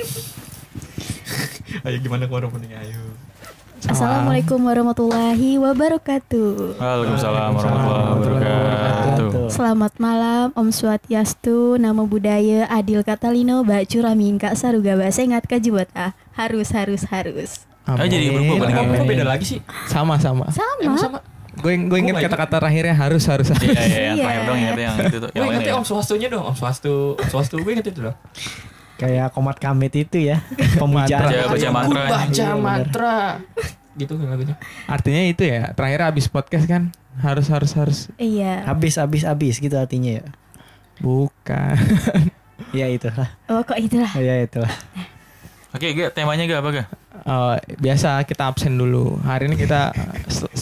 ayo gimana keluar nih ayo. Assalamualaikum warahmatullahi wabarakatuh. Waalaikumsalam warahmatullahi wabarakatuh. Selamat malam Om Swastiastu, Namo Buddhaya, Adil Katalino, Mbak Curamin, Kak Saruga, Mbak Sengat, Kak Jibota. Harus, harus, harus. Ah, jadi berubah berarti Kok beda lagi sih? Sama sama. Emang Sama. sama. Gue gue inget nggak kata-kata terakhirnya harus harus. harus. Iya iya yang Iya. terakhir dong ingat yang itu tuh. Gue ingetnya ya. Om Swastunya dong, Om Swastu, Om Swastu gue inget itu dong. Kayak komat kamit itu ya. Pemujaan. Baca- baca mantra. Baca Iya, mantra. Gitu lagunya. Artinya itu ya. Terakhir abis podcast kan harus harus harus. Iya. Habis habis habis gitu artinya ya. Bukan. Ya itulah. Oh kok itulah. Ya itulah. Oke, Ga, temanya Ga apa Ga? Oh, biasa kita absen dulu. Hari ini kita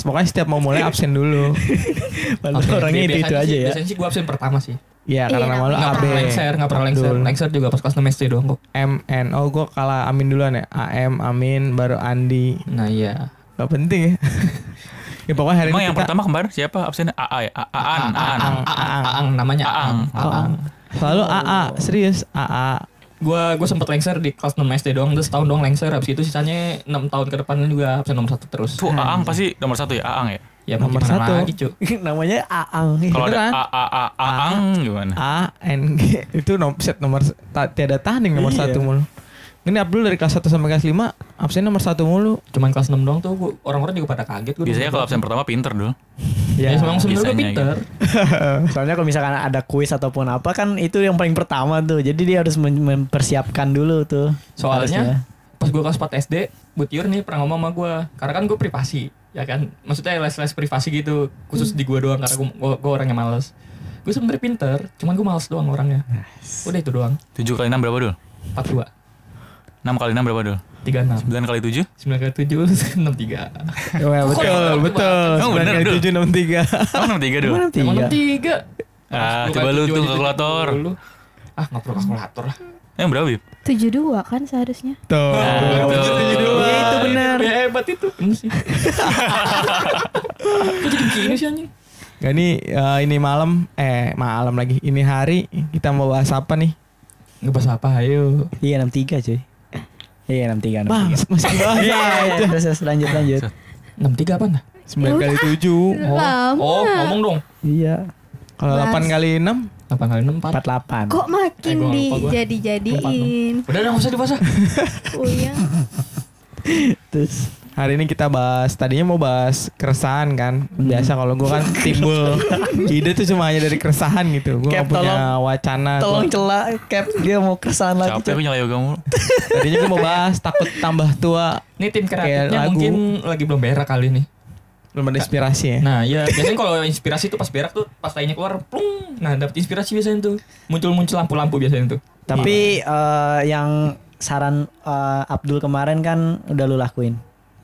pokoknya setiap mau mulai absen dulu. Padahal orangnya itu itu aja sih- ya. Biasanya sih gue absen pertama sih. Ya Iya, karena nama lo Nggak AB. pernah lengser, nggak pernah lengser. Lengser juga pas kelas 6 SD doang kok. M N Oh gue kalah Amin duluan ya. AM Amin baru Andi. Nah iya. Gak penting ya. ya pokoknya hari Emang ini yang kita pertama kemarin siapa absennya? AA ya? A- Aan, Aan. Aang, Aang, Aang namanya Aang. Aang. Aang. selalu AA serius AA. Gua gue sempet lengser di kelas 6 SD doang, terus tahun doang lengser. Habis itu sisanya 6 tahun ke depannya juga absen nomor satu terus. Tuh Aang pasti nomor satu ya? Aang ya? Ya mau Nomor satu. lagi cu. Namanya Aang. Kalau ada Beneran? A A A Aang gimana? A N G itu nom set nomor ta- tiada tanding nomor Iya. satu mulu. Ini Abdul dari kelas 1 sampai kelas 5 absen nomor satu mulu. Cuman kelas 6 doang tuh orang-orang juga pada kaget. Gua Biasanya kalau absen pertama pinter dulu. Ya, Ya, memang sebenarnya pinter. Soalnya kalau misalkan ada kuis ataupun apa kan itu yang paling pertama tuh. Jadi dia harus mem- mempersiapkan dulu tuh. Soalnya pas gue kelas 4 SD, Butiur nih pernah ngomong sama gue. Karena kan gue privasi, ya kan. Maksudnya les-les privasi gitu, khusus di gue doang karena gue, gue, orangnya males. Gue sebenarnya pinter, cuman gue males doang orangnya. Udah itu doang. 7 kali 6 berapa dulu? 42, 6 kali 6 berapa dulu? 36, 9 kali 7? 9 kali 7, 63. Ya, betul, Kok betul. Emang bener, Sembilan kali tujuh enam tiga. Emang 63 dulu? Emang tiga. 63. Ah, 10 coba lu 7 tuh kalkulator. 70. Ah, nggak perlu kalkulator lah. Yang berapa, Bib? 72 kan seharusnya. Tuh. Nah, Tujuh, tujuh, dua. Ya, itu benar. Ya hebat itu. Kok jadi gini sih anjing? Gak nih eh, ini malam eh malam lagi ini hari kita mau bahas apa nih? Ngebahas apa ayo? Iya 63 cuy. Iya 63 63. Bang, masih bahas Iya, iya, terus terus, lanjut lanjut. 63 apa nah? Sembilan kali tujuh. Lama. Oh, ngomong dong. Iya. Kalau Bahas. delapan kali enam 8 kali 6, 4. 48. Kok makin Eh, dijadi-jadiin? Udah udah nggak usah dibahas ah. Oh iya. Terus Hari ini kita bahas tadinya mau bahas keresahan kan. Biasa kalau gue kan timbul ide tuh cuma hanya dari keresahan gitu. Gue Cap, gak punya tolong- wacana. tolong Gua- celak cap dia mau keresahan lagi. Capek Cok. aku nyala yoga mulu. Tadinya gue mau bahas takut tambah tua. Ini tim kreatifnya lagu. mungkin lagi belum berak kali nih. Belum ada inspirasi ya. Nah, ya biasanya kalau inspirasi tuh pas berak tuh pas tainya keluar, plung. Nah, dapet inspirasi biasanya tuh. Muncul-muncul lampu-lampu biasanya tuh. Tapi eh, yang saran eh, Abdul kemarin kan udah lu lakuin.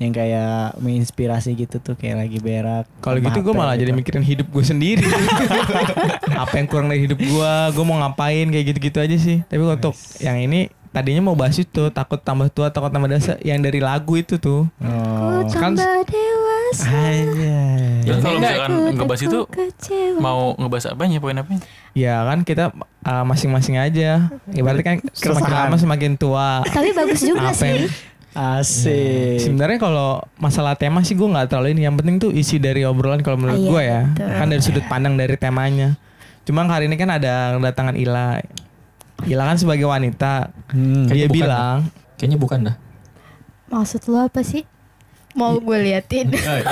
Yang kayak menginspirasi gitu tuh kayak lagi berak. Kalau gitu gue malah gitu. jadi mikirin hidup gue sendiri. Apa yang kurang dari hidup gue, gue mau ngapain kayak gitu-gitu aja sih. Tapi untuk yang ini tadinya mau bahas itu takut tambah tua, takut tambah dewasa yang dari lagu itu tuh. Oh. Kan- tambah dewasa. Aja. Ya kalau enggak, misalkan ngebahas itu kecewa. mau ngebahas apanya, poin apanya? Ya kan kita uh, masing-masing aja. Ibaratnya kan semakin lama semakin tua. Tapi bagus juga Apa sih. Asik. Sebenarnya kalau masalah tema sih gue nggak terlalu ini. Yang penting tuh isi dari obrolan kalau menurut Ah, iya, gue ya. betul. Kan dari sudut pandang dari temanya. Cuma hari ini kan ada kedatangan Ila. Ila kan sebagai wanita. Hmm. Dia bukan bilang Kayaknya bukan dah. Maksud lo apa sih? Mau gue liatin. Eh,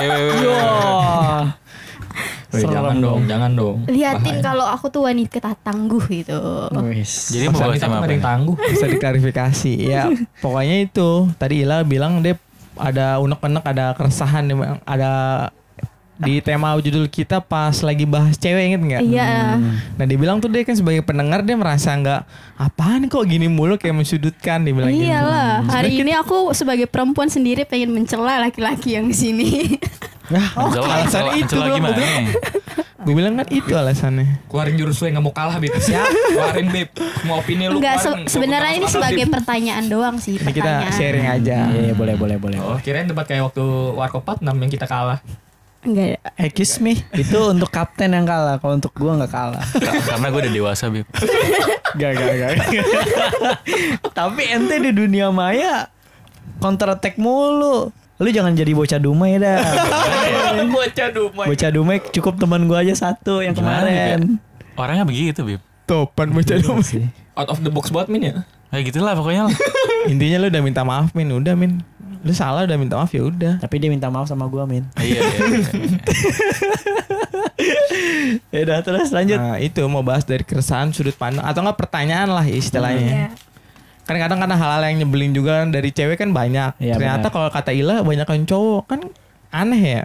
eh, eh, Serem jangan dong, jangan dong. liatin kalau aku tuh wanita tangguh gitu. Wis. Jadi mau nggak apa? yang tangguh. bisa diklarifikasi. ya pokoknya itu. Tadi Ila bilang dia ada unek-unek, ada keresahan, ada di tema judul kita pas lagi bahas cewek inget nggak? Iya. Nah dia bilang tuh dia kan sebagai pendengar dia merasa nggak apaan kok gini mulu kayak mensudutkan dia bilang gitu. Iyalah, hari ini aku sebagai perempuan sendiri pengen mencela laki-laki yang di sini. Nah, Mencela- alasan mencela- itu mencela doang gimana? gue bilang. Gue bilang kan itu alasannya. Keluarin jurus lu yang nggak mau kalah, Bib. Siap. Keluarin, Bib. Mau opini lu Enggak, se- sebenarnya ini sebagai Bib. pertanyaan doang sih, Ini kita sharing aja. Iya, iya, boleh boleh boleh. Oh, kirain debat kayak waktu Warkop 46 yang kita kalah. Enggak ada. Excuse me, itu untuk kapten yang kalah. Kalau untuk gua nggak kalah. Ka- Karena gue udah dewasa, Bib. Gak, gak, gak. Tapi ente di dunia maya counter attack mulu. Lu jangan jadi bocah dumai dah. Bocah dumai. bocah dumai cukup teman gua aja satu yang Gimana, kemarin. Orangnya begitu, Bib. Topan baca dong. Sih. Out of the box buat min ya. Kayak gitulah pokoknya lah. Intinya lu udah minta maaf Min, udah Min. Lu salah udah minta maaf ya udah. Tapi dia minta maaf sama gua, Min. Iya, iya. iya. Ya udah terus lanjut. Nah, itu mau bahas dari keresahan sudut pandang atau enggak pertanyaan lah istilahnya. Iya. Kan kadang kadang hal-hal yang nyebelin juga kan dari cewek kan banyak. Iya, Ternyata kalau kata Ila banyak yang cowok kan aneh ya.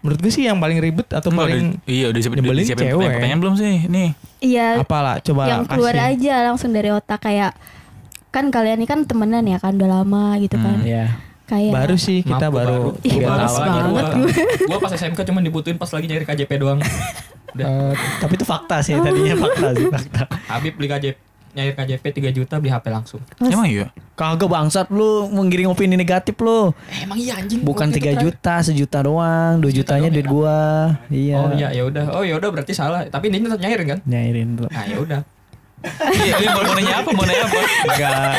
Menurut gue sih yang paling ribet atau Enggak, paling udah- iya udah siap- nyebelin udah siapin cewek. pertanyaan, pertanyaan belum sih? Nih. Iya. apalah coba yang keluar kasih. aja langsung dari otak kayak kan kalian ini kan temenan ya kan udah lama gitu kan. Hmm. Iya. Kayak Baru sih kita Maaf, gua baru tiga males tahun. banget Gua, gua pas SMK cuma dibutuhin pas lagi nyari KJP doang. Udah. Eh, tapi itu fakta sih tadinya fakta sih fakta. Habib beli KJP nyari KJP 3 juta beli HP langsung. Emang iya? Kagak bangsat lu menggiring opini negatif lu. Eh, emang iya anjing. Bukan Waktu itu 3 terakhir. juta, sejuta doang, 2 jutanya doang duit ya? gua. Iya. Oh iya ya udah. Oh ya udah berarti salah. Tapi ini tetap nyairin kan? Nyairin dulu. Nah ya udah. Iya, ini mau mau nanya apa? Mau nanya apa? Enggak.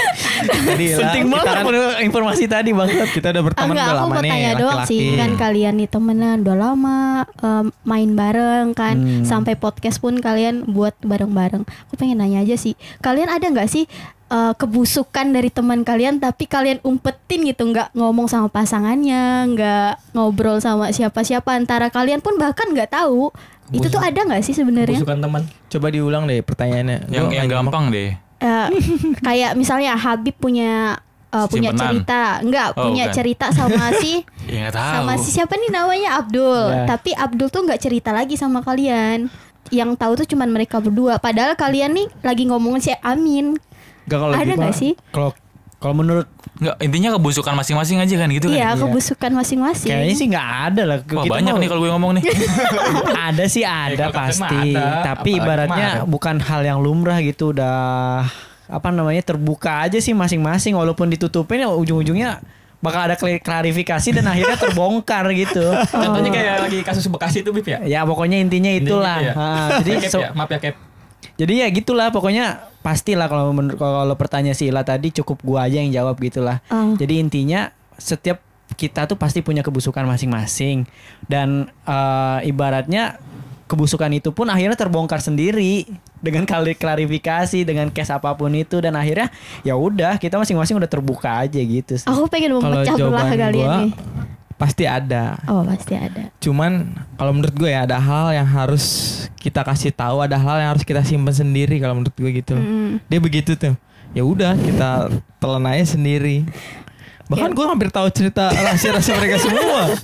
Tadi lah, Penting kita banget kan- informasi tadi bangsat. kita udah Ah, berteman enggak, udah aku lama mau nih tanya doang sih kan kalian nih temenan udah lama em, main bareng kan Hmm. sampai podcast pun kalian buat bareng-bareng. Aku pengen nanya aja sih, kalian ada nggak sih eh, kebusukan dari teman kalian tapi kalian umpetin gitu nggak ngomong sama pasangannya, nggak ngobrol sama siapa-siapa antara kalian pun bahkan nggak tahu. Itu tuh ada nggak sih sebenarnya? Busukan teman. Coba diulang deh pertanyaannya. Yang yang gampang deh. Eh, kayak misalnya Habib punya eh, punya cerita, enggak Oh, punya bukan. cerita sama si Ya sama si siapa nih namanya Abdul Ya. tapi Abdul tuh nggak cerita lagi sama kalian yang tahu tuh cuman mereka berdua padahal kalian nih lagi ngomongin si Amin Nggak, kalau ada nggak sih Kalau kalau menurut Nggak, intinya kebusukan masing-masing aja kan gitu kan? iya Iya. kebusukan masing-masing kayaknya sih nggak ada lah. Wah Kita banyak mau- nih kalau gue ngomong nih. ada sih ada pasti. ada, Tapi apalagi ibaratnya ada. bukan hal yang lumrah gitu udah apa namanya terbuka aja sih masing-masing walaupun ditutupin ya ujung-ujungnya bakal ada klarifikasi dan akhirnya terbongkar gitu. Contohnya kayak lagi kasus Bekasi itu Bib ya. Ya pokoknya intinya itulah. Intinya gitu ya. Ha, jadi Cap so- ya, maaf ya Cap. Jadi ya gitulah pokoknya pastilah kalau menurut kalau pertanyaan si Ila tadi cukup gua aja yang jawab gitulah. Oh. Jadi intinya setiap kita tuh pasti punya kebusukan masing-masing dan eh, ibaratnya kebusukan itu pun akhirnya terbongkar sendiri dengan kali klarifikasi dengan case apa pun itu dan akhirnya ya udah kita masing-masing udah terbuka aja gitu. sih. aku pengen memecah belah gua nih pasti ada. oh pasti ada Cuman kalau menurut gue ya ada hal yang harus kita kasih tahu, ada hal yang harus kita simpan sendiri kalau menurut gue gitu. Mm. Dia begitu tuh. Ya udah kita telan aja sendiri. Bahkan Ya. gue hampir tahu cerita rahasia-rahasia mereka semua.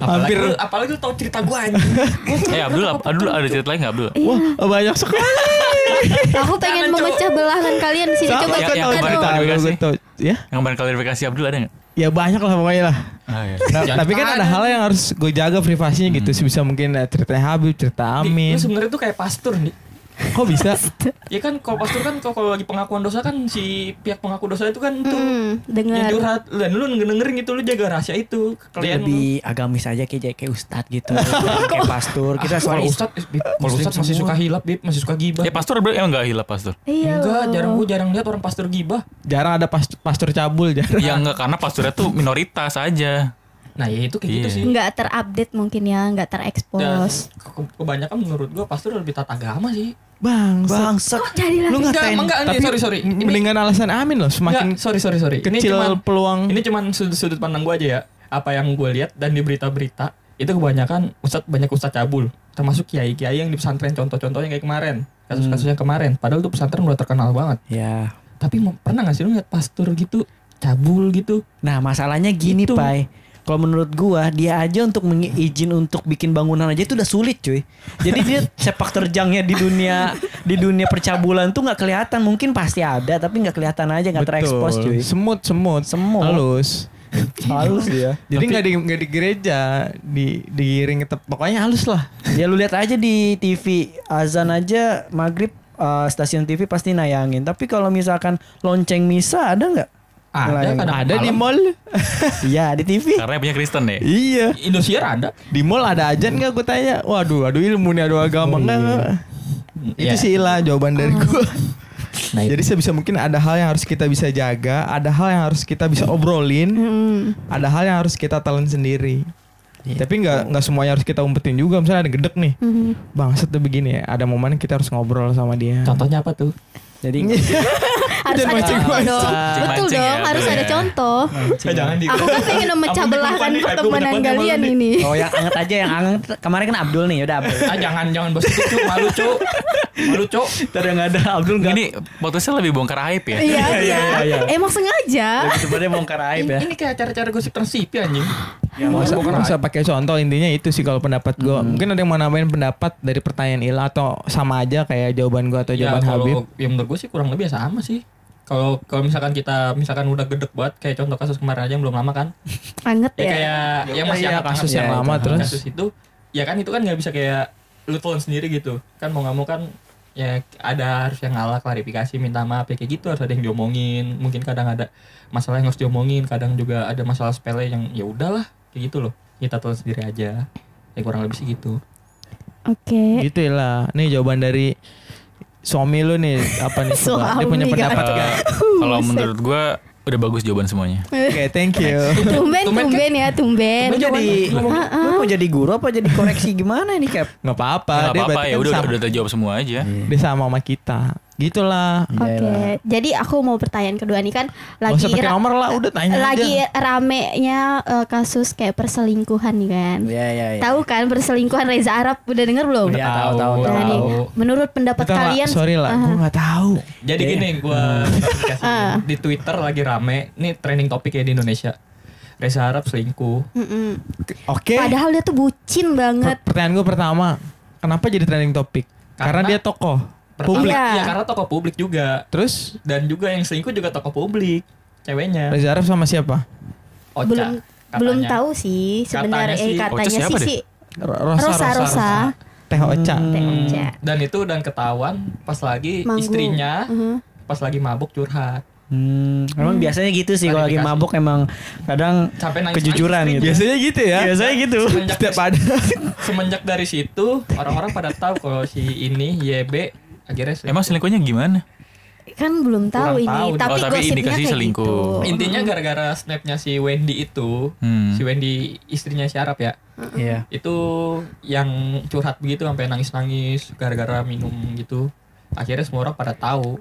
Apalagi hampir lu, apalagi lu tahu cerita gua anjing. eh Abdul, Abdul ada cerita lain nggak Abdul? Wah banyak sekali. aku pengen memecah belahkan kalian sini Sama coba yang- gue yang tahu cerita kemarin. Gue Klarifikasi. Ya, Yang kemarin klarifikasi Abdul ada nggak? Ya banyak lah pokoknya lah. Ah, iya. Nah, tapi kan ada ada. hal yang harus gue jaga privasinya gitu. Sebisa mungkin eh, ceritanya Habib, cerita Amin. Lu sebenarnya tuh kayak pastor nih. Kok bisa? Ya kan kalau pastor kan kalau kalau lagi pengakuan dosa kan si pihak pengaku dosa itu kan tuh Mm, yang dengar curhat dan lu dengerin gitu lu jaga rahasia itu lu. lebih agamis aja kayak kayak ustadz gitu kayak pastor kita Ah, soal ustad Bib, kalau ustad masih suka hilap Bib, masih suka gibah. Ya pastor emang nggak hilap pastor? iya Enggak, jarang gua jarang lihat orang pastor gibah. Jarang ada pas- pastor cabul, jarang. Ya enggak karena pastornya tuh minoritas aja. Nah, ya itu kayak gitu Iya. sih. nggak terupdate mungkin ya nggak terekspos ke- kebanyakan menurut gua pastor lebih tata agama sih. Bang, bangsat. Jadi lu Enggak, ngatain enggak, tapi ini sorry. sorry. Ini mendingan alasan Amin loh semakin enggak, sorry sorry sorry. Ini kecil cuman peluang. ini cuman sudut, sudut pandang gua aja ya. Apa yang gue lihat dan di berita-berita itu kebanyakan ustadz banyak ustadz cabul. Termasuk kiai-kiai yang di pesantren contoh-contohnya kayak kemarin kasus-kasus yang kemarin. Padahal tuh pesantren udah terkenal banget. Ya. Tapi pernah gak sih lu lihat pastor gitu cabul gitu? Nah masalahnya gini Itu. Pai Kalau menurut gua dia aja untuk izin untuk bikin bangunan aja itu udah sulit cuy. Jadi dia sepak terjangnya di dunia di dunia percabulan tuh nggak kelihatan. Mungkin pasti ada tapi nggak kelihatan aja nggak terekspos cuy. semut semut Semut. halus Halus ya. jadi nggak di nggak di gereja di digiring ke tep- pokoknya halus lah Ya lu lihat aja di TV azan aja maghrib eh, stasiun TV pasti nayangin. Tapi kalau misalkan lonceng misa ada nggak? Ada Ada di mall. Iya di TV. Karena punya Kristen ya. iya. Indosiar ada. Di mall ada ajan nggak gue tanya. Waduh, aduh ilmu nih, aduh agama enggak. enggak. Itu Iya. sih lah jawaban dari gue. Nah, itu. Jadi sebisa mungkin ada hal yang harus kita bisa jaga, ada hal yang harus kita bisa obrolin, Mm. ada hal yang harus kita telan sendiri. Iya. Tapi nggak nggak semuanya harus kita umpetin juga. Misalnya ada gedek nih, Mhm. bangsat tuh begini ya. Ada momen kita harus ngobrol sama dia. Contohnya apa tuh? Jadi harus ada mancing-mancing. contoh dong. Mancing-mancing Betul ya, dong, harus ada ya. contoh. jangan di. Aku kan pengen memecah belahkan pertemanan kalian ini. Oh yang anget aja yang anget kemarin kan Abdul nih udah Abdul. Ah jangan jangan bos itu malu cuk. Malu cuk. Ntar yang ada Abdul nggak. Ini podcastnya lebih bongkar aib ya. Iya, iya. iya. Emang sengaja. Sebenarnya bongkar aib ya. Ini kayak cara-cara gosip transipi anjing. Ya, nggak usah pakai contoh intinya itu sih kalau pendapat gue. Mungkin ada yang mau nambahin pendapat dari pertanyaan Ila atau sama aja kayak jawaban gue atau Ya jawaban Habib. kalau yang menurut gue sih kurang lebih ya sama sih. Kalau kalau misalkan kita misalkan udah gedek banget kayak contoh kasus kemarin aja yang belum lama kan. Anget Ya ya. kayak yang masih hangat- kasus yang ya, lama itu. terus. kasus itu ya kan itu kan nggak bisa kayak lu telan sendiri gitu. Kan mau nggak mau kan ya ada harus yang ngalah klarifikasi minta maaf ya kayak gitu harus ada yang diomongin mungkin kadang ada masalah yang harus diomongin kadang juga ada masalah sepele yang ya udahlah kayak gitu loh kita telan sendiri aja ya kurang lebih sih gitu Oke. Gitu lah. Nih jawaban dari suami lu nih apa nih? coba? Dia punya Suami, pendapat Eh, gak? Kalau menurut gua udah bagus jawaban semuanya. Oke, thank you. Tumben, Tumben kan? tumben ya, tumben. Lu jadi lu mau jadi guru apa jadi koreksi gimana ini Cap? Nggak apa-apa. Nggak apa-apa ya kan udah sama, udah terjawab semua aja. dia sama sama kita. Gitulah. Oke, jadi aku mau pertanyaan kedua nih kan Gak lagi usah pakai ra- nomor lah, udah tanya lagi aja. ramenya eh, kasus kayak perselingkuhan nih kan. Iya iya iya. Tahu kan perselingkuhan Reza Arab udah denger belum? Iya, tahu, tahu, Nah, tahu. nih, menurut pendapat lah, kalian sorry lah, Ah. gue nggak tahu. Jadi gini gue di Twitter lagi rame, ini trending topik ya di Indonesia. Reza Arab selingkuh. Mm-mm. Oke. Padahal dia tuh bucin banget. Per- pertanyaan gue pertama, kenapa jadi trending topik? Karena, Karena- dia tokoh publik. Ya karena tokoh publik juga. Terus Dan juga yang selingkuh juga tokoh publik. Ceweknya. Reza Arab sama siapa? Ocha, belum katanya. belum tahu sih sebenarnya Katanya eh, sih. katanya sih deh? sih R- Rosa, Rosa Rosa. Teh Ocha. Teh Ocha. Dan itu dan ketahuan pas lagi Manggung. istrinya Mhm. pas lagi mabuk curhat. Hmm, emang biasanya gitu sih kalau lagi mabuk emang kadang Sampai nangis kejujuran nangis gitu. Biasanya gitu ya. Biasanya gitu. Semenjak, Setiap ada. semenjak dari situ orang-orang pada tahu kalau si ini YB akhirnya selingkuh. Emang selingkuhnya gimana? Kan belum tahu Kurang ini, tahu. tapi, Oh, tapi gosipnya indikasi kayak selingkuh. gitu. Intinya gara-gara snapnya si Wendy itu, Hmm. si Wendy istrinya si Arab ya, Iya. itu yang curhat begitu sampai nangis-nangis gara-gara minum gitu. Akhirnya semua orang pada tahu.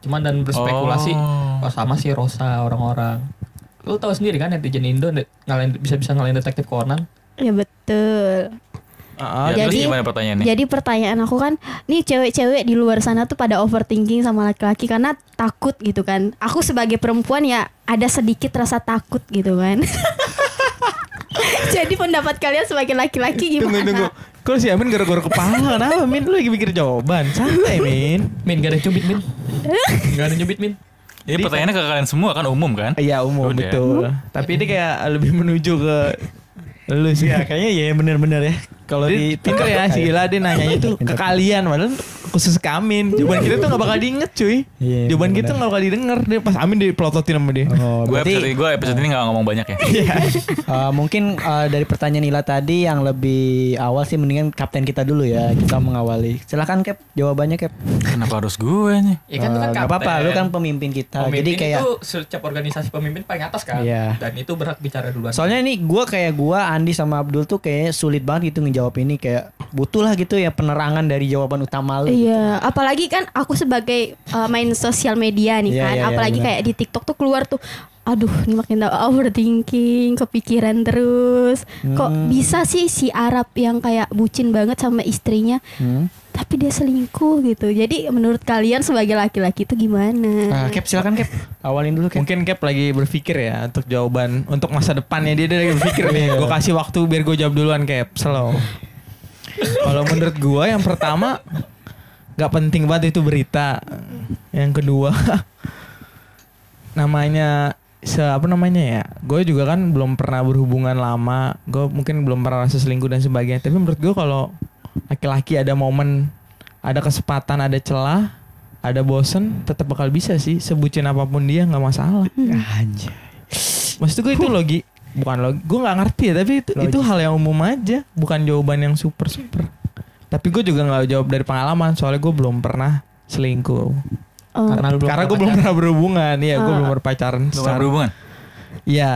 Cuman dan berspekulasi, Oh. oh, sama si Rosa orang-orang. Lu tahu sendiri kan netizen Indo ngalahin bisa-bisa ngalahin detektif Conan. Ya betul. Ah, Ya, terus jadi- gimana pertanyaannya? Jadi pertanyaan aku kan, nih cewek-cewek di luar sana tuh pada overthinking sama laki-laki karena takut gitu kan. Aku sebagai perempuan ya ada sedikit rasa takut gitu kan. Jadi pendapat kalian sebagai laki-laki tunggu gimana? tunggu. Kok si Amin gara-gara kepala kenapa Min? Lu lagi mikir jawaban. Santai Min. Min gak ada yang cubit Min. gak ada yang cubit Min. Ini pertanyaannya ke kalian semua kan umum kan? Iya umum Udah. betul. Tapi ini kayak lebih menuju ke lu sih. Ya kayaknya ya bener-bener ya. Kalau di pinter ya si Gila dia nanyanya tuh ke kalian padahal khusus ke Amin. Jawaban kita tuh gak bakal diinget cuy. Iya, Jawaban bener-bener. kita gak bakal didengar dia pas Amin dipelototin sama dia. Oh, Gue berarti episode, gue episode ini gak ngomong banyak ya. eh, mungkin eh, dari pertanyaan Ila tadi yang lebih awal sih mendingan kapten kita dulu ya kita mengawali. Silakan Cap jawabannya Cap. Kenapa harus gue nih? Ya kan kan Eh, nggak apa-apa, kapten. lu kan pemimpin kita. Pemimpin Jadi kayak itu setiap organisasi pemimpin paling atas kan. Iya. Dan itu berhak bicara duluan. Soalnya ini gue kayak gue Andi sama Abdul tuh kayak sulit banget gitu ngejawab ini kayak butuh lah gitu ya penerangan dari jawaban utama lu. Iya, apalagi kan aku sebagai uh, main sosial media nih Iya, kan, iya, iya, apalagi benar. kayak di TikTok tuh keluar tuh, aduh, ini makin overthinking, kepikiran terus. Kok Hmm. bisa sih si Arab yang kayak bucin banget sama istrinya, Hmm. Tapi dia selingkuh gitu. Jadi menurut kalian sebagai laki-laki itu gimana? Nah, Cap silakan Cap. Awalin dulu Cap. Mungkin Cap lagi berpikir ya untuk jawaban untuk masa depannya dia, dia lagi berpikir nih. Gue kasih waktu biar gue jawab duluan Cap. Slow. Kalau menurut gue yang pertama nggak penting banget itu berita. Yang kedua namanya se apa namanya ya gue juga kan belum pernah berhubungan lama gue mungkin belum pernah rasa selingkuh dan sebagainya tapi menurut gue kalau laki-laki ada momen ada kesempatan ada celah ada bosen tetap bakal bisa sih sebutin apa pun dia nggak masalah. Anjay. Maksud gue itu logi bukan logi. Gue nggak ngerti ya tapi itu, itu hal yang umum aja, bukan jawaban yang super super. Tapi gue juga nggak jawab dari pengalaman soalnya gue belum pernah selingkuh. Oh, Karena lu belum Karena gue belum pernah berhubungan, iya gue Ah. belum berpacaran. Lu pernah secara- berhubungan? Iya,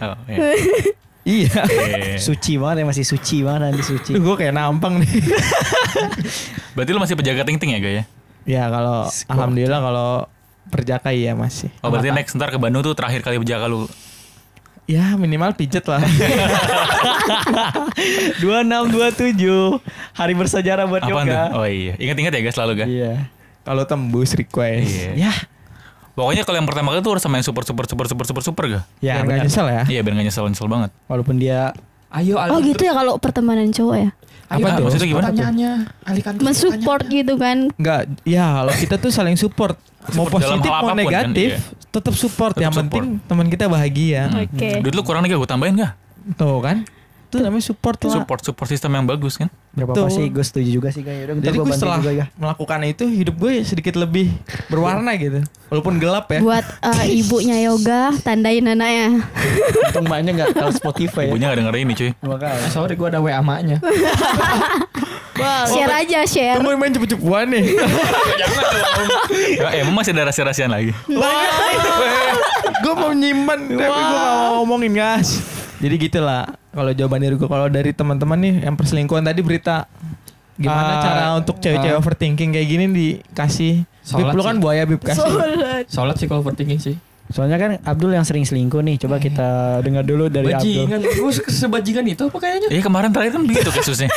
Oh, iya. iya. Oke. Suci banget ya masih suci banget nanti suci. gue kayak nampang nih. Berarti lu masih pejaga ting-ting ya, Gaya? ya? ya kalau alhamdulillah kalau perjaka iya masih. Oh, berarti next ntar ke Bandung tuh terakhir kali pejaga lu. Ya minimal pijet lah. 2627 hari bersejarah buat Apaan tuh? yoga. Oh iya. Ingat-ingat ya guys selalu guys. Iya. kalau tembus request. Iya. Ya. Pokoknya kalau yang pertama kali tuh harus sama yang super super super super super super gak? Ya, Biar benar. nyesel ya. Iya biar gak nyesel nyesel banget. Walaupun dia Ayo oh gitu ya kalau pertemanan cowok ya. Ayo, Apa tuh? Maksudnya gimana? Pertanyaannya, alihkan Mensupport gitu kan. Enggak, ya kalau kita tuh saling support. mau Support positif mau kan, negatif, iya. tetap support. Tetap yang support. penting teman kita bahagia. Oke. Duit lu kurang nih gak? Gue tambahin gak? Tuh kan? Itu namanya support lah. Support support sistem yang bagus kan? berapa Betul. apa sih gue setuju juga sih kayak udah bentar Jadi gue setelah juga ya. melakukan itu hidup gue sedikit lebih berwarna gitu. Walaupun gelap ya. Buat eh, ibunya yoga, tandain anaknya. Untung mbaknya enggak tahu Spotify ya. Ibunya gak dengerin nih cuy. Makanya. Eh, sorry gue ada WA maknya. share aja share. Tunggu main cepet-cepetan nih. Ya, emang masih ada rahasia-rahasiaan lagi. gue mau nyimpan tapi gue gak mau ngomongin guys. Jadi gitulah kalau jawaban dari gue kalau dari teman-teman nih yang perselingkuhan tadi berita gimana Ah, cara untuk cewek-cewek ah. overthinking kayak gini dikasih Bib Sholat lu kan sih. buaya Bib kasih. Sholat sih kalau overthinking sih. Soalnya kan Abdul yang sering selingkuh nih. Coba kita dengar dulu dari Abdul. Bajingan, gue sebajingan itu apa kayaknya? Iya kemarin terakhir kan begitu kasusnya.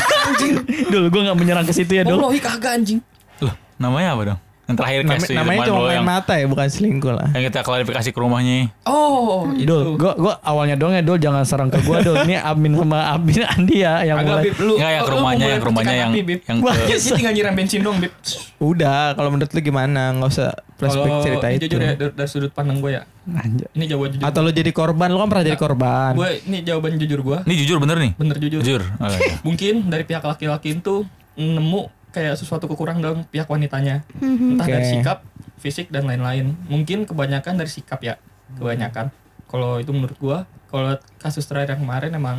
Dul, gue gak menyerang ke situ ya, Dul. Wallahi kagak anjing. Loh, namanya apa dong? Yang terakhir Nama- kasus namanya cuma main yang, mata ya bukan selingkuh lah. yang kita klarifikasi ke rumahnya. Oh. Dul, gue gua awalnya dong ya Dul jangan serang ke gue Dul. Ini Amin sama Amin Andi ya yang Agak mulai. Bib, lu. Enggak yang ke rumahnya, yang ke rumahnya yang Bib. yang Wah, ke Ya sih tinggal nyiram bensin dong, Bib. Udah, kalau menurut lu gimana? Nggak usah flashback Kalau cerita itu. jujur ya dari, dari sudut pandang gue ya. Anjay. Ini jawaban jujur. Atau lu jadi korban, lu kan pernah jadi korban. gue ini jawaban jujur gue. Ini jujur bener nih. Bener jujur. Jujur. Oh, iya. Mungkin dari pihak laki-laki itu nemu kayak sesuatu kekurangan dalam pihak wanitanya. Entah Oke. dari sikap, fisik dan lain-lain. Mungkin kebanyakan dari sikap ya. Kebanyakan. Kalau itu menurut gua, kalau kasus terakhir yang kemarin emang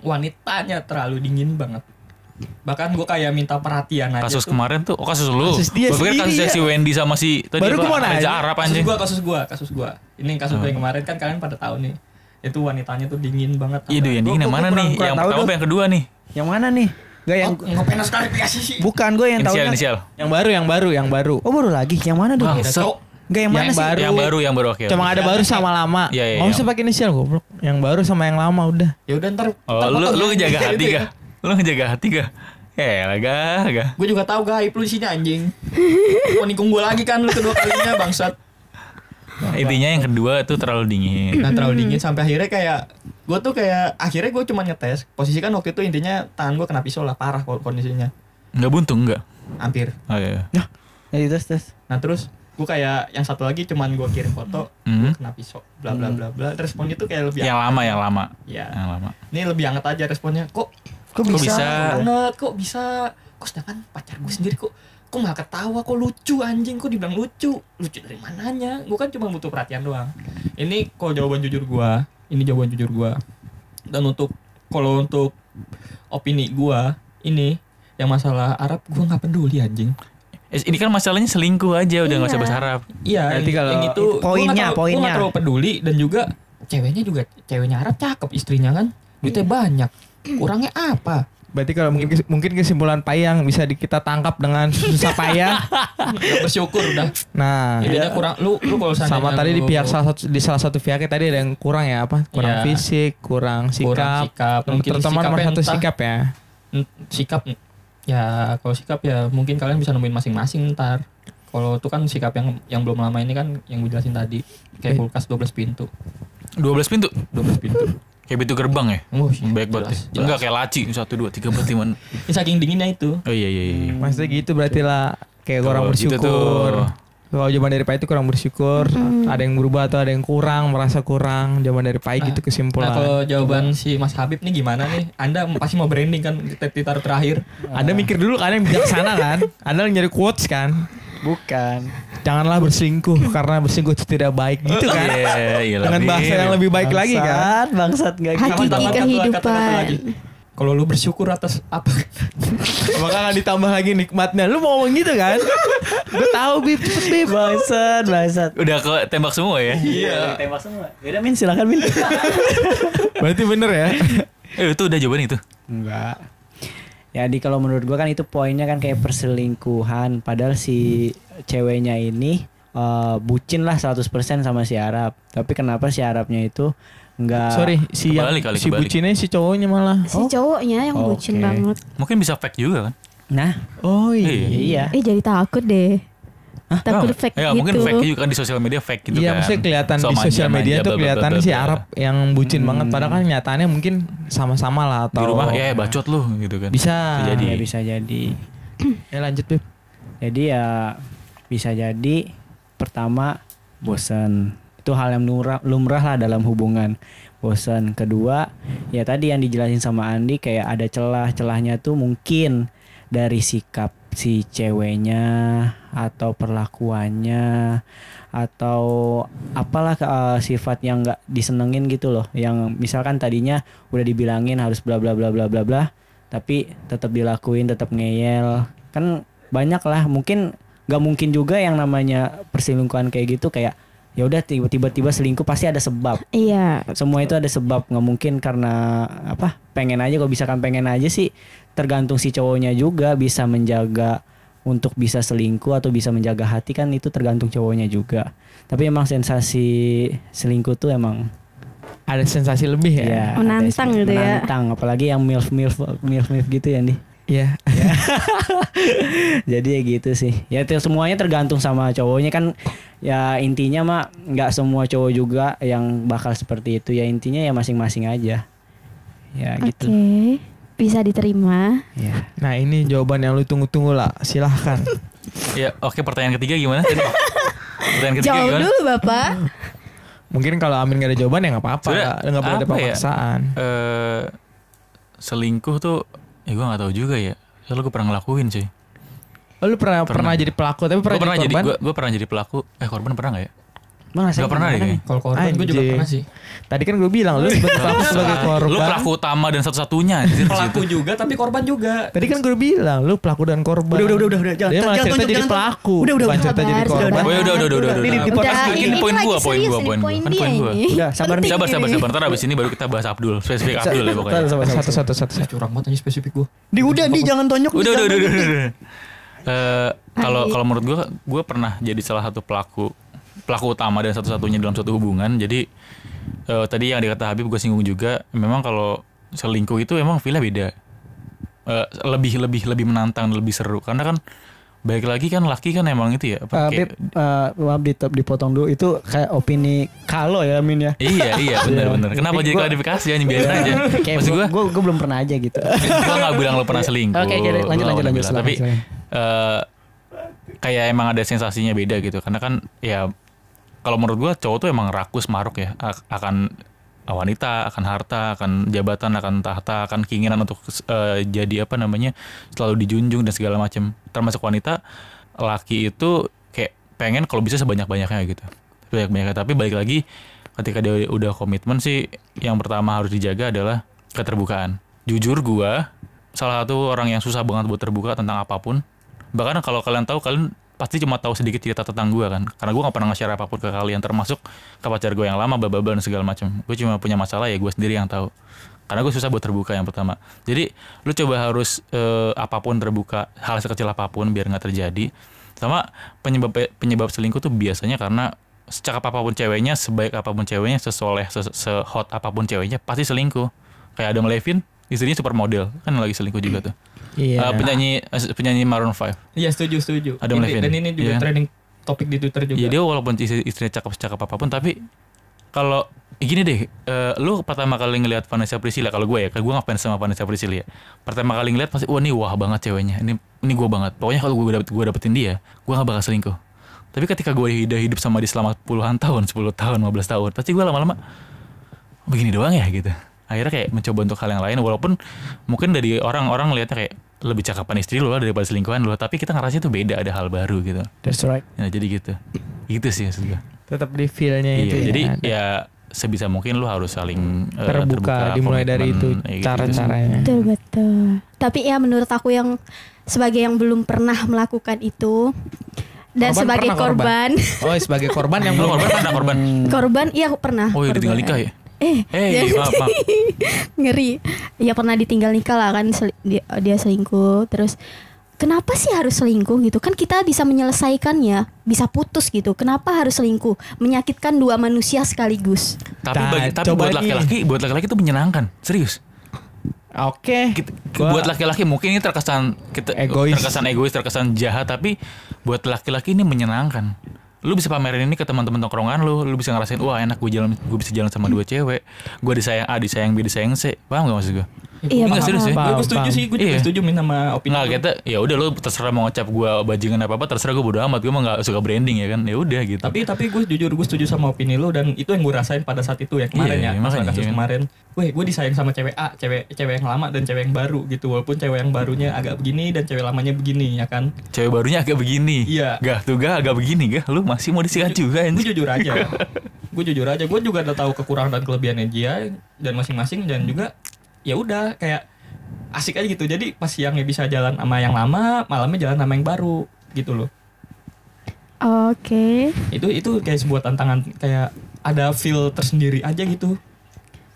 wanitanya terlalu dingin banget. Bahkan gua kayak minta perhatian aja Kasus tuh. kemarin tuh, oh kasus lu. Kasus dia sendiri kasusnya ya. si Wendy sama si tadi Baru gua nanya. Arab kasus anjing. gua, kasus gua, kasus gua. Ini kasus gua yang kemarin kan kalian pada tahu nih. Itu wanitanya tuh dingin banget. Iya, yang dingin yang mana nih? Yang tahu pertama apa yang kedua nih? Yang mana nih? Gak yang Oh, ngapain klarifikasi sih? bukan gue yang tahu. Inisial, inisial. Yang baru, yang baru, yang baru. Oh baru lagi. Yang mana Dul? Bang. Beda, Cok. Gak yang mana Yang sih? baru. Yang baru, yang baru oke. Cuma ada baru sama lama. Iya, iya, Nggak iya. usah pakai inisial goblok. Yang baru sama yang lama udah. Ya udah ntar. Oh, ntar lu potong lu ngejaga hati ya. gak? Lu ngejaga hati gak? Eh, gak, gak. Gue juga tahu gaib lu di sini anjing. Mau nikung gue lagi kan lu kedua kalinya bangsat. Intinya yang kedua tuh terlalu dingin. Nah terlalu dingin sampai akhirnya kayak gue tuh kayak akhirnya gue cuma ngetes posisi kan waktu itu intinya tangan gue kena pisau lah parah kondisinya Enggak buntung enggak? hampir Oh iya. Ya terus terus. nah terus gue kayak yang satu lagi cuman gue kirim foto Hmm. gua kena pisau bla bla bla bla responnya tuh kayak lebih Yang lama, yang lama. ya Yang lama. ini lebih hangat aja responnya kok Kok bisa? banget kok bisa kok sedangkan pacar gue sendiri kok kok malah ketawa kok lucu anjing kok dibilang lucu lucu dari mananya gue kan cuma butuh perhatian doang ini kok jawaban jujur gue ini jawaban jujur gue dan untuk kalau untuk opini gue ini yang masalah Arab gue nggak peduli anjing Eh, Ini kan masalahnya selingkuh aja, udah nggak usah Iya. bahasa Arab. iya Berarti yang, kalau yang itu poinnya, gua poinnya. nggak terlalu peduli dan juga ceweknya juga ceweknya Arab cakep istrinya kan duitnya banyak kurangnya apa Berarti kalau mungkin mungkin kesimpulan payang bisa di, kita tangkap dengan susah payah. Nggak bersyukur udah Nah, intinya kurang lu lu kalau sama tadi di lu- pihak salah satu di salah satu pihaknya tadi ada yang kurang ya apa? Kurang Iya. fisik, kurang sikap. kurang sikap mungkin Terutama nomor sikapnya satu entah- sikap ya. sikap ya kalau sikap ya mungkin kalian bisa nemuin masing-masing ntar kalau itu kan sikap yang yang belum lama ini kan yang gue jelasin tadi kayak Eh. kulkas 12 pintu 12 pintu. 12 pintu Kayak pintu gerbang ya? oh iya, Baik banget jelas, ya. Enggak kayak laci 1 2 3 4 5. ini saking dinginnya itu Oh iya iya iya. Maksudnya gitu berarti lah kayak Tuh, kurang gitu bersyukur. tuh. Kalau jawaban dari Pai itu kurang bersyukur, ada yang berubah atau ada yang kurang, merasa kurang. Jawaban dari Pai gitu Nah kesimpulan. kalau jawaban si Mas Habib nih gimana nih? Anda pasti mau branding kan di ditaruh terakhir. Anda mikir dulu kan yang bijaksana kan? Anda nyari quotes kan? Bukan. Janganlah berselingkuh karena berselingkuh itu tidak baik gitu kan. Iya, iya Dengan lebih. bahasa yang lebih baik lagi kan. Bangsat, bangsat nggak gitu. Hakiki kehidupan. Kalau lu bersyukur atas apa? Maka nggak ditambah lagi nikmatnya. Lu mau ngomong gitu kan? Gue tahu bib, cepet bib. Bangsat, bangsat. Udah ke tembak semua ya? Iya. Tembak semua. Yaudah Min, silakan Min. Berarti bener ya? Eh itu udah jawaban itu. Enggak. Jadi kalau menurut gua kan itu poinnya kan kayak perselingkuhan padahal si ceweknya ini eh, bucin lah 100% sama si Arab. Tapi kenapa si Arabnya itu enggak Sorry, si yang, Kebalik kali, si kebalik. bucinnya si cowoknya malah. Si cowoknya yang bucin Oke. banget. Mungkin bisa fake juga kan? Nah, Oh iya. iya. Eh jadi takut deh. Takut Oh, fake ya, gitu. mungkin fake juga kan di sosial media fake gitu Iya, kan. maksudnya kelihatan So, di sosial media manja, tuh bla, bla, kelihatan bla, si bla. Arab yang bucin banget. Padahal kan nyatanya mungkin sama-sama lah atau Di rumah ya bacot lu gitu kan. Bisa. Bisa jadi. Ya bisa jadi. Ya lanjut bib. Jadi ya bisa jadi pertama bosan. Itu hal yang lumrah, lumrah lah dalam hubungan. Bosan. Kedua, ya tadi yang dijelasin sama Andi kayak ada celah-celahnya tuh mungkin dari sikap si ceweknya atau perlakuannya atau apalah eh, sifat yang nggak disenengin gitu loh. Yang misalkan tadinya udah dibilangin harus bla bla bla bla bla bla tapi tetap dilakuin tetap ngeyel. Kan banyak lah mungkin nggak mungkin juga yang namanya perselingkuhan kayak gitu kayak ya udah tiba-tiba tiba selingkuh pasti ada sebab. Iya. semua itu ada sebab nggak mungkin karena apa pengen aja kalau bisa kan pengen aja sih. Tergantung si cowoknya juga bisa menjaga untuk bisa selingkuh atau bisa menjaga hati kan itu tergantung cowoknya juga tapi emang sensasi selingkuh tuh emang Ada sensasi lebih ya. ya Menantang gitu ya. menantang apalagi yang milf milf milf milf gitu ya nih Iya. jadi ya gitu sih ya itu semuanya tergantung sama cowoknya kan ya intinya mah nggak semua cowok juga yang bakal seperti itu ya intinya ya masing-masing aja ya Oke. gitu Bisa diterima. ya Nah ini jawaban yang lu tunggu-tunggu lah. Silahkan. Ya, oke pertanyaan ketiga gimana? Tadi? pertanyaan ketiga Jawab gimana? dulu Bapak. Mungkin kalau Amin gak ada jawaban ya nggak apa-apa. Nggak boleh ada ya? pemaksaan. Eh selingkuh tuh ya gue nggak tahu juga ya. Soalnya gue pernah ngelakuin sih. Oh, lu pernah, pernah Pernah. jadi pelaku tapi pernah, pernah jadi korban? gue gue pernah jadi pelaku. Eh korban pernah nggak ya? Bang, Gak pernah deh kayaknya. Kalau korban gue juga pernah sih. Tadi kan gue bilang lu sebagai korban. Lu pelaku utama dan satu-satunya Pelaku juga tapi korban juga. Tadi kan gue bilang lu pelaku dan korban. Udah, udah, udah, udah, udah. Jangan- Dia malah jangan cerita tunjuk, jadi jangan pelaku. Udah, udah, udah. cerita jadi korban. Ya udah udah udah udah. Ini di udah. podcast Udah, Ini poin gua, poin gua, poin gua. poin Kan poin gua. ini. Udah, sabar, Penting Sabar sabar sabar. Ntar abis ini baru kita bahas Abdul. Spesifik Abdul ya pokoknya. Satu satu satu. Saya curang banget aja spesifik gue. Di udah, di jangan tonjok. Udah udah udah jangan udah. udah. Eh, Kalau kalau menurut gue, gue pernah jadi salah satu pelaku pelaku utama dan satu-satunya dalam suatu hubungan. Jadi eh, tadi yang dikata Habib gue singgung juga. Memang kalau selingkuh itu emang feelnya beda. Eh, lebih lebih lebih menantang, lebih seru. Karena kan baik lagi kan laki kan emang itu ya. Apa, Eh, Beb, eh, maaf ditep- dipotong dulu itu kayak opini kalau ya Min ya. Iya iya benar benar. Kenapa jadi klarifikasi ya biarin aja. Kayak Maksud gue gue gue belum pernah aja gitu. gue gak bilang lo pernah selingkuh. Oke, oke, lanjut, lanjut, nggak lanjut, silakan, Tapi eh, kayak emang ada sensasinya beda gitu. Karena kan ya kalau menurut gue cowok tuh emang rakus maruk ya ak- akan wanita, akan harta, akan jabatan, akan tahta, akan keinginan untuk eh, jadi apa namanya selalu dijunjung dan segala macam. Termasuk wanita, laki itu kayak pengen kalau bisa sebanyak banyaknya gitu. Banyak banyaknya. Tapi balik lagi ketika dia udah komitmen sih, yang pertama harus dijaga adalah keterbukaan. Jujur gua salah satu orang yang susah banget buat terbuka tentang apa pun. Bahkan kalau kalian tahu kalian pasti cuma tahu sedikit cerita tentang gua kan. Karena gua nggak pernah nge-share apa pun ke kalian termasuk ke pacar gue yang lama bla dan segala macam. Gue cuma punya masalah ya gue sendiri yang tahu. Karena gue susah buat terbuka yang pertama. Jadi lu coba harus eh, apa pun terbuka hal sekecil apa pun biar nggak terjadi. Sama penyebab penyebab selingkuh tuh biasanya karena secakap apa pun ceweknya, sebaik apa pun ceweknya, sesoleh, se- sehot apa pun ceweknya pasti selingkuh. Kayak Adam Levine, istrinya supermodel, kan lagi selingkuh juga tuh. Iya. Eh, penyanyi eh, penyanyi Maroon 5. Iya setuju setuju. Adam Ini- Levine. Dan ini juga Iya. trending topik di Twitter juga. Iya dia walaupun istri, istrinya cakep-cakep apa pun tapi kalau gini deh, eh, lu pertama kali ngelihat Vanessa Priscilla kalau gue ya, kalau gue ngefans sama Vanessa Priscilla ya. Pertama kali ngeliat pasti wah ini wah banget ceweknya. Ini ini gue banget. Pokoknya kalau gue dapet gue dapetin dia, gue gak bakal selingkuh. Tapi ketika gue udah hidup sama dia selama puluhan tahun, 10 tahun, 15 tahun, pasti gue lama-lama begini doang ya gitu. Akhirnya kayak mencoba untuk hal yang lain walaupun mungkin dari orang-orang ngeliatnya kayak lebih cakapan istri lo daripada selingkuhan lo tapi kita ngerasa itu beda ada hal baru gitu That's right. ya jadi gitu gitu sih maksud gue Tetap di feel-nya iya itu ya. jadi ada. ya sebisa mungkin lo harus saling eh, terbuka, dimulai dari itu ya gitu. cara-caranya. Betul betul. Tapi ya menurut aku yang sebagai yang belum pernah melakukan itu dan Korban sebagai pernah korban? korban, Oh, sebagai korban yang belum korban mana korban korban iya aku pernah. oh iya ditinggal nikah ya Eh, jangan- maaf, maaf. ngeri. Ya pernah ditinggal nikah lah kan sel- dia, dia selingkuh terus Kenapa sih harus selingkuh gitu? Kan kita bisa menyelesaikannya, bisa putus gitu. Kenapa harus selingkuh? Menyakitkan dua manusia sekaligus. tapi Nah, bagi, tapi buat laki-laki buat laki-laki itu menyenangkan serius Oke. Kita- Gua- buat laki-laki mungkin ini terkesan kita Egois. terkesan egois terkesan jahat tapi buat laki-laki ini menyenangkan lu bisa pamerin ini ke teman-teman tongkrongan lu lu bisa ngerasain wah enak gue jalan gue bisa jalan sama dua cewek. Gue disayang A disayang B disayang C. Paham gak maksud gue Iya, Enggak serius ya gue setuju sih, gue juga Iya. setuju Min sama opini Nggak lu. kita ya udah lu terserah mau ngecap gue bajingan apa apa terserah gue bodo amat gue mah nggak suka branding ya kan ya udah gitu Tapi tapi gue jujur gue setuju sama opini lu dan itu yang gue rasain pada saat itu ya kemarin Iya, ya masalah kasus iya. kemarin. Weh gue disayang sama cewek A, cewek cewek yang lama dan cewek yang baru gitu walaupun cewek yang barunya agak begini dan cewek lamanya begini ya kan. cewek barunya agak begini Iya. gak tuh gak agak begini gak lu masih mau disikat juga Gue jujur aja. gue jujur aja gue juga udah tahu kekurangan dan kelebihannya dia dan masing-masing dan juga ya udah kayak asik aja gitu. Jadi pas siangnya bisa jalan sama yang lama, malamnya jalan sama yang baru gitu loh. Oke. Itu itu kayak sebuah tantangan kayak ada feel tersendiri aja gitu.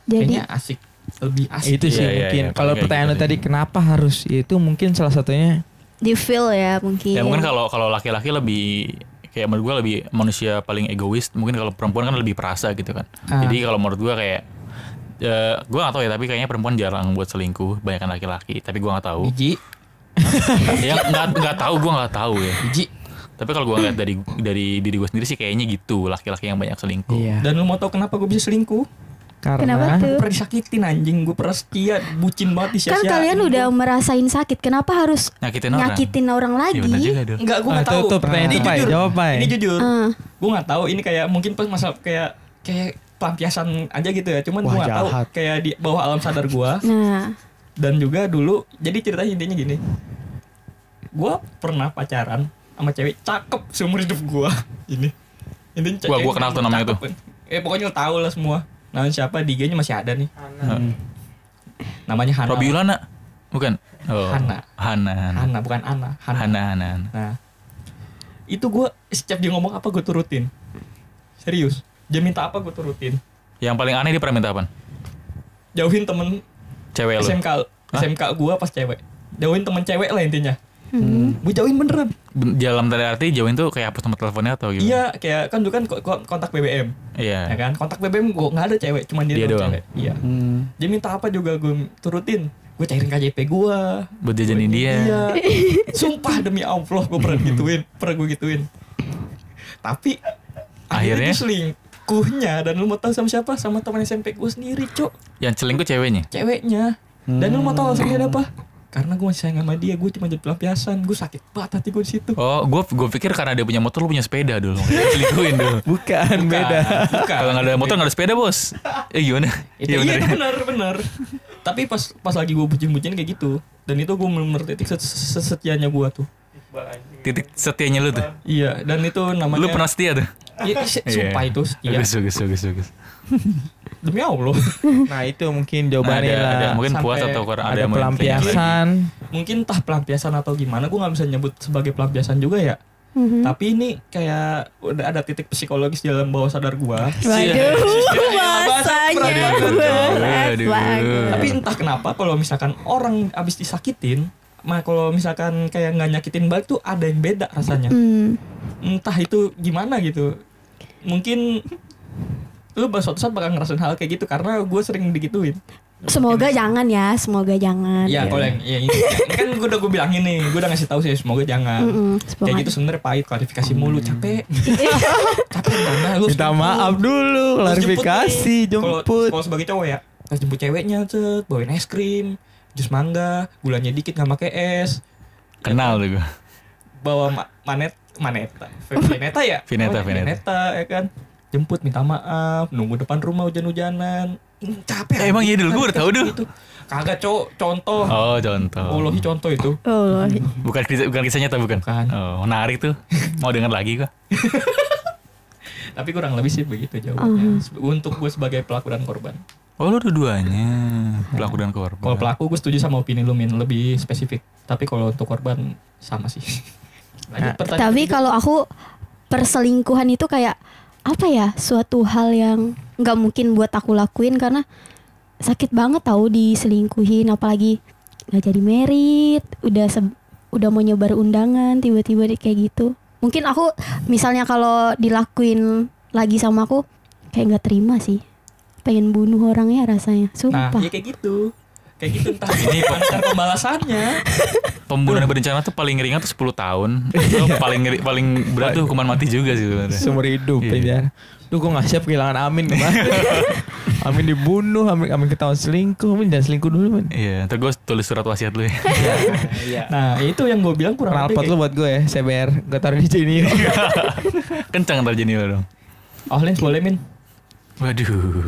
Jadi Kayaknya asik lebih asik. itu sih iya, mungkin iya, kalau kayak pertanyaan gitu tadi kenapa harus itu mungkin salah satunya di feel ya mungkin. Ya mungkin kalau kalau laki-laki lebih kayak menurut gua lebih manusia paling egois. Mungkin kalau perempuan kan lebih perasa gitu kan. Ah. Jadi kalau menurut gua kayak eh gua gak tahu ya tapi kayaknya perempuan jarang buat selingkuh, banyak laki-laki. Tapi gua nggak tahu. Biji, ya nggak nggak tahu gua nggak tahu ya. biji. Tapi kalau gua ngeliat dari dari diri gua sendiri sih kayaknya gitu laki-laki yang banyak selingkuh. iya Dan lu mau tau kenapa gue bisa selingkuh? karena Kenapa tuh? Pernah disakitin anjing, gue pernah setia, bucin banget kan disia-siain. kalian udah merasain sakit, kenapa harus Nyakitin orang. nyakitin orang Iya lagi? juga dong. Enggak, gue Ah, gak tuh, tahu. ini jujur. Jawab. Ini jujur. Ah. Gue gak tahu ini kayak mungkin pas masa kayak kayak pelampiasan aja gitu ya. Cuman gue tahu kayak di bawah alam sadar gue Nah, dan juga dulu jadi ceritanya intinya gini. Gue pernah pacaran sama cewek cakep seumur hidup gue. Ini. Intinya Wah, cewek gua kenal tuh namanya cakep. Eh pokoknya lo tahu lah semua. Namanya siapa? di IG-nya masih ada nih. Nah, Namanya Hana. Robi Ulana bukan? Oh. Hana. Hana. Hana. Hana bukan Ana. Hana. Hana. Hana. Hana. Nah, itu gue setiap dia ngomong apa gue turutin. Serius. Dia minta apa gue turutin. Yang paling aneh dia pernah minta apa? Jauhin temen Cewek lu. SMK SMK gue pas cewek. Jauhin temen cewek lah intinya. hmm. Gue jauhin beneran. Ben- Dalam tanda arti jauhin tuh kayak hapus nomor teleponnya atau gimana? Iya, kayak kan dulu kan ko- ko- kontak BBM, ya Iya. kan? Kontak BBM gue nggak ada cewek, cuman dia, Dia doang doang. cewek. Iya. Hmm. Dia minta apa juga gue turutin. Gue cairin KJP gue. Buat jajanin dia. Iya. Sumpah demi Allah gue pernah gituin, pernah gue gituin. Tapi akhirnya, Akhirnya? Selingkuhnya dan lu mau tahu sama siapa? Sama teman SMP gue sendiri, Cok. Yang selingkuh ceweknya. Ceweknya. Dan lu mau tahu alasannya ada apa? Karena gue masih sayang sama dia, gue cuma jadi pelampiasan. Gue sakit banget hati gue di situ. Oh, gue gue pikir karena dia punya motor lu punya sepeda dulu. Selingkuhin dulu. bukan, Bukan, beda Bukan. Kalau nggak ada motor nggak ada sepeda bos. Eh gimana? Itu, Iya iya, itu ya. benar benar. Tapi pas pas lagi gue bucin-bucin kayak gitu. Dan itu gue bener titik ses- ses- setianya gue tuh. Titik setianya lu tuh. Iya, dan itu namanya Lu pernah setia tuh? Iya, se- sumpah Iya. itu setia. Bagus, bagus, bagus, bagus. Demi Allah. nah itu mungkin Nah, jawabannya ada, ada lah mungkin Sampai puas atau kurang ada, ada, pelampiasan Mungkin entah pelampiasan atau gimana, gue nggak bisa nyebut sebagai pelampiasan juga ya. Mhm. Tapi ini kayak udah ada titik psikologis di dalam bawah sadar gue. Waduh, bahasanya berat Aduh. banget. Tapi entah kenapa kalau misalkan orang abis disakitin, mah kalau misalkan kayak nggak nyakitin balik tuh ada yang beda rasanya. Hmm. Entah itu gimana gitu. Mungkin lu suatu saat bakal ngerasain hal kayak gitu karena gue sering digituin. Semoga jangan ya, semoga jangan. Iya, kalau yang ya, ini, kan gue udah gue bilangin nih, gue udah ngasih tahu sih semoga jangan. Mm-mm, Kayak semoga. gitu sebenarnya pahit klarifikasi mulu capek. capek mana lu minta maaf dulu klarifikasi jemput Kalau sebagai cowok ya, pas jemput ceweknya cet, bawain es krim, jus mangga, gulanya dikit nggak pakai es, Kenal tuh gue. Bawa ma- manet maneta, Veneta ya? Vineta, Oh, Vineta. Vineta ya kan. Jemput minta maaf, nunggu depan rumah hujan-hujanan. "Ih, capek. Eh, emang iya dulu, gua udah tahu, dulu. Gitu. Kagak, Cok. Contoh. Oh contoh. Wallahi contoh itu. Oh, Bukan kisah, bukan kisah nyata bukan? Bukan. Oh menarik tuh. Mau denger lagi kah? Tapi kurang lebih sih begitu jawabannya. Untuk gue sebagai pelaku dan korban. Oh lu dua-duanya pelaku dan korban. Kalau pelaku gue setuju sama opini lu Min, lebih spesifik. Tapi kalau untuk korban sama sih. Lanjut pertanyaan Tapi kalau aku perselingkuhan itu kayak apa ya suatu hal yang nggak mungkin buat aku lakuin karena sakit banget tahu diselingkuhin. Apalagi nggak jadi merit udah se- udah mau nyebar undangan tiba-tiba kayak gitu. Mungkin aku misalnya kalau dilakuin lagi sama aku kayak nggak terima sih. Pengen bunuh orangnya rasanya Nah, sumpah ya kayak gitu. Kayak gitu entah ini antar pembalasannya. Pembunuhan berencana tuh paling ringan tuh 10 tahun. Itu paling ngeri- paling berat tuh hukuman mati juga sih sebenarnya. Seumur hidup Iya. penjara. Duh gue gak siap kehilangan Amin. Amin dibunuh, Amin, Amin ketahuan selingkuh, Amin jangan selingkuh dulu man. Iya, ntar gue tulis surat wasiat lu ya. Iya. Nah, itu yang gue bilang kurang Knalpot lebih lu buat gue ya, CBR. Gue taruh di sini. Kencang ntar lo dong. Oh, Lens boleh Min. Waduh.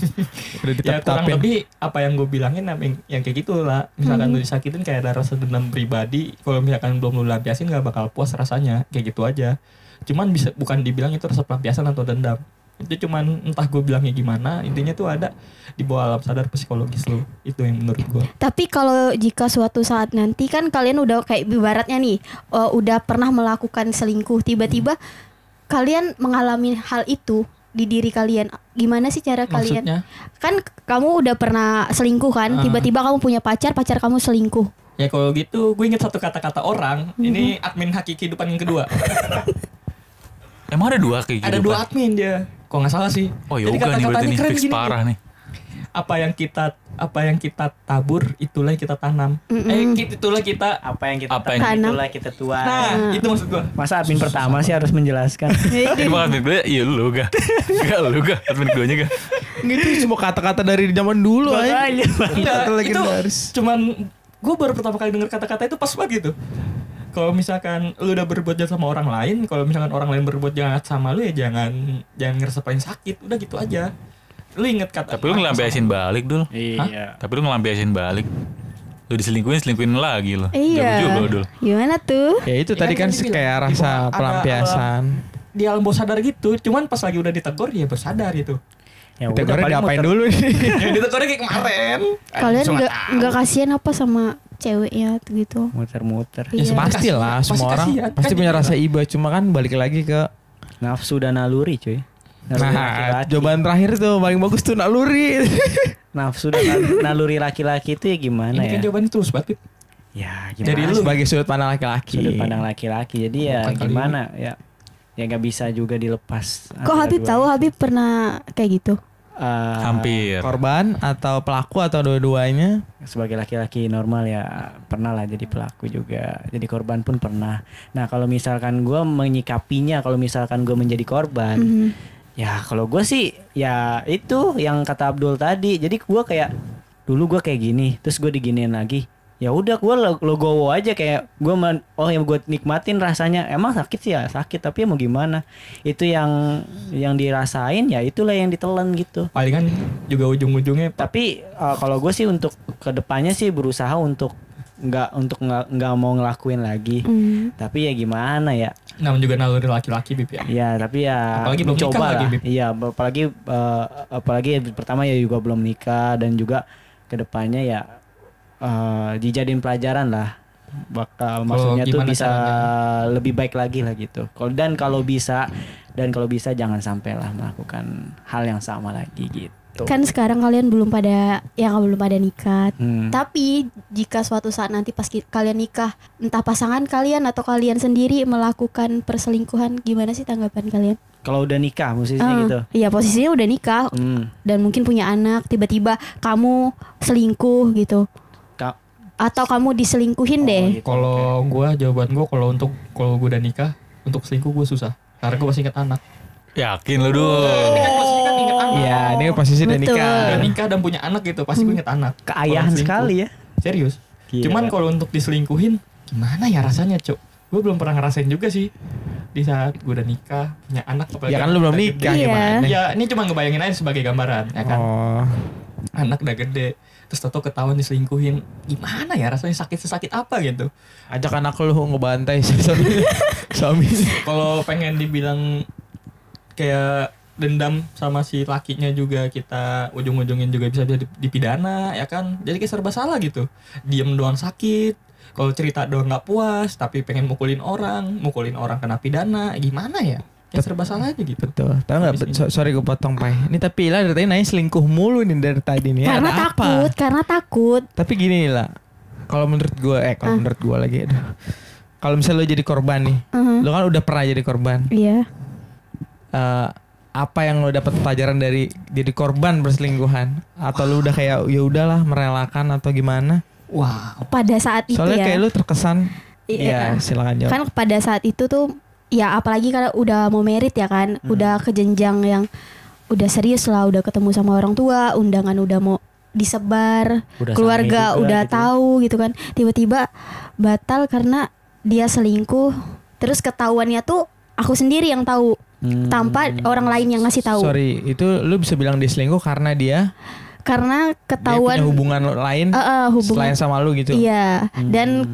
Udah Ya kurang lebih apa yang gue bilangin yang, yang kayak gitu lah. Misalkan lu disakitin kayak ada rasa dendam pribadi. Kalau misalkan belum lu lampiasin gak bakal puas rasanya. Kayak gitu aja. Cuman bisa bukan dibilang itu rasa pelampiasan atau dendam. Itu cuman entah gue bilangnya gimana. Intinya tuh ada di bawah alam sadar psikologis lu. Itu yang menurut gue. Tapi kalau jika suatu saat nanti kan kalian udah kayak ibaratnya nih uh, udah pernah melakukan selingkuh tiba-tiba kalian mengalami hal itu di diri kalian gimana sih cara kalian Maksudnya? kan kamu udah pernah selingkuh kan Ah. tiba-tiba kamu punya pacar pacar kamu selingkuh Ya kalau gitu gue inget satu kata-kata orang. Ini admin haki kehidupan yang kedua. Emang ada dua kayak gitu? ada dua admin dia. Kok nggak salah sih? Oh ya Jadi udah nih berarti keren fix gini parah nih. Apa yang kita apa yang kita tabur itulah yang kita tanam. Mm-mm. Eh itulah kita Apa yang kita Apa yang- tanam, itulah kita tuai. Nah, itu maksud gua. Masa admin pertama sih harus menjelaskan. Emang admin gue, iya lu gak? Gak lu gak? Admin gue gak? Itu semua kata-kata dari zaman dulu aja. Enggak, Kata itu legendaris. cuman gua baru pertama kali denger kata-kata itu pas banget gitu. Kalau misalkan lu udah berbuat jahat sama orang lain, kalau misalkan orang lain berbuat jahat sama lu ya jangan jangan ngerasa paling sakit, udah gitu aja. Lu inget kata Tapi lu ngelampiasin balik dulu. Iya. Tapi lu ngelampiasin balik. Lu diselingkuhin, selingkuhin lagi lu. iya juga lu dulu. gimana tuh Ya itu Ya tadi kan kan kayak rasa bawah ada pelampiasan. di alam bawah sadar gitu, cuman pas lagi udah ditegur ya bersadar gitu. Ya Kita udah, kemarin paling diapain muter- dulu nih? yang ditegurnya kayak kemarin. kalian nggak nggak kasihan apa sama ceweknya gitu Muter-muter. Ya, sebenarnya Pasti lah, semua orang pasti Kan punya dia rasa iba. Cuma kan balik lagi ke Nafsu dan naluri cuy. Naluri Nah, laki-laki. jawaban terakhir tuh paling bagus tuh naluri. Nafsu dan nal- naluri laki-laki itu ya gimana Ini kan ya? jawabannya terus banget. Ya gimana? lu. Sebagai sudut pandang laki-laki. Sudut pandang laki-laki. Jadi ya Bukan kali gimana ya? Ya nggak bisa juga dilepas. kok Habib tahu Habib pernah kayak gitu Eh, Hampir. Korban atau pelaku atau dua-duanya? sebagai laki-laki normal ya pernah lah jadi pelaku juga jadi korban pun pernah nah kalau misalkan gue menyikapinya kalau misalkan gue menjadi korban Mhm. Ya kalau gue sih ya itu yang kata Abdul tadi. Jadi gue kayak dulu gue kayak gini terus gue diginiin lagi. Ya udah gue lo, logowo aja kayak gue oh yang gue nikmatin rasanya. Emang sakit sih? Ya sakit tapi ya mau gimana? Itu yang yang dirasain ya itulah yang ditelan gitu. Palingan juga ujung-ujungnya tapi uh, kalau gue sih untuk ke depannya sih berusaha untuk nggak untuk nggak nggak mau ngelakuin lagi. Hmm. tapi ya gimana ya namanya juga naluri laki-laki Bib ya. ya tapi ya Apalagi belum nikah mencoba lagi, Bib. iya apalagi uh, apalagi pertama ya juga belum nikah dan juga ke depannya ya uh, dijadiin pelajaran lah bakal maksudnya tuh bisa caranya? lebih baik lagi lah gitu kalau dan kalau bisa dan kalau bisa jangan sampailah melakukan hal yang sama lagi gitu kan sekarang kalian belum pada ya belum pada nikah Hmm. Tapi jika suatu saat nanti pas kalian nikah, entah pasangan kalian atau kalian sendiri melakukan perselingkuhan, gimana sih tanggapan kalian? kalau udah nikah posisinya Eh, gitu Iya posisinya udah nikah Hmm. dan mungkin punya anak, tiba-tiba kamu selingkuh gitu, Ka- atau kamu diselingkuhin Oh, deh. gitu. Kalau gua jawaban gua kalau untuk kalau gua udah nikah untuk selingkuh gua susah. Karena gua masih ingat anak. Yakin lu dulu. Ini kan pasti kan ingat anak. Iya, ini posisi udah Betul. nikah. Udah nikah dan punya anak gitu, pasti gua ingat anak. keayahan sekali ya Serius. Gila. Cuman kalau untuk diselingkuhin gimana ya rasanya, Cok? Gue belum pernah ngerasain juga sih. di saat gue udah nikah punya anak apalagi Ya kan lu belum nikah gede. Iya. gimana? ya ini cuma ngebayangin aja sebagai gambaran ya kan Oh. anak udah gede terus toto ketahuan diselingkuhin gimana ya rasanya sakit sesakit apa gitu Ajak anak lu ngebantai suami. suami. kalau pengen dibilang kayak dendam sama si lakinya juga kita ujung-ujungin juga bisa jadi dipidana ya kan jadi kayak serba salah gitu diem doang sakit kalau cerita doang nggak puas tapi pengen mukulin orang mukulin orang kena pidana gimana ya kayak serba salah aja gitu Betul. Tahu nggak? So- sorry gue potong pai. Ini tapi Ila dari tadi nanya selingkuh mulu nih dari tadi nih. karena Ada takut, apa? karena takut. Tapi gini lah. Kalau menurut gue, eh kalau Ah. menurut gue lagi, aduh. Kalau misalnya lo jadi korban nih, Mhm. lo kan udah pernah jadi korban. Iya. Eh, apa yang lo dapat pelajaran dari jadi korban perselingkuhan? Atau lo udah kayak ya udahlah merelakan atau gimana? wow Pada saat itu Soalnya ya. kayak lo terkesan. Iya. Iya, silakan jawab. kan pada saat itu tuh ya apalagi kalau udah mau merit ya kan Hmm. udah ke jenjang yang udah serius lah udah ketemu sama orang tua undangan udah mau disebar Udah keluarga juga udah gitu. tahu gitu kan tiba-tiba batal karena dia selingkuh terus ketahuannya tuh aku sendiri yang tahu Hmm. tanpa orang lain yang ngasih tahu. Sorry, itu lo bisa bilang dia selingkuh karena dia, karena dia ketahuan punya hubungan lain Eh, eh, hubungan selain sama lu gitu. iya dan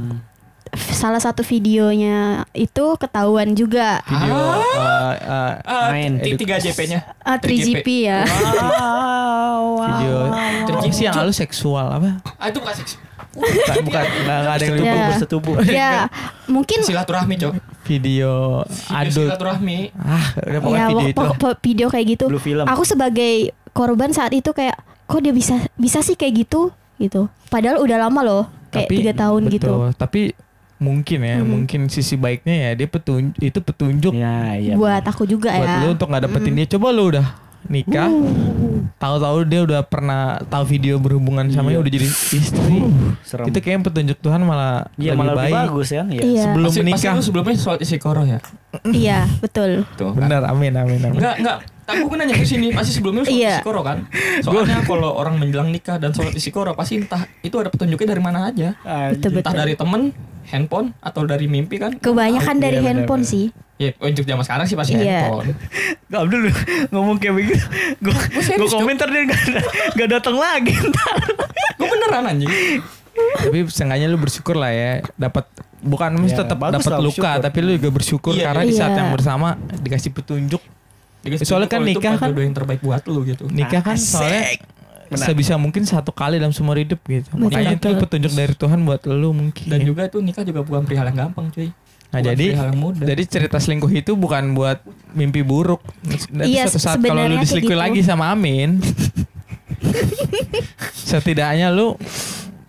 f- salah satu videonya itu ketahuan juga. Video eh, eh, Ah, Main. tiga JP nya? Ah, 3GP ya. Video apa sih yang halus seksual apa? ah itu bukan Bukan, bukan nggak ada yang Ya. lupa. bersetubuh. ya mungkin silaturahmi cok Video Video adult. silaturahmi Ah, udah pokoknya ya video itu. pok- pok- video kayak gitu Blue film. aku sebagai korban saat itu kayak kok dia bisa bisa sih kayak gitu gitu padahal udah lama loh kayak tiga tahun betul, gitu Tapi mungkin ya, Mhm. mungkin sisi baiknya ya dia petunjuk itu petunjuk Ya, iya. buat aku juga buat ya lu untuk nggak dapetin dia. Coba lu udah nikah, tahu-tahu dia udah pernah tahu video berhubungan sama dia Iya. udah jadi istri. Serem. Itu kayaknya petunjuk Tuhan malah Iya lebih malah baik. lebih bagus ya. Iya. iya Sebelum pasti, pasti menikah. lu sebelumnya sholat istiqoroh ya iya betul tuh kan? Benar, amin amin amin. Enggak, enggak. Tapi gue nanya ke sini, pasti sebelumnya sholat Iya. istiqoroh kan? Soalnya kalau orang menjelang nikah dan sholat istiqoroh pasti entah itu ada petunjuknya dari mana aja. betul Entah betul dari temen, handphone, atau dari mimpi kan? kebanyakan dari Iya, handphone benar. sih Ya, untuk zaman sekarang sih pasti Iya. handphone. Abdul ngomong kayak begitu. Gue gue komentar dia gak, gak datang lagi ntar. Gue beneran anjing. tapi seenggaknya lu bersyukur lah ya dapat bukan mesti Ya, tetap dapat luka bersyukur. tapi lu juga bersyukur Iya, karena di saat iya. yang bersama dikasih petunjuk Dikasih Soalnya kan nikah kan- yang terbaik buat lu gitu. nikah kan Asik. soalnya Benar. sebisa mungkin satu kali dalam seumur hidup gitu Betul. makanya itu petunjuk dari Tuhan buat lu mungkin Dan juga itu nikah juga bukan perihal yang gampang cuy. Nah Bukan jadi jadi cerita selingkuh itu bukan buat mimpi buruk Nanti Iya, suatu saat kalau lu diselingkuh gitu. lagi sama Amin setidaknya lu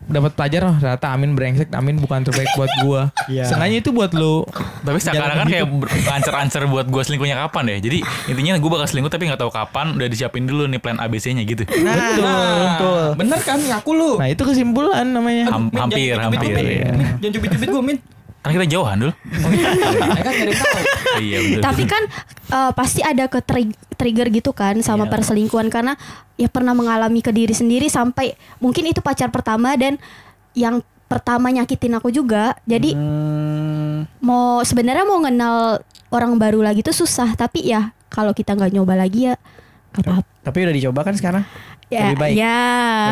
dapat pelajaran oh ternyata Amin brengsek Amin bukan terbaik buat gua Iya. Sengaja itu buat lu Tapi seakan-akan kayak ber- ancer-ancer buat gue selingkuhnya kapan deh. Jadi intinya gue bakal selingkuh tapi nggak tahu kapan. Udah disiapin dulu nih plan ABC-nya gitu. betul Nah, bener kan ngaku lu. Nah itu kesimpulan namanya. Ham- hampir, jangan hampir, cubit-cubit. iya. Min, Jangan cubit-cubit gue, Min. Kan kita jauhan dulu. Ya kan iya betul. tapi kan eh, pasti ada ke tri- trigger gitu kan sama Iya. perselingkuhan karena ya pernah mengalami ke diri sendiri sampai mungkin itu pacar pertama dan yang pertama nyakitin aku juga jadi Hmm, mau sebenarnya mau kenal orang baru lagi tuh susah tapi ya kalau kita nggak nyoba lagi ya apa-apa tapi udah dicoba kan sekarang? ya Lebih baik. ya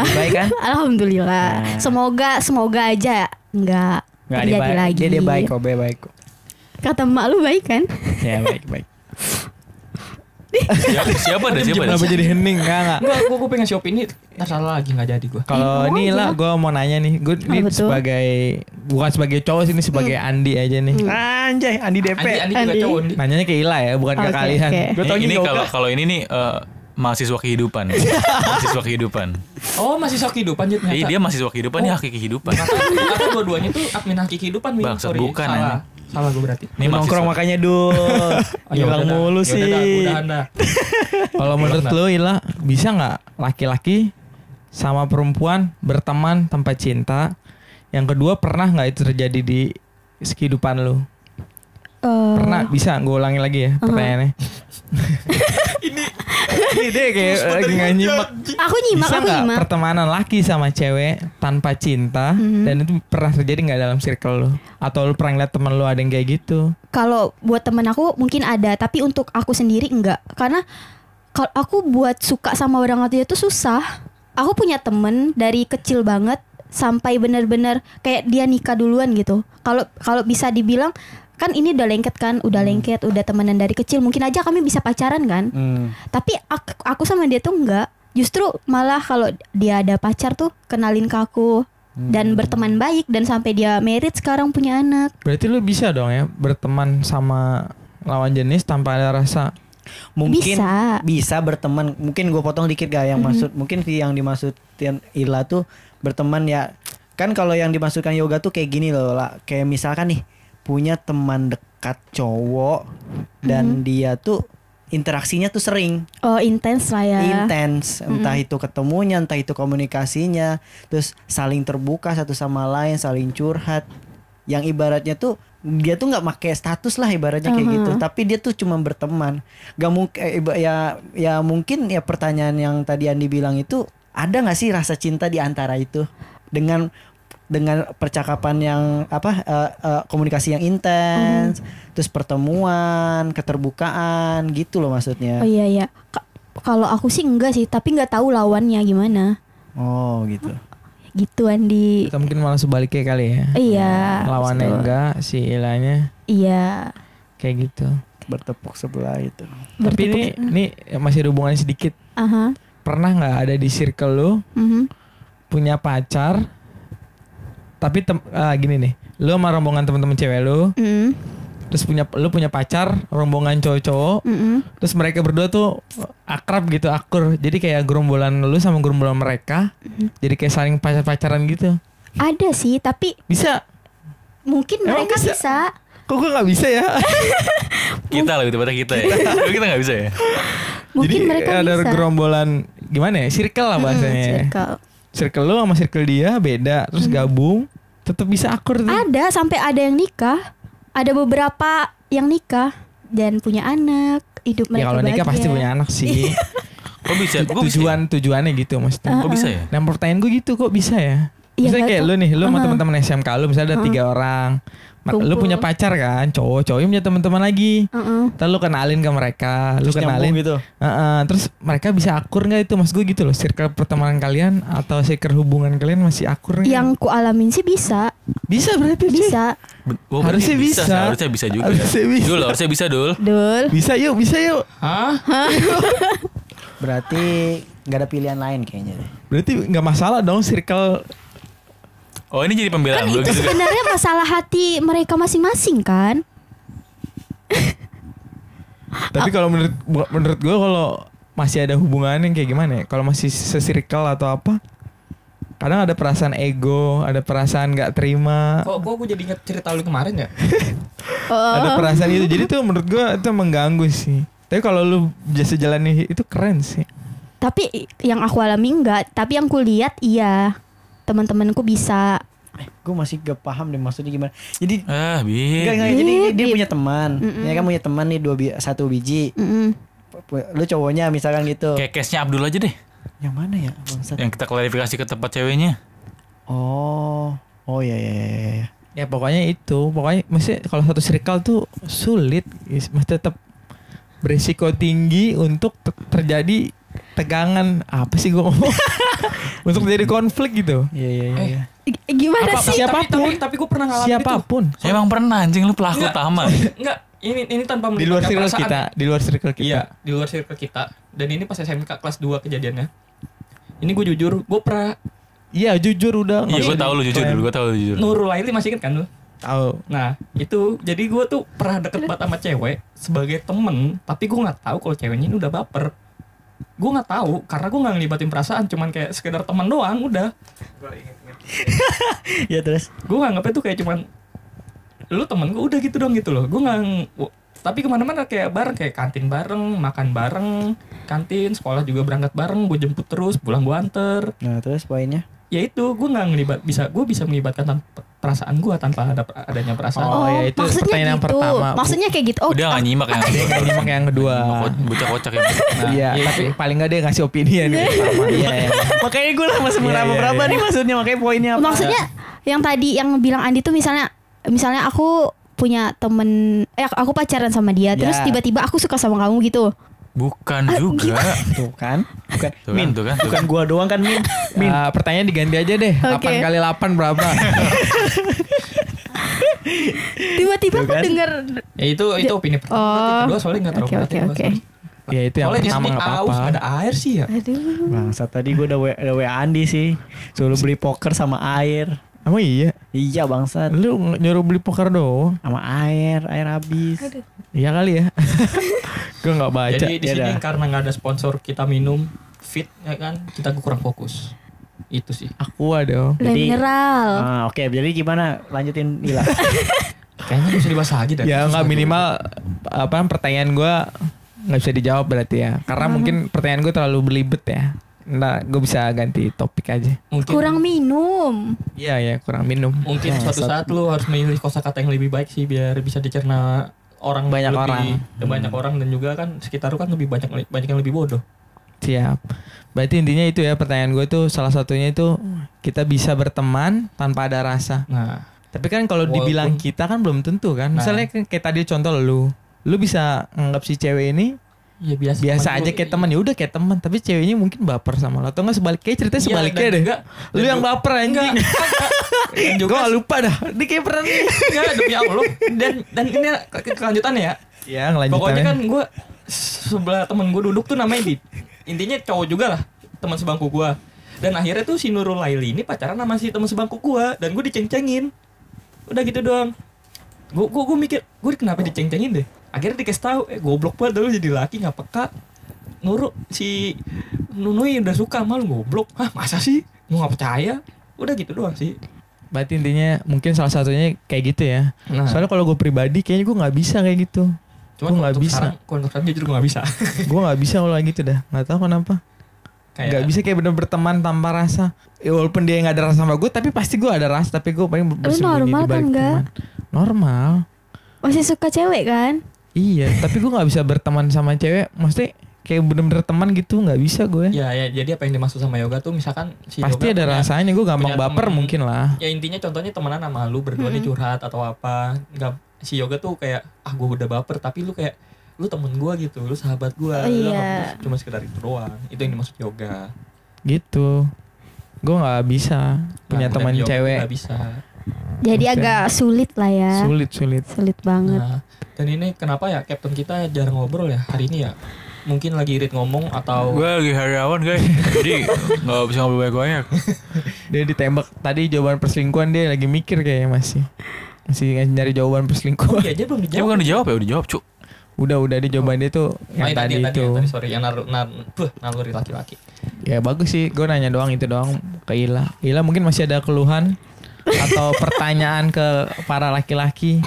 Lebih baik kan? alhamdulillah Nah. semoga semoga aja nggak Nggak dia terjadi baik. lagi Dia dia baik kok, dia baik kok. kata emak lu baik kan Ya baik baik. siapa, siapa ada siapa ada? Kenapa jadi hening? Enggak enggak. Enggak, gue gue pengen shop ini ntar salah lagi nggak jadi gue. Kalau Eh, ini lah gue mau nanya nih, gue ini tuh? sebagai bukan sebagai cowok sih ini sebagai Andi aja nih. Anjay, Andi DP. Andi, Andi juga Andi. cowok Andi. Nanyanya ke Ila ya, bukan ke Oke, kalian. oke. Gue tau Ini, kalau kalau ini nih eh, mahasiswa kehidupan. mahasiswa kehidupan. Oh sok kehidupan Jit, Iya dia mahasiswa kehidupan Oh. dia hakiki kehidupan. Kata, kata dua-duanya tuh admin haki kehidupan. Bangsat, Sorry, bukan, salah. Salah gue berarti. Ini nongkrong mahasiswa. makanya dul. Oh, ya Hilang mulu Ya udah dah, sih. Kalau menurut lo Ila, bisa nggak laki-laki sama perempuan berteman tanpa cinta? Yang kedua pernah nggak itu terjadi di kehidupan lo? Eh, Pernah, bisa? Gue ulangi lagi ya pertanyaannya. Ini deh kayak lagi nggak nyimak. Aku nyimak, Bisa aku nggak nyimak. pertemanan laki sama cewek tanpa cinta Mhm. dan itu pernah terjadi nggak dalam circle lu? Atau lu pernah lihat teman lu ada yang kayak gitu? Kalau buat temen aku mungkin ada, tapi untuk aku sendiri enggak. Karena kalau aku buat suka sama orang itu itu susah. Aku punya temen dari kecil banget sampai benar-benar kayak dia nikah duluan gitu. Kalau kalau bisa dibilang kan ini udah lengket kan, udah lengket, udah temenan dari kecil. Mungkin aja kami bisa pacaran kan. Hmm. Tapi aku, aku sama dia tuh enggak. Justru malah kalau dia ada pacar tuh kenalin ke aku dan berteman baik dan sampai dia married sekarang punya anak. Berarti lu bisa dong ya berteman sama lawan jenis tanpa ada rasa Mungkin Bisa. bisa berteman. Mungkin gue potong dikit gak yang maksud. Mungkin si yang dimaksudin Ila tuh berteman ya. Kan kalau yang dimaksudkan yoga tuh kayak gini loh lah. Kayak misalkan nih punya teman dekat cowok dan dia tuh interaksinya tuh sering. Oh intens lah ya. intens. Entah itu ketemunya entah itu komunikasinya. Terus saling terbuka satu sama lain saling curhat. Yang ibaratnya tuh dia tuh nggak pakai status lah ibaratnya kayak Mhm. gitu. Tapi dia tuh cuma berteman. Gak mungkin ya ya mungkin ya pertanyaan yang tadi Andi bilang itu ada nggak sih rasa cinta di antara itu? Dengan dengan percakapan yang apa eh, eh, komunikasi yang intens terus pertemuan keterbukaan gitu loh maksudnya Oh iya iya. Ka- Kalau aku sih enggak sih, tapi nggak tahu lawannya gimana. oh gitu Gitu Andi. atau mungkin malah sebaliknya kali ya. Iya. Lawannya betul. enggak, si Ilanya Iya. kayak gitu. bertepuk sebelah itu. Tapi ini Bertepuk- ini masih ada hubungannya sedikit. Aha. Pernah nggak ada di circle lu mhm. punya pacar tapi tem ah, gini nih lu sama rombongan teman-teman cewek lu Mm, terus punya lu punya pacar rombongan cowok-cowok mm-mm. terus mereka berdua tuh akrab gitu akur jadi kayak gerombolan lu sama gerombolan mereka jadi kayak saling pacar-pacaran gitu Ada sih, tapi bisa mungkin Emang mereka bisa? bisa. kok gue nggak bisa ya Kita lebih tepatnya kita ya. Kok kita nggak bisa ya. Mungkin jadi mereka ada bisa. gerombolan gimana ya circle lah Mm, bahasanya circle. Circle lu sama circle dia beda terus gabung tetap bisa akur tuh Ada sampai ada yang nikah. Ada beberapa yang nikah dan punya anak, hidup ya mereka kalau nikah pasti punya anak sih Kok bisa? Kok bisa? tujuan tujuannya gitu maksudnya Kok bisa ya? Nah pertanyaan gue gitu kok bisa ya? Iya, Misalnya kayak lu nih, lu sama Aha. teman-teman SMK lu misalnya ada tiga orang. Ma- Lu Kumpul. punya pacar kan, cowok, cowoknya punya teman-teman lagi. Heeh. Ntar lu kenalin ke mereka, lu Terus kenalin. nyambung gitu. Heeh, terus mereka bisa akur nggak itu? Mas gue gitu loh, circle pertemanan kalian atau circle hubungan kalian masih akur nggak? Yang ku alamin sih bisa, bisa berarti cuy. bisa. Oh, Harusnya berarti bisa. Harusnya bisa juga. Harusnya ya. bisa. Dul, harusnya bisa dul. Dul. Bisa yuk, bisa yuk. Hah? Berarti nggak ada pilihan lain kayaknya deh. Berarti nggak masalah dong circle. Oh ini jadi Kan pembelaan lu itu gitu. sebenarnya masalah hati mereka masing-masing kan? Tapi kalau menurut menurut gue kalau masih ada hubungan yang kayak gimana ya? Kalau masih sesirkel atau apa? Kadang ada perasaan ego, ada perasaan nggak terima, Kok kok gue jadi inget cerita lu kemarin ya? Oh. ada perasaan itu. Jadi tuh menurut gue itu mengganggu sih. Tapi kalau lu biasa jalani itu keren sih. Tapi yang aku alami enggak, tapi yang ku lihat iya. Teman-temanku bisa. Eh, gue masih gak paham deh maksudnya gimana. Jadi Ah, bi. Enggak, enggak, jadi dia punya teman. Mm-mm. Ya kan punya teman nih dua bi- satu biji. Mm-mm. Pu- Lu cowoknya misalkan gitu. Kayak case-nya Abdul aja deh. Yang mana ya? Bangsat. Yang kita klarifikasi ke tempat ceweknya. Oh. Oh iya iya iya. iya. Ya pokoknya itu, pokoknya mesti kalau satu circle tuh sulit, mesti tetap berisiko tinggi untuk te- terjadi tegangan apa sih gue ngomong untuk terjadi konflik gitu. Iya iya iya. Eh, iya. G- Gimana Apa- sih? siapa- tapi, tapi, tapi gue pernah ngalamin Siapa pun Emang pernah anjing lu pelaku Enggak. utama. itu. Enggak, ini ini tanpa di luar circle perasaan. kita, di luar circle kita. Iya, di luar circle kita. Dan ini pas SMK kelas 2 kejadiannya. Ini gue jujur, gue pernah Iya jujur udah. Iya, gue tahu lu jujur dulu, gue tahu lu jujur. Nurul Laili masih inget kan lu? Tahu. Nah itu jadi gue tuh pernah deket banget sama cewek sebagai temen, tapi gue nggak tahu kalau ceweknya ini udah baper. Gue nggak tahu karena gue nggak ngelibatin perasaan, cuman kayak sekedar teman doang udah. Iya terus. Gue nganggapnya tuh kayak cuman lu temen gue udah gitu dong gitu loh. Gue nggak tapi ke mana-mana kayak bareng kayak kantin bareng, makan bareng, kantin sekolah juga berangkat bareng, gue jemput terus, pulang gue anter. Nah terus poinnya. Ya itu gue nggak ngelibat bisa gue bisa melibatkan tan- perasaan gue tanpa ada adanya perasaan. Oh, ya, itu maksudnya pertanyaan yang gitu. pertama. Maksudnya kayak gitu. Oh, Udah nggak nyimak yang Dia nggak nyimak yang kedua. Bocah kocak ya. Nah, Iya, iya tapi sih. paling nggak dia ngasih opini ya nih pertama. Iya, iya. makanya gue lah masih Iya, iya, iya. nih maksudnya makanya poinnya apa maksudnya yang tadi yang bilang Andi tuh misalnya misalnya aku punya temen eh aku pacaran sama dia terus Ya. tiba-tiba aku suka sama kamu gitu Bukan juga. tuh kan bukan Tuh kan, min tuh kan, tuh bukan kan. gua doang kan min min Ah, pertanyaan diganti aja deh. Oke. 8 kali 8 berapa? tiba-tiba aku kan? denger Ya itu itu opini pertama. Oh. Kedua soalnya nggak terlalu Oke, perhatiin oke, gua oke. soalnya. ya itu yang Soalnya di pertama nggak aus apa-apa. ada air sih ya. aduh Bangsa tadi gue W, udah WA Andi sih Suruh beli poker sama air Emang iya? Iya bangsat Lu nyuruh beli poker doang? Sama air Air habis Iya kali ya. Gue nggak baca. Jadi di Ya sini karena nggak ada sponsor kita minum fit ya kan kita kurang fokus. Itu sih. Dong. Le Jadi- mineral ah, Oke jadi gimana Lanjutin Ila Kayaknya bisa dibahas lagi dah. Ya nggak minimal apa pertanyaan gue nggak bisa dijawab berarti ya. Karena mungkin pertanyaan gue terlalu belibet ya. Nah, gue bisa ganti topik aja. Mungkin kurang minum Iya ya, kurang minum. mungkin Ya, suatu saat- saat lu harus memilih kosakata yang lebih baik sih biar bisa dicerna orang Banyak lebih- orang. ya, banyak orang dan juga kan sekitar lu kan lebih banyak banyak yang lebih bodoh. Siap. Berarti intinya itu ya pertanyaan gue tuh salah satunya itu kita bisa berteman tanpa ada rasa. Nah, Tapi kan kalau dibilang kita kan belum tentu kan. Nah. Misalnya kayak tadi contoh lu, lu bisa nganggap si cewek ini ya biasa biasa aja gua- kayak teman ya udah kayak teman, tapi ceweknya mungkin baper sama lo atau enggak sebaliknya ceritanya Iya, sebaliknya deh. juga- lu yang baper anjing. Dan juga Gue lupa dah. Dia kayak pernah nih. Enggak, demi Allah. Dan dan ini ke- ke- kelanjutannya ya. Ya, ngelanjutannya. Pokoknya kan gue sebelah temen gue duduk tuh namanya Dit. Intinya cowok juga lah teman sebangku gue. Dan akhirnya tuh si Nurul Laili ini pacaran sama si teman sebangku gue dan gue diceng-cengin. Udah gitu doang. Gue gue mikir gue kenapa diceng-cengin deh. Akhirnya dikasih tahu eh goblok banget dulu jadi laki nggak peka. Nurul si Nunui udah suka sama lu goblok. Hah masa sih? Gue nggak percaya. Udah gitu doang sih. Berarti intinya mungkin salah satunya kayak gitu ya. Nah, Soalnya kalau gue pribadi kayaknya gue nggak bisa kayak gitu. cuman gua nggak untuk bisa. kalau untuk sekarang jujur gue nggak bisa. gue nggak bisa kalau kayak gitu dah. Nggak tahu kenapa. Kayak Nggak bisa kayak bener berteman tanpa rasa. Ya, walaupun dia nggak ada rasa sama gue, tapi pasti gue ada rasa. Tapi gue paling bersembunyi normal di balik kan, nggak? teman. Normal. masih suka cewek kan Iya, tapi gue nggak bisa berteman sama cewek. Maksudnya kayak bener-bener teman gitu nggak bisa gue. Ya, ya, jadi apa yang dimaksud sama yoga tuh misalkan si Pasti yoga ada punya- rasanya. Gue gampang baper temen. mungkin lah. Ya intinya contohnya temenan sama lu berdua nih curhat atau apa. Enggak si yoga tuh kayak ah gue udah baper tapi lu kayak lu temen gua gitu, lu sahabat gua. Oh, Lu iya. cuma sekedar itu doang. Itu yang dimaksud yoga. Gitu. Gue nggak bisa punya Nah, teman cewek. nggak bisa. Jadi Oke. agak sulit lah ya Sulit sulit. sulit banget Nah, dan ini kenapa ya Captain kita jarang ngobrol ya hari ini ya? Mungkin lagi irit ngomong atau Gue lagi hariawan guys, jadi nggak bisa ngobrol banyak-banyak. Dia ditembak tadi jawaban perselingkuhan dia lagi mikir kayaknya masih. Masih nyari jawaban perselingkuhan. Iya aja belum Ya dijawab. bukan dijawab ya, udah dijawab cuk. Udah udah dia jawaban dia tuh yang Oh, tadi, tadi, itu. Yang tadi sorry yang naruh nar, puh, naluri laki-laki. Ya bagus sih, gue nanya doang itu doang ke Ila. Ila mungkin masih ada keluhan atau pertanyaan ke para laki-laki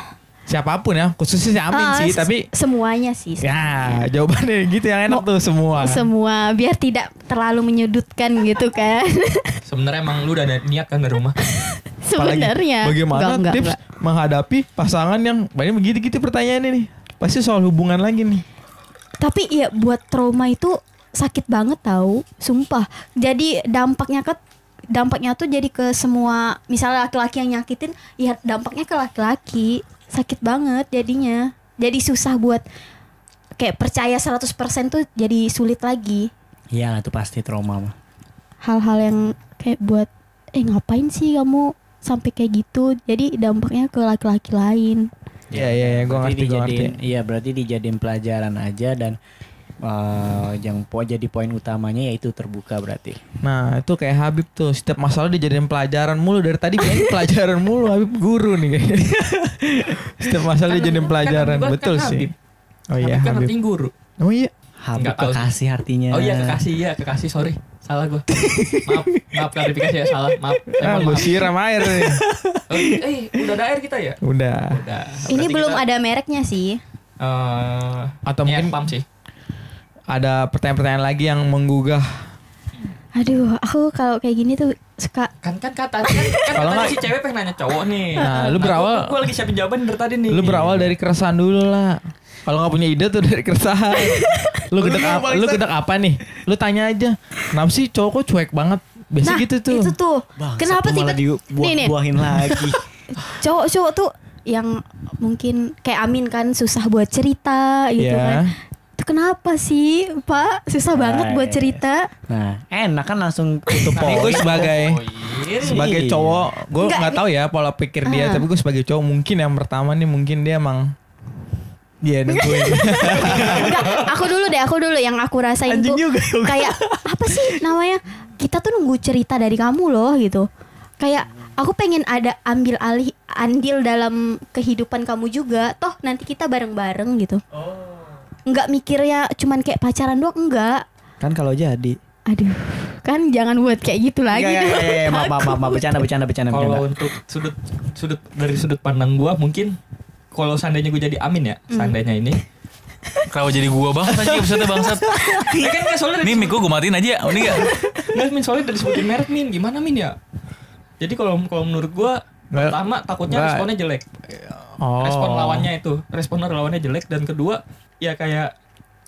siapa pun ya, khususnya si Amin Ah, sih. Tapi semuanya sih ya jawabannya gitu yang enak Mau- tuh semua. semua biar tidak terlalu menyudutkan gitu kan Sebenarnya emang lu udah niat kan dari rumah. Sebenarnya bagaimana Enggak, enggak, tips enggak. menghadapi pasangan yang banyak begitu-gitu pertanyaannya nih. Pasti soal hubungan lagi nih. tapi ya buat trauma itu sakit banget tahu sumpah jadi dampaknya ke dampaknya tuh jadi ke semua misalnya laki-laki yang nyakitin ya dampaknya ke laki-laki. Sakit banget jadinya. Jadi susah buat kayak percaya 100% tuh jadi sulit lagi. Iya itu pasti trauma mah. Hal-hal yang kayak buat eh ngapain sih kamu sampai kayak gitu? Jadi dampaknya ke laki-laki lain. Iya iya iya, gue ngerti gue ngerti. Iya berarti dijadiin pelajaran aja dan eh, yang po jadi poin utamanya yaitu terbuka berarti. Nah itu kayak Habib tuh setiap masalah dijadiin pelajaran mulu dari tadi kayaknya pelajaran mulu Habib guru nih kayaknya. setiap masalah dijadiin pelajaran Kan- kan betul Habib. sih. Oh iya Habib kan Habib. artinya guru. Oh iya. Habib Nggak tahu sih. kekasih artinya. Oh iya kekasih ya kekasih sorry salah gue. maaf maaf klarifikasi ya salah maaf. Ah, mohon gue maaf. siram air nih. Oh, eh udah ada air kita ya? Udah. Udah. ini belum kita, ada mereknya sih eh, Atau mungkin- pump sih. Ada pertanyaan-pertanyaan lagi yang menggugah. aduh aku kalau kayak gini tuh suka kan kan kata kan, kan Kalau nggak- si cewek pengen nanya cowok nih Nah, lu berawal- gue lagi siapin jawaban dari tadi nih Lu berawal dari keresahan dulu lah. Kalau nggak punya ide tuh dari keresahan. lu gedek apa? Lu gedek apa nih? Lu tanya aja. Kenapa sih cowok kok cuek banget? Biasa nah gitu tuh. itu tuh Bangsat, kenapa Bet- nih nih dibuah-buahin lagi. cowok-cowok tuh yang mungkin kayak Amin kan susah buat cerita gitu Iya. kan itu kenapa sih Pak susah banget buat cerita Nah, enak kan langsung tutup Tapi gue poin. sebagai Poin. sebagai cowok, gue Enggak, nggak tahu ya pola pikir dia. Ah. Tapi gue sebagai cowok mungkin yang pertama nih mungkin dia emang dia nungguin. Enggak, aku dulu deh, aku dulu yang aku rasain Anjing tuh juga, juga. kayak apa sih namanya? Kita tuh nunggu cerita dari kamu loh gitu. Kayak aku pengen ada ambil alih andil dalam kehidupan kamu juga. Toh nanti kita bareng-bareng gitu. Enggak mikirnya cuman kayak pacaran doang enggak. Kan kalau jadi. Aduh, kan jangan buat kayak gitu lagi. Enggak, dong. enggak, enggak, maaf, maaf, maaf, maaf, bercanda, bercanda, bercanda, kalau bercanda. untuk sudut sudut dari sudut pandang gua mungkin kalau seandainya gue jadi Amin ya seandainya ini Kenapa jadi gua banget aja episode bangsat. ya kan nggak soalnya Nih mic gua gua matiin aja. Ini enggak. nggak Min soalnya dari sebutin merek Min gimana Min ya jadi kalau kalau menurut gua Nggak- pertama takutnya nggak. responnya jelek Oh. respon lawannya itu respon lawannya jelek dan kedua ya kayak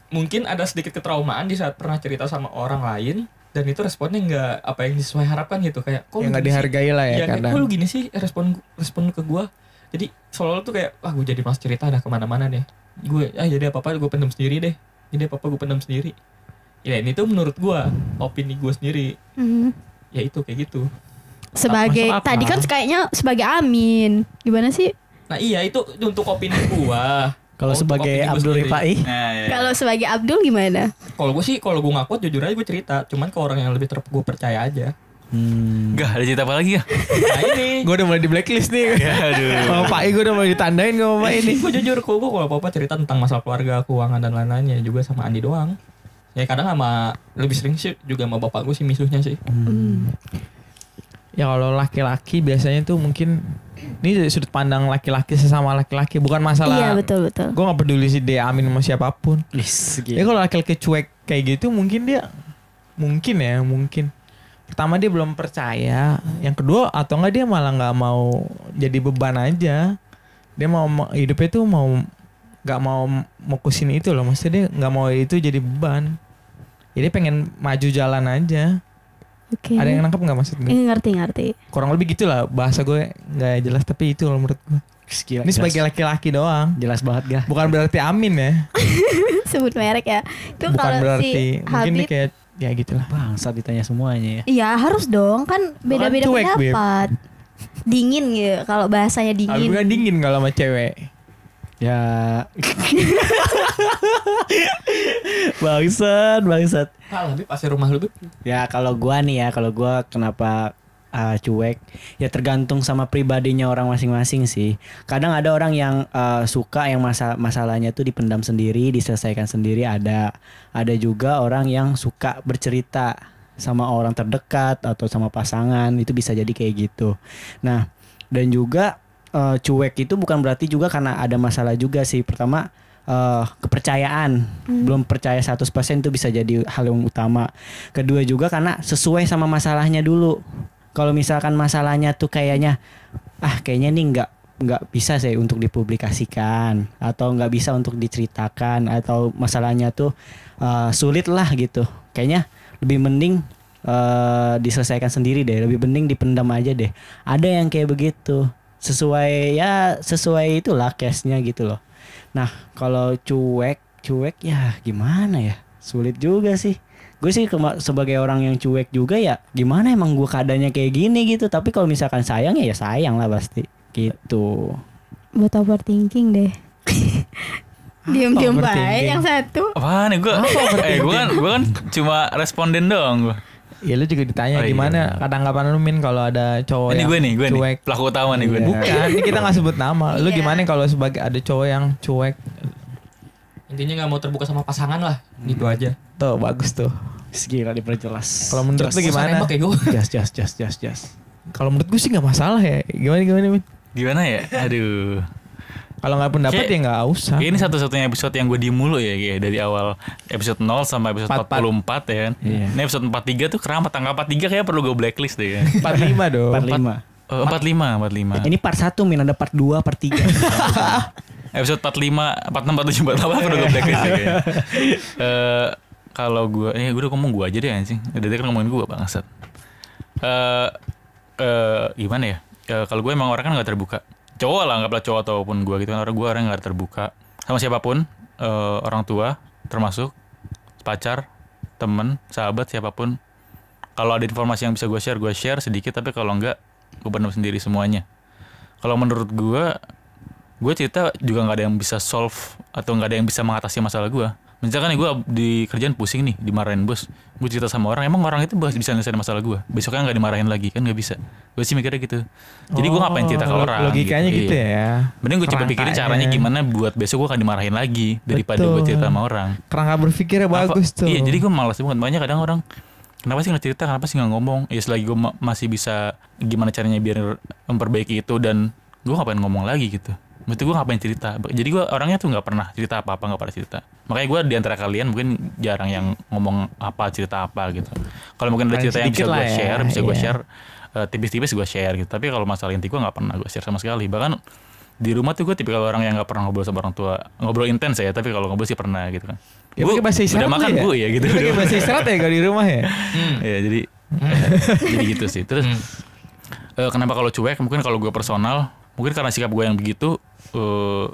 mungkin ada sedikit ketraumaan di saat pernah cerita sama orang lain dan itu responnya nggak apa yang sesuai harapan gitu kayak kok nggak gini sih? dihargai lah ya kayak, kadang. kok lu gini sih respon respon lu ke gua jadi soalnya tuh kayak wah gue jadi mas cerita dah ke mana-mana deh gue ah jadi apa apa gue pendam sendiri deh jadi apa apa gue pendam sendiri ya ini tuh menurut gua opini gue sendiri Hmm. ya itu kayak gitu Sebagai tadi kan kayaknya sebagai Amin. Gimana sih? nah iya itu untuk opini gua Kalau Untuk sebagai Abdul sendiri. Rifai, Nah, ya. Kalau sebagai Abdul gimana? kalau gue sih kalau gue ngaku jujur aja gue cerita cuman ke orang yang lebih ter gue percaya aja hmm, Enggak, ada cerita apa lagi ya? nah ini Gue udah mulai di blacklist nih. Aduh. Sama Pak I gue udah mulai ditandain sama Pak ini. gue jujur kok gue kalau apa apa cerita tentang masalah keluarga keuangan dan lain-lainnya juga sama Andi doang ya kadang sama lebih sering sih juga sama bapak gue sih misuhnya sih Hmm. Ya kalau laki-laki biasanya tuh mungkin ini dari sudut pandang laki-laki sesama laki-laki bukan masalah. Iya betul betul. Gue gak peduli sih dia amin sama siapa pun. Ya kalau laki-laki cuek kayak gitu mungkin dia mungkin ya mungkin pertama dia belum percaya, yang kedua atau enggak dia malah nggak mau jadi beban aja. Dia mau hidupnya tuh mau nggak mau mokusin itu loh, maksudnya dia nggak mau itu jadi beban. Jadi pengen maju jalan aja. Oke. Ada yang nangkep nggak maksud gue? Eh, ngerti ngerti. Kurang lebih gitu lah bahasa gue nggak jelas tapi itu loh menurut gue. Gila, Ini jelas. sebagai laki-laki doang. jelas banget gak? Bukan berarti amin ya. Sebut merek ya. Itu Bukan kalau berarti si mungkin dia Habib kayak ya gitulah. Bangsa ditanya semuanya ya. Iya harus dong kan beda-beda pendapat. Dingin gitu kalau bahasanya Aku dingin. kan dingin kalau sama cewek. Ya. bangsat, bangsat. ah lebih pasti rumah lu Bib. Ya kalau gua nih ya, kalau gua kenapa uh, cuek? Ya tergantung sama pribadinya orang masing-masing sih. Kadang ada orang yang uh, suka yang masa masalahnya tuh dipendam sendiri, diselesaikan sendiri ada. Ada juga orang yang suka bercerita sama orang terdekat atau sama pasangan, itu bisa jadi kayak gitu. Nah, dan juga uh, cuek itu bukan berarti juga karena ada masalah juga sih. Pertama eh, kepercayaan belum percaya 100% itu bisa jadi hal yang utama. Kedua juga karena sesuai sama masalahnya dulu. Kalau misalkan masalahnya tuh kayaknya ah kayaknya nih nggak nggak bisa sih untuk dipublikasikan atau nggak bisa untuk diceritakan atau masalahnya tuh eh, sulit lah gitu. Kayaknya lebih mending eh, diselesaikan sendiri deh. Lebih mending dipendam aja deh. Ada yang kayak begitu. Sesuai ya sesuai itulah case-nya gitu loh. Nah, kalau cuek, cuek ya gimana ya? Sulit juga sih. Gue sih kema- sebagai orang yang cuek juga ya gimana emang gue keadaannya kayak gini gitu. Tapi kalau misalkan sayang ya ya sayang lah pasti. Gitu. Buat overthinking deh. Diam-diam baik yang satu. Apaan ya gue? Eh gue kan gue kan cuma responden doang gue. Ya lu juga ditanya Oh, iya. gimana kadang-kadang lu min kalau ada cowok ini yang gue nih, gue nih. cuek. Pelaku utama nih gue. Iya. nih. Bukan, ini kita nggak sebut nama. Lu Iya. gimana kalau sebagai ada cowok yang cuek? intinya nggak mau terbuka sama pasangan lah gitu aja Tuh bagus tuh. Segila diperjelas. Kalau menurut lu gimana? Jas jas jas jas jas. Kalau menurut gue sih nggak masalah ya. Gimana gimana min? Gimana ya? Aduh. Kalau nggak pendapat Kayak- ya nggak usah. Ini satu-satunya episode yang gue diem mulu ya kayak dari awal episode 0 sampai episode 44. 44 ya kan. Iya. Ini episode 43 tuh keramat tanggal 43 kayak perlu gue blacklist deh kan. 45 dong. 45. Oh, 45, 45. Ini part 1 min ada part 2, part 3. episode 45, 46, 47, 48 perlu gue blacklist ya. Eh, kalau gue, eh gue udah ngomong gue aja deh anjing. Udah tadi kan ngomongin gue bangsat. Eh eh gimana ya? Eh, kalau gue emang orang kan gak terbuka. Cowok lah, anggaplah cowok ataupun gue gitu kan. Orang gue orang gak terbuka sama siapa pun. eh, orang tua termasuk pacar, temen, sahabat, siapa pun. Kalau ada informasi yang bisa gue share, gue share sedikit. Tapi kalau enggak, gue benar sendiri semuanya. Kalau menurut gue, gue cerita juga nggak ada yang bisa solve atau nggak ada yang bisa mengatasi masalah gue. Misalkan nih gue di kerjaan pusing nih, dimarahin bos. Gue cerita sama orang, emang orang itu bisa nyelesain masalah gue. Besoknya nggak dimarahin lagi kan nggak bisa. Gue sih mikirnya gitu. Jadi gue ngapain cerita ke Oh, orang? Logikanya gitu, Iya. ya. Mending gue coba pikirin caranya gimana buat besok gue akan dimarahin lagi daripada gue cerita sama orang. Kerangka berpikirnya Apa- bagus tuh. Iya, jadi gue malas banget. Banyak kadang orang kenapa sih nggak cerita, kenapa sih nggak ngomong? Ya selagi gue ma- masih bisa gimana caranya biar memperbaiki itu dan gue ngapain ngomong lagi gitu. Berarti gue ngapain cerita? Jadi gue orangnya tuh nggak pernah cerita apa-apa, nggak pernah cerita. Makanya gue di antara kalian mungkin jarang yang ngomong apa cerita apa gitu. Kalau mungkin ada cerita yang bisa gue ya, share, bisa gue iya. share eh, tipis-tipis gue share gitu. Tapi kalau masalah inti gue nggak pernah gue share sama sekali. Bahkan di rumah tuh gue tipikal orang yang nggak pernah ngobrol sama orang tua. Ngobrol intens ya, tapi kalau ngobrol sih pernah gitu kan. Ya, Bu, bahasa udah makan ya? bu ya gitu. Udah bahasa isyarat ya kalau di rumah ya? ya jadi jadi gitu sih terus eh, kenapa kalau cuek mungkin kalau gue personal mungkin karena sikap gue yang begitu eh,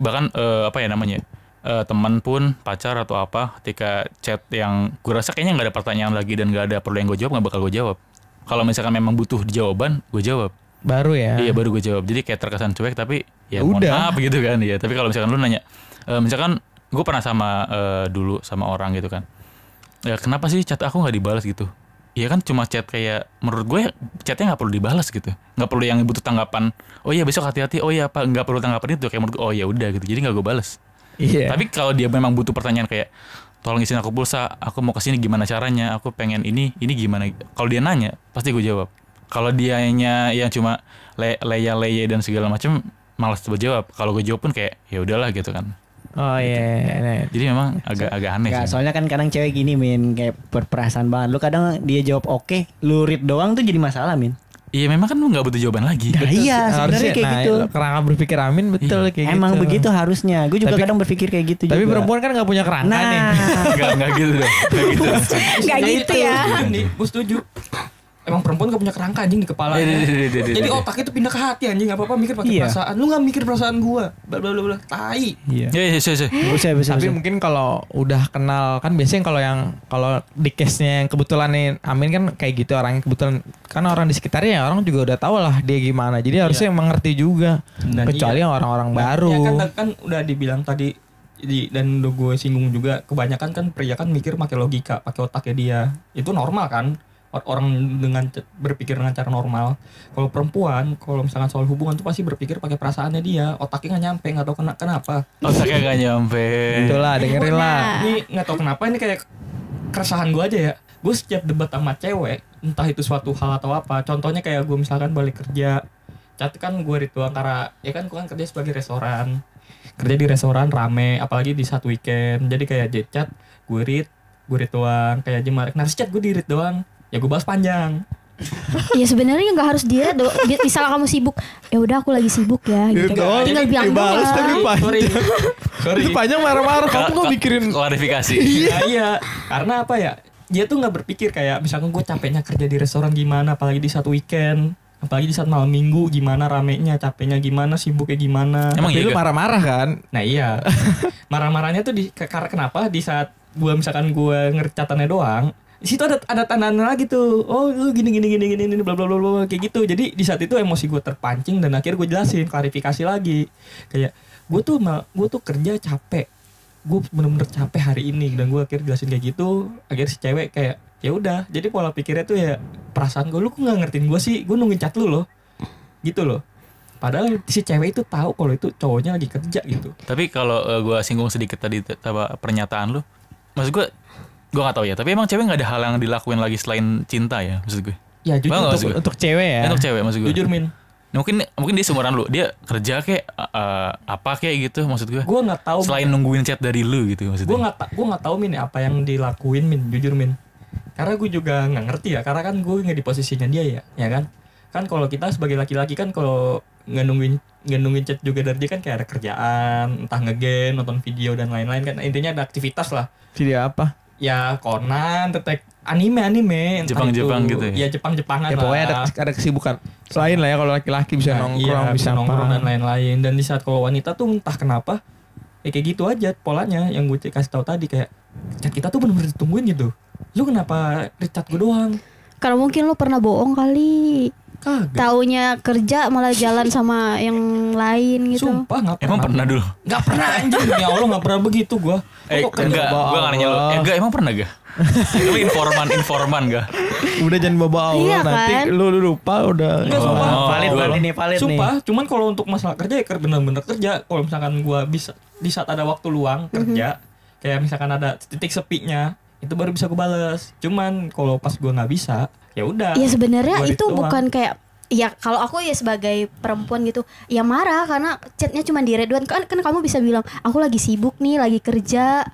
bahkan eh, apa ya namanya eh, teman pun pacar atau apa ketika chat yang gue rasa kayaknya nggak ada pertanyaan lagi dan nggak ada perlu yang gue jawab nggak bakal gue jawab kalau misalkan memang butuh jawaban gue jawab Baru ya. Iya baru gue jawab. Jadi kayak terkesan cuek tapi ya Ya mohon udah. maaf gitu kan ya. Tapi kalau misalkan lu nanya, e, misalkan gue pernah sama eh, dulu sama orang gitu kan. Ya kenapa sih chat aku nggak dibalas gitu? Iya kan cuma chat kayak menurut gue chatnya nggak perlu dibalas gitu. Nggak perlu yang butuh tanggapan. Oh iya besok hati-hati. Oh iya apa nggak perlu tanggapan itu kayak menurut gue. Oh ya udah gitu. Jadi nggak gue balas. Iya. Tapi kalau dia memang butuh pertanyaan kayak tolong isiin aku pulsa, aku mau ke sini gimana caranya, aku pengen ini, ini gimana? Kalau dia nanya, pasti gue jawab. Kalau dianya yang cuma le leya-leye dan segala macam, malas buat jawab. Kalau gue jawab pun kayak ya udahlah gitu kan. Oh iya. iya. Jadi memang agak agak aneh Nggak, sih. soalnya kan kadang cewek gini min kayak berperasaan banget. Lu kadang dia jawab oke, lu read doang tuh jadi masalah min. Iya memang kan lu nggak butuh jawaban lagi. Nah, iya sebenarnya kayak nah, gitu. Kerangka berpikir Amin betul Iya. kayak Emang gitu. begitu harusnya. Gue juga Tapi- kadang berpikir kayak gitu Tapi juga. perempuan kan nggak punya kerangka nih. Nah, Enggak enggak gitu dong. Nggak gitu. Nggak gitu ya. Nih, gue setuju. Emang perempuan gak punya kerangka anjing di kepala. Deh, deh, deh, deh, Jadi otak itu pindah ke hati anjing gak apa-apa mikir pakai Iya. perasaan. Lu gak mikir perasaan gua. Bla bla bla bla. Tai. Iya. Ya, ya, ya, ya. bisa bisa. Tapi bisa. mungkin kalau udah kenal kan biasanya kalau yang kalau di case-nya yang kebetulan nih Amin kan kayak gitu orangnya kebetulan kan orang di sekitarnya ya orang juga udah tahu lah dia gimana. Jadi harusnya mengerti juga. Dan Kecuali iya. yang orang-orang baru. Ya kan, kan udah dibilang tadi di, dan udah gue singgung juga kebanyakan kan pria kan mikir pakai logika pakai otaknya dia itu normal kan orang dengan berpikir dengan cara normal. Kalau perempuan kalau misalkan soal hubungan tuh pasti berpikir pakai perasaannya dia. Otaknya nggak nyampe nggak tahu kena, kenapa. Otaknya gak nyampe. Itulah dengerin lah. ini nggak tahu kenapa ini kayak keresahan gue aja ya. Gue setiap debat sama cewek entah itu suatu hal atau apa contohnya kayak gue misalkan balik kerja. Cat kan gue ritual antara ya kan gue kan kerja sebagai restoran. Kerja di restoran rame apalagi di satu weekend. Jadi kayak jet chat gue read gue read doang kayak jemarik nah chat gue di read doang ya gue bahas panjang Ya sebenarnya nggak harus dia do. Misalnya kamu sibuk, ya udah aku lagi sibuk ya. Gitu. doang, Tinggal bilang dibales doang. tapi panjang. sorry sorry Itu panjang marah-marah kamu kok ka- mikirin klarifikasi. iya iya karena apa ya dia tuh nggak berpikir kayak misalkan gue capeknya kerja di restoran gimana apalagi di satu weekend apalagi di saat malam minggu gimana ramenya capeknya gimana sibuknya gimana Emang Tapi iya marah-marah kan? nah iya marah-marahnya tuh di ke- karena kenapa di saat gue misalkan gue ngercatannya doang di situ ada ada tanda lagi tuh. Oh lu gini gini gini gini gini bla bla bla bla kayak gitu. Jadi di saat itu emosi gue terpancing dan akhirnya gue jelasin klarifikasi lagi. Kayak gue tuh gue tuh kerja capek. Gue bener-bener capek hari ini. Dan gue akhirnya jelasin kayak gitu. Akhirnya si cewek kayak ya udah. Jadi pola pikirnya tuh ya perasaan gue lu kok nggak ngertiin gue sih? Gue nungguin chat lu loh. Gitu loh. Padahal si cewek itu tahu kalau itu cowoknya lagi kerja gitu. Tapi kalau eh, gua singgung sedikit tadi apa pernyataan lu, maksud gue, gue gak tahu ya. Tapi emang cewek nggak ada hal yang dilakuin lagi selain cinta ya, maksud gue. ya jujur Bang, untuk. Untuk cewek ya. Untuk cewek maksud gue. jujur min Nah, mungkin mungkin dia seumuran lu dia kerja kayak eh, apa kayak gitu maksud gue gue nggak tahu selain nungguin chat dari lu gitu maksudnya gue nggak ta- gue nggak tahu min apa yang dilakuin min jujur min karena gue juga nggak ngerti ya karena kan gue nggak di posisinya dia ya ya kan kan kalau kita sebagai laki-laki kan kalau nggak nungguin nggak nungguin chat juga dari dia kan kayak ada kerjaan entah ngegame nonton video dan lain-lain kan intinya ada aktivitas lah Video apa? Ya Conan tetek anime anime entah Jepang-Jepang itu- gitu ya? ya Jepang Jepangan Ya pokoknya ada ada kesibukan. Lain lah ya kalau laki-laki bisa Nah, nongkrong iya, bisa nongkrong dan lain-lain. Dan di saat kalau wanita tuh entah kenapa ya kayak gitu aja polanya yang gue kasih tahu tadi kayak chat kita tuh bener-bener ditungguin gitu. Lu kenapa chat gue doang? Kalau mungkin lu pernah bohong kali. Kagak Taunya kerja malah jalan sama yang lain gitu. sumpah nggak pernah emang pernah dulu nggak pernah anjir ya allah nggak pernah begitu gue eh enggak gue nggak nanya lu eh, enggak emang pernah gak lu informan informan gak Udah jangan bawa awal Iya nanti kan? lu, lu lupa udah. Enggak, sumpah. Oh, valid berarti nih valid nih. Sumpah, cuman kalau untuk masalah kerja ya ker- bener-bener kerja. Kalau misalkan gua bisa di saat ada waktu luang kerja, kayak misalkan ada titik sepinya, itu baru bisa gua bales. Cuman kalau pas gua nggak bisa, ya udah. Ya sebenarnya itu doang. bukan kayak ya kalau aku ya sebagai perempuan gitu ya marah karena chatnya cuma di red one kan kan kamu bisa bilang aku lagi sibuk nih lagi kerja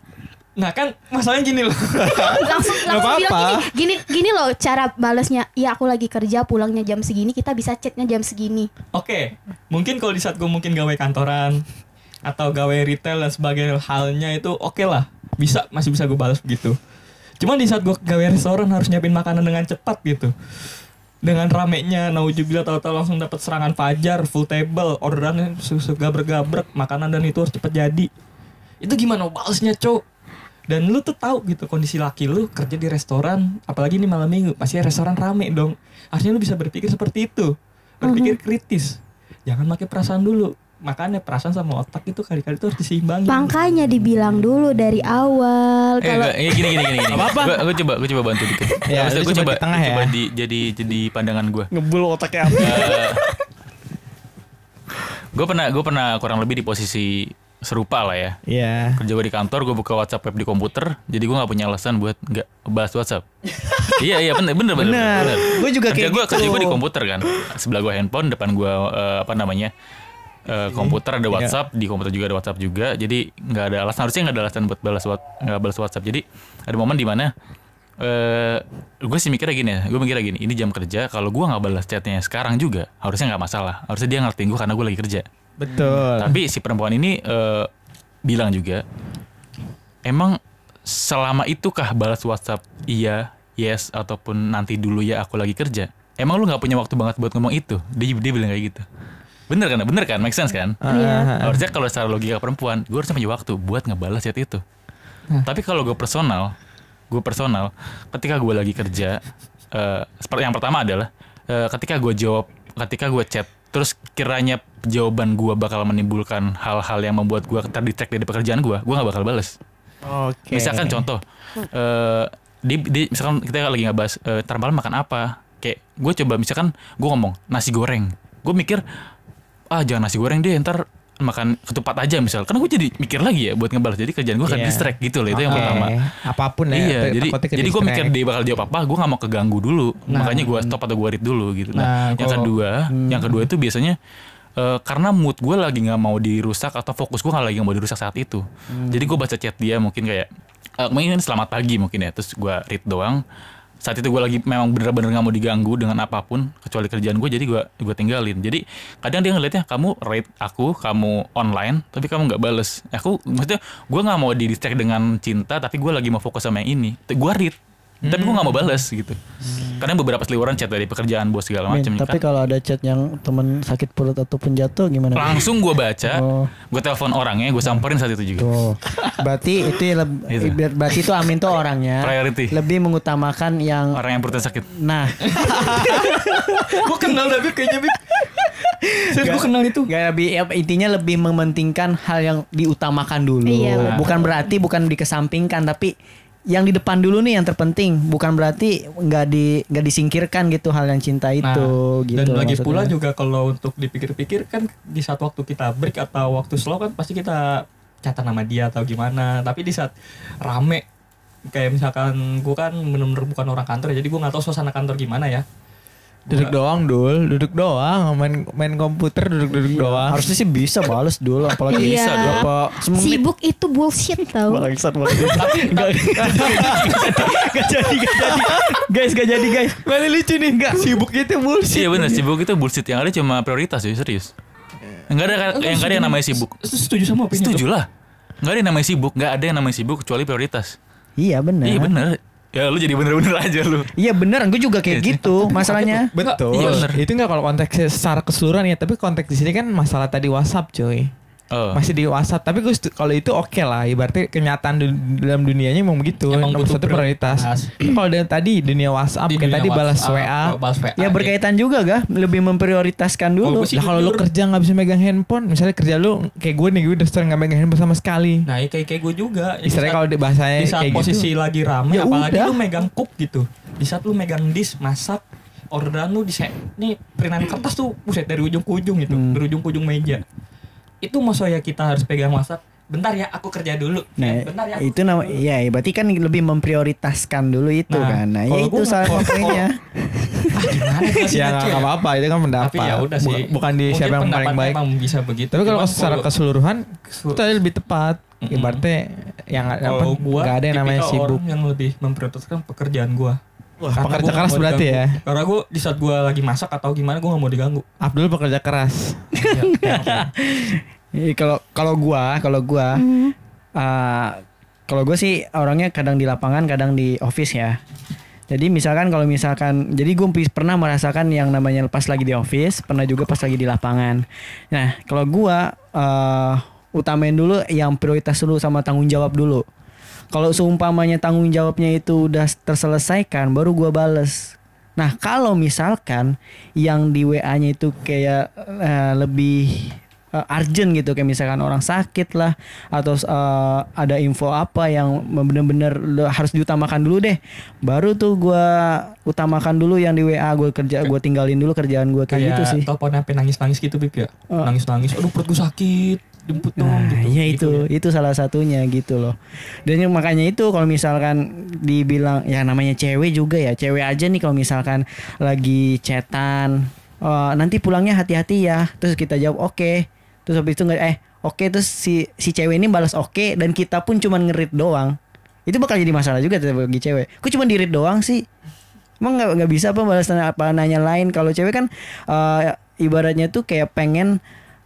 Nah kan masalahnya gini loh. langsung langsung bilang apa-apa. gini gini gini loh cara balesnya ya aku lagi kerja pulangnya jam segini kita bisa chatnya jam segini Oke, mungkin kalau di saat gue mungkin gawe kantoran atau gawe retail dan sebagainya halnya itu oke lah, bisa masih bisa gue balas begitu. Cuman di saat gue gawe restoran harus nyiapin makanan dengan cepat gitu. Dengan ramenya, naujubillah tahu-tahu langsung dapat serangan fajar, full table, orderannya susu gabrek-gabrek, makanan dan itu harus cepet jadi. Itu gimana balesnya, Cok? Dan lu tuh tahu gitu kondisi laki lu kerja di restoran, apalagi ini malam minggu, pasti restoran rame dong. Harusnya lu bisa berpikir seperti itu. Berpikir kritis. Jangan pakai perasaan dulu. Makanya perasaan sama otak itu kali-kali tuh harus diseimbangin. makanya dibilang dulu dari awal Eh, kalau enggak, eh, gini gini gini. gini. Gua, gua coba gua coba bantu dikit. Ya, Maksudnya lu gua coba coba di tengah ya. coba di, jadi jadi pandangan gue. Ngebul otaknya apa? gue pernah gue pernah kurang lebih di posisi serupa lah ya. Iya. Kerja gue di kantor, gue buka WhatsApp web di komputer, jadi gue nggak punya alasan buat nggak bahas WhatsApp. iya iya bener bener bener. Bener. Gua juga kerja kayak gue gitu. kerja gue di komputer kan, sebelah gue handphone, depan gue eh, apa namanya eh, komputer ada WhatsApp, di komputer juga ada WhatsApp juga, jadi nggak ada alasan harusnya nggak ada alasan buat balas nggak balas WhatsApp. Jadi ada momen di mana eh gue sih mikirnya gini ya, gue mikirnya gini, ini jam kerja, kalau gue nggak balas chatnya sekarang juga, harusnya nggak masalah, harusnya dia ngertiin gue karena gue lagi kerja. Betul. Tapi si perempuan ini eh, bilang juga, emang selama itukah balas WhatsApp iya, yes ataupun nanti dulu ya aku lagi kerja. Emang lu nggak punya waktu banget buat ngomong itu? Dia dia bilang kayak gitu. Bener kan? Bener kan? Make sense kan? Iya. Ah, Harusnya kalau secara logika perempuan, gue harusnya punya waktu buat ngebalas chat itu. Tapi kalau gue personal, gue personal, ketika gue lagi kerja, eh, seperti yang pertama adalah eh, ketika gue jawab, ketika gue chat, terus kiranya jawaban gue bakal menimbulkan hal-hal yang membuat gue terdistract dari pekerjaan gue, gue nggak bakal bales. Oke. Misalkan contoh, eh di, di- misalkan kita lagi ngebahas eh ntar malam makan apa, kayak gue coba misalkan gue ngomong nasi goreng, gue mikir ah jangan nasi goreng deh ntar makan ketupat aja misal, karena gue jadi mikir lagi ya buat ngebalas, jadi kerjaan gue akan Iya. distract gitu loh itu yang Oke. pertama. Apa pun ya. Iya, jadi jadi gue mikir dia bakal jawab apa, gue nggak mau keganggu dulu, Nah. makanya gue stop atau gue read dulu gitu. Nah, Nah, yang kalau- kedua, yang kedua itu biasanya eh, karena mood gue lagi nggak mau dirusak atau fokus gue nggak lagi mau dirusak saat itu. Jadi gue baca chat dia mungkin kayak eh, mungkin selamat pagi mungkin ya, terus gue read doang. Saat itu gue lagi memang bener-bener nggak mau diganggu dengan apa pun kecuali kerjaan gue, jadi gue gue tinggalin. Jadi kadang dia ngeliatnya kamu read aku, kamu online, tapi kamu nggak bales. Aku maksudnya gue nggak mau di distract dengan cinta, tapi gue lagi mau fokus sama yang ini. Gue read, tapi gue nggak mau bales gitu. Karena beberapa seliweran chat dari pekerjaan bos segala macam. tapi kan. kalau ada chat yang temen sakit perut ataupun jatuh gimana? langsung gue baca, Oh. gue telepon orangnya, gue samperin saat itu juga. Tuh. Berarti itu ya leb- Itu. ber- berarti itu Amin tuh orangnya Priority. lebih mengutamakan yang Orang yang perutnya sakit. nah gue kenal David kayaknya. Serius gue kenal itu. Gak lebih ya, intinya lebih mementingkan hal yang diutamakan dulu. Iya. Bukan berarti bukan dikesampingkan tapi yang di depan dulu nih yang terpenting. Bukan berarti nggak di nggak disingkirkan gitu hal yang cinta itu Nah, gitu. dan lagi maksudnya. pula juga kalau untuk dipikir-pikir kan di saat waktu kita break atau waktu slow kan pasti kita catat nama dia atau gimana tapi di saat rame kayak misalkan gue kan bener-bener bukan orang kantor jadi gue nggak tahu suasana kantor gimana ya Duduk doang dul, duduk doang, main main komputer duduk-duduk doang. Harusnya sih bisa balas dulu apalagi Iya. bisa berapa semenit Sibuk itu bullshit tau. Bangsat banget. Enggak Gak jadi, gak jadi. Guys, gak jadi guys. Paling lucu nih enggak sibuk itu bullshit. Iya bener sibuk itu bullshit yang ada cuma prioritas sih serius. Enggak ada yang enggak ada yang namanya sibuk. Setuju sama opini Setuju lah. Enggak ada yang namanya sibuk, enggak ada yang namanya sibuk kecuali prioritas. Iya bener. Iya bener. Ya lu jadi bener-bener aja lu. Iya bener, gue juga kayak Iya, gitu masalahnya. Betul. Iya, bener. itu enggak kalau konteksnya secara keseluruhan ya, tapi konteks di sini kan masalah tadi WhatsApp, cuy. Oh. Masih di WhatsApp, tapi gue kalau itu oke lah, ibaratnya kenyataan du- dalam dunianya emang begitu. Emang nomor satu prioritas. kalau dari tadi dunia WhatsApp, Di kayak dunia tadi balas WA. balas WA. Ya berkaitan juga gak lebih memprioritaskan dulu. Lah kalau lu kerja nggak bisa megang handphone, misalnya kerja lu kayak gue nih, gue udah sering nggak megang handphone sama sekali. Nah, ya kayak kayak gue juga. Di Istilahnya kalau di bahasanya di saat kayak posisi gitu. lagi rame, Ya apalagi udah. lu megang cup gitu. Di saat lu megang disk masak, orderan lu di set, nih printan kertas tuh buset dari ujung ke ujung gitu, Hmm. dari ujung ke ujung meja. Itu maksudnya kita harus pegang WhatsApp. Bentar ya, aku kerja dulu. Nah, Bentar ya. aku itu nama ya berarti kan lebih memprioritaskan dulu itu Nah, kan. Nah, ya itu salah kalau- satu poinnya. Ah, Ya nggak nggak apa-apa, itu kan pendapat. Tapi ya udah sih. Bukan, di Mungkin siapa yang paling baik. Bisa begitu. Tapi kalau secara keseluruhan itu tadi lebih tepat. Ibaratnya yang apa nggak ada yang namanya sibuk. orang yang lebih memprioritaskan pekerjaan gua. Wah, Karena pekerja keras berarti ya. Karena gua di saat gua lagi masak atau gimana gua gak mau diganggu. Abdul pekerja keras. Ya, kayak apa? Iya, Kalau kalau gua, kalau gua Hmm. ah, kalau gue sih orangnya kadang di lapangan, kadang di office ya. Jadi misalkan kalau misalkan, jadi gue pernah merasakan yang namanya pas lagi di office, pernah juga pas lagi di lapangan. Nah kalau gua eh, utamain dulu yang prioritas dulu sama tanggung jawab dulu. Kalau seumpamanya tanggung jawabnya itu udah terselesaikan, baru gua bales. Nah kalau misalkan yang di WA-nya itu kayak eh, lebih eh, urgent gitu kayak misalkan orang sakit lah atau eh, ada info apa yang bener-bener harus diutamakan dulu deh baru tuh gua utamakan dulu yang di WA gue kerja gue tinggalin dulu kerjaan gue kayak gitu sih telepon sampai nangis-nangis gitu Bib ya. Nangis-nangis, aduh perut gue sakit, jemput dong Nah, gitu. iya Gitu itu, itu salah satunya gitu loh. Dan yang makanya itu kalau misalkan dibilang ya namanya cewek juga ya, cewek aja nih kalau misalkan lagi chatan, "Eh, nanti pulangnya hati-hati ya. Terus kita jawab oke. Terus habis itu nggak eh oke terus si si cewek ini balas oke dan kita pun cuman ngerit doang. Itu bakal jadi masalah juga tuh bagi cewek. Kok cuma dirit doang sih? Emang nggak nggak bisa apa balas apa nanya lain kalau cewek kan eh, ibaratnya tuh kayak pengen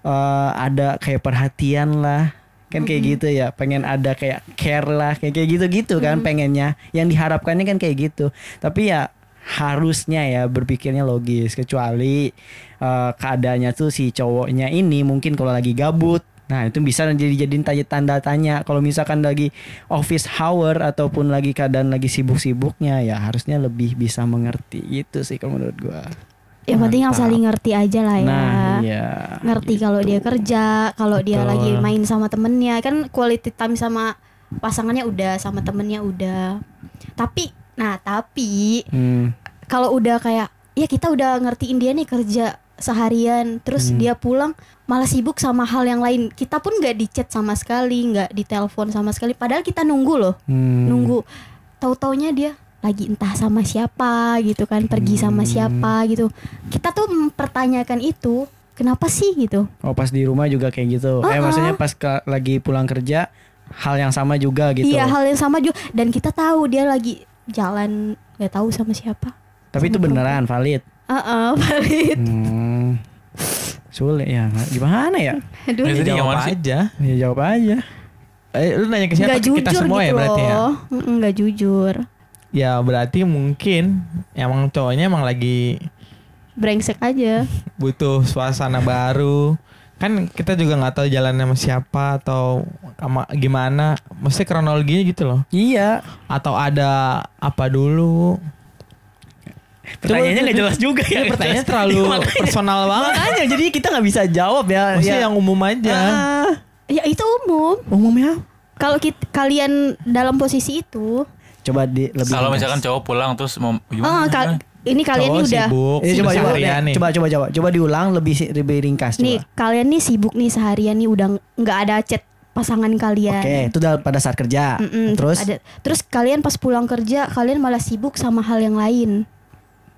eh, ada kayak perhatian lah. Kan kayak gitu ya pengen ada kayak care lah kayak kayak gitu gitu kan pengennya. Yang diharapkannya kan kayak gitu. Tapi ya harusnya ya berpikirnya logis kecuali eh, keadaannya tuh si cowoknya ini mungkin kalau lagi gabut. Nah itu bisa jadi jadiin tanya tanda tanya. Kalau misalkan lagi office hour ataupun lagi keadaan lagi sibuk-sibuknya ya harusnya lebih bisa mengerti. Gitu sih kalau menurut gua. Yang penting yang Mantap. saling ngerti aja lah ya. Nah iya. Ngerti kalau dia kerja, kalau dia lagi main sama temennya kan quality time sama pasangannya udah sama temennya udah. Tapi, nah tapi Hmm. kalau udah kayak ya kita udah ngertiin dia nih kerja seharian, terus Hmm. dia pulang malah sibuk sama hal yang lain. Kita pun nggak di chat sama sekali, nggak ditelepon sama sekali. Padahal kita nunggu loh, Hmm. nunggu. Tahu-taunya dia lagi entah sama siapa gitu kan, pergi sama Hmm. siapa gitu. Kita tuh mempertanyakan itu, kenapa sih gitu? Oh pas di rumah juga kayak gitu. Eh Uh-uh. maksudnya pas ke- lagi pulang kerja hal yang sama juga gitu. Iya hal yang sama juga. Dan kita tahu dia lagi jalan nggak tahu sama siapa. Tapi itu sama beneran valid. Ah, valid. Hmm. Sulit ya. Gimana ya? Aduh, Ya, Jadi Jawab aja. Ya jawab aja. Eh, lu nanya ke siapa? jujur kita semua gitu ya berarti ya. loh. Nggak jujur. Ya berarti mungkin emang cowoknya emang lagi Brengsek aja. butuh suasana baru. Kan kita juga nggak tahu jalan sama siapa atau sama gimana. Mesti kronologinya gitu loh. Iya. Atau ada apa dulu. Pertanyaannya nggak jelas juga ya. Ini pertanyaannya terlalu personal banget. Makanya jadi kita nggak bisa jawab ya. Maksudnya ya. yang umum aja. Ah, Ya itu umum. umumnya Kalau kit- kalian dalam posisi itu, coba di lebih Kalau misalkan cowok pulang terus mau oh, gimana? kal- ini kalian Cowok nih udah sibuk, Eh, coba coba, nih. coba coba coba coba diulang lebih lebih ringkas coba. nih kalian nih sibuk nih seharian nih udah ng- nggak ada chat pasangan kalian. Oke, itu udah pada saat kerja. Mm-mm, Terus ada terus kalian pas pulang kerja kalian malah sibuk sama hal yang lain.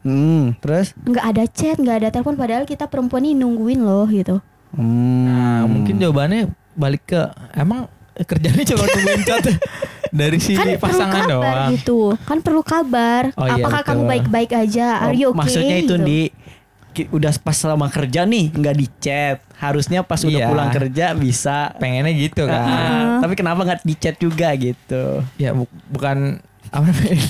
Hmm, terus? nggak ada chat nggak ada telepon padahal kita perempuan ini nungguin loh gitu Hmm. Nah, mungkin jawabannya balik ke emang kerjanya cuma tungguin chat dari si kan perlu pasangan kabar doang. gitu kan perlu kabar Oh iya, apakah kamu betul. baik-baik aja Oh, are you okay maksudnya itu gitu. di udah pas selama kerja nih nggak di chat. Harusnya pas udah Iya. pulang kerja bisa. Pengennya gitu kan. Ah, tapi kenapa nggak di chat juga gitu? ya bu- bukan apa namanya?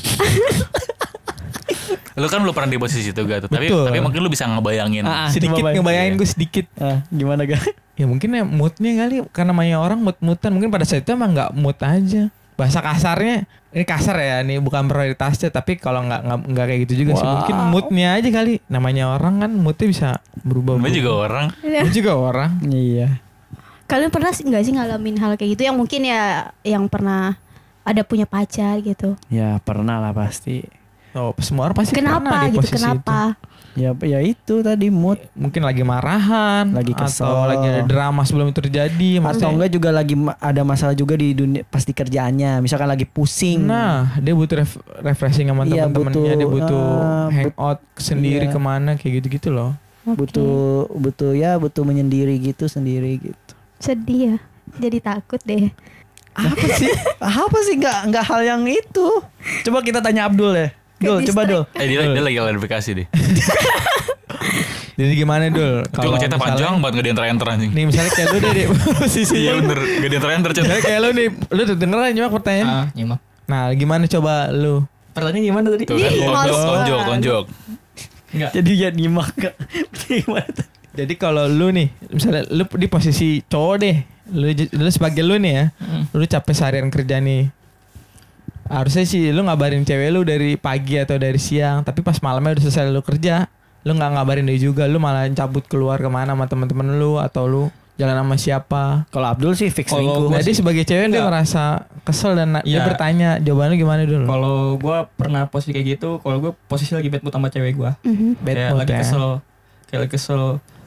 Lu kan belum pernah di posisi itu gak tuh. Tapi Betul. tapi mungkin lu bisa ngebayangin. Ah, ah, sedikit bayang. ngebayangin gue sedikit. Ah, gimana gak? Ya mungkin ya moodnya kali karena namanya orang mood-moodan mungkin pada saat itu emang nggak mood aja. Bahasa kasarnya ini kasar ya ini bukan prioritasnya tapi kalau nggak nggak kayak gitu juga sih Wow. mungkin moodnya aja kali namanya orang kan moodnya bisa berubah. Namanya juga orang. Dia juga orang. Iya. kalian pernah sih nggak sih ngalamin hal kayak gitu yang mungkin ya yang pernah ada punya pacar gitu Ya pernah lah pasti. Oh, semua orang pasti kenapa pernah gitu kenapa Ya ya itu tadi mood. Mungkin lagi marahan, Lagi kesel. atau lagi ada drama sebelum itu terjadi. atau maksudnya- enggak juga lagi ma- ada masalah juga di dunia pasti kerjaannya. Misalkan lagi pusing. Nah, dia butuh ref- refreshing sama Iya, teman-temannya, dia butuh, butuh ah, but- hangout sendiri iya. ke mana kayak gitu-gitu loh. butuh butuh ya butuh menyendiri gitu sendiri gitu. sedih ya jadi takut deh Apa sih? Apa sih nggak nggak hal yang itu? Coba kita tanya Abdul ya. Dul, coba Dul. Eh dia, dia lagi klarifikasi deh. Jadi gimana dul? Itu ngechatnya panjang banget gak di enter anjing. Nih misalnya kayak lu deh di posisi Iya bener, gak di enter. Misalnya kayak lu nih, lu udah dengeran nyimak pertanyaan. Ah, nyimak. Nah, gimana coba lu? Pertanyaannya gimana tadi? Tuh kan, Ih, tonjok, males tonjok, tonjok. Enggak. Jadi ya nyimak gak? Gimana tuh? Jadi kalau lu nih, misalnya lu di posisi cowok deh, lu, lu sebagai lu nih ya, Hmm. lu capek seharian kerja nih. Harusnya sih lu ngabarin cewek lu dari pagi atau dari siang, tapi pas malamnya udah selesai lu kerja, lu nggak ngabarin dia juga, lu malah cabut keluar ke mana sama teman-teman lu atau lu jalan sama siapa. Kalau Abdul sih fix gua Jadi sebagai cewek dia Enggak. merasa kesel dan na- dia Iya. bertanya jawabannya gimana dulu? Kalau gua pernah posisi kayak gitu, kalau gua posisi lagi bad mood sama cewek gua. Mhm. Bad kayak mood lagi ya. kesel kayak lagi kesel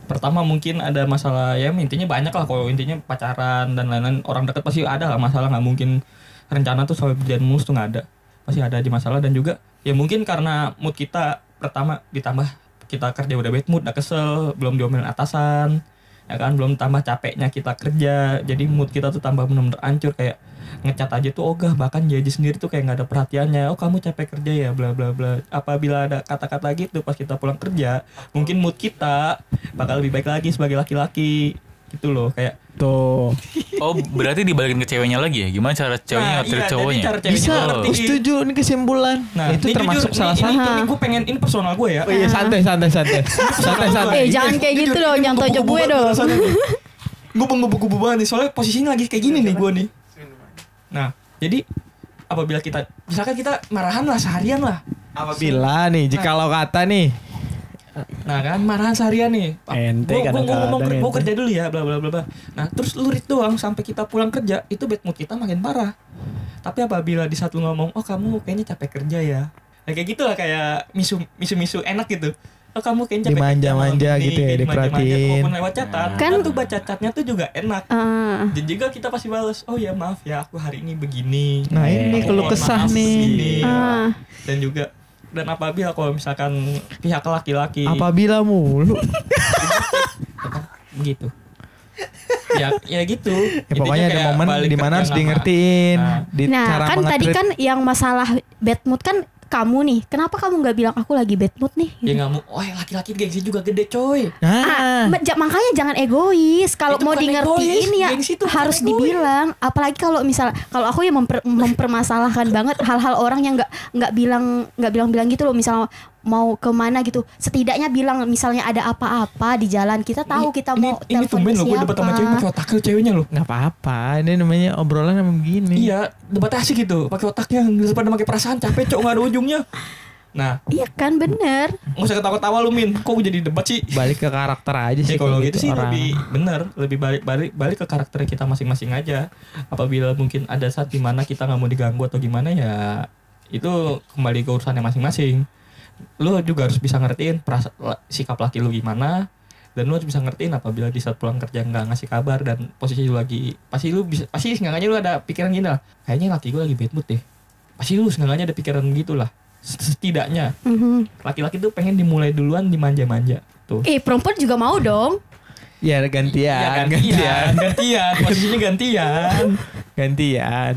pertama mungkin ada masalah ya intinya banyak lah kalau intinya pacaran dan lain-lain orang dekat pasti ada lah masalah nggak mungkin rencana tuh sampai berjalan mulus tuh nggak ada. Pasti ada di masalah dan juga ya mungkin karena mood kita pertama ditambah kita kerja udah bad mood udah kesel belum diomelin atasan ya kan? Belum tambah capeknya kita kerja jadi mood kita tuh tambah benar-benar hancur kayak ngecat aja tuh ogah bahkan jadi sendiri tuh kayak nggak ada perhatiannya. Oh kamu capek kerja ya? Bla bla bla. Apabila ada kata-kata gitu pas kita pulang kerja mungkin mood kita bakal lebih baik lagi sebagai laki-laki gitu loh kayak Tuh. Oh berarti dibalikin ke ceweknya lagi ya? Gimana cara ceweknya Nah, iya, cowoknya? cara ceweknya Bisa, ngerti. setuju ini kesimpulan. nah itu ini termasuk jujur, salah ini, satu. ini, ini gue pengen ini personal gue ya Oh iya santai santai santai. santai santai. eh jangan kayak gitu dong jangan tonjok gue dong gue benggu-benggu banget nih soalnya posisinya lagi kayak gini nih gue nih nah jadi apabila kita misalkan kita marahan lah seharian lah Apabila nih jikalau kata nih Nah kan marahan seharian nih. Ente Gua- gua- gua ker- gua ente. kerja dulu ya bla bla bla bla. Nah terus lurit doang sampai kita pulang kerja itu bad mood kita makin parah. Tapi apabila di satu ngomong oh kamu kayaknya capek kerja ya. Nah, kayak gitu lah kayak misu misu misu enak gitu. Oh kamu kayaknya capek Dimanja-manja ini, gitu ya, diperhatiin. Walaupun lewat catat Kan- tuh baca catnya tuh juga enak. Ah, Dan juga kita pasti balas, oh ya maaf ya aku hari ini begini. Nah ini kalau kesah nih. ah. Dan juga dan apabila kalau misalkan pihak laki-laki Apabila mulu. begitu ya ya gitu Ya, pokoknya ada momen di mana harus di ngertiin. Di Nah cara kan tadi kan yang masalah bad mood kan kamu nih kenapa kamu nggak bilang aku lagi bad mood nih ya nggak mau oh laki-laki gengsi juga gede coy Ah, Nah, ja- makanya jangan egois. Kalau mau bukan di ngertiin egois, ya gengsi itu harus egois. dibilang. Apalagi kalau misal kalau aku ya memper- mempermasalahkan banget hal-hal orang yang nggak nggak bilang nggak bilang-bilang gitu loh. Misal mau ke mana gitu, setidaknya bilang misalnya ada apa-apa di jalan kita tahu kita ini, mau ini telepon tumben loh gue debat sama cewek pakai otak lu ceweknya loh nggak apa-apa. Ini namanya obrolan emang begini. iya debat asik gitu pakai otaknya daripada pakai perasaan capek cok nggak ada ujungnya nah Iya kan bener. nggak usah ketawa-tawa lu min kok jadi debat sih Balik ke karakter aja sih. Ya kalau kayak gitu sih orang. lebih bener, lebih balik balik balik ke karakter kita masing-masing aja. Apabila mungkin ada saat di mana kita nggak mau diganggu atau gimana ya itu kembali ke urusannya masing-masing. Lu juga harus bisa ngertiin perasa, la- sikap laki lu gimana dan lu harus bisa ngertiin apabila di saat pulang kerja nggak ngasih kabar dan posisi lu lagi pasti lu bisa pasti seenggaknya lu ada pikiran gini lah kayaknya laki gue lagi bad mood deh pasti lu seenggaknya ada pikiran gitu lah setidaknya Mhm. laki-laki tuh pengen dimulai duluan dimanja-manja tuh Eh perempuan juga mau dong. Ya gantian, Ya, gantian, gantian, posisinya gantian. gantian.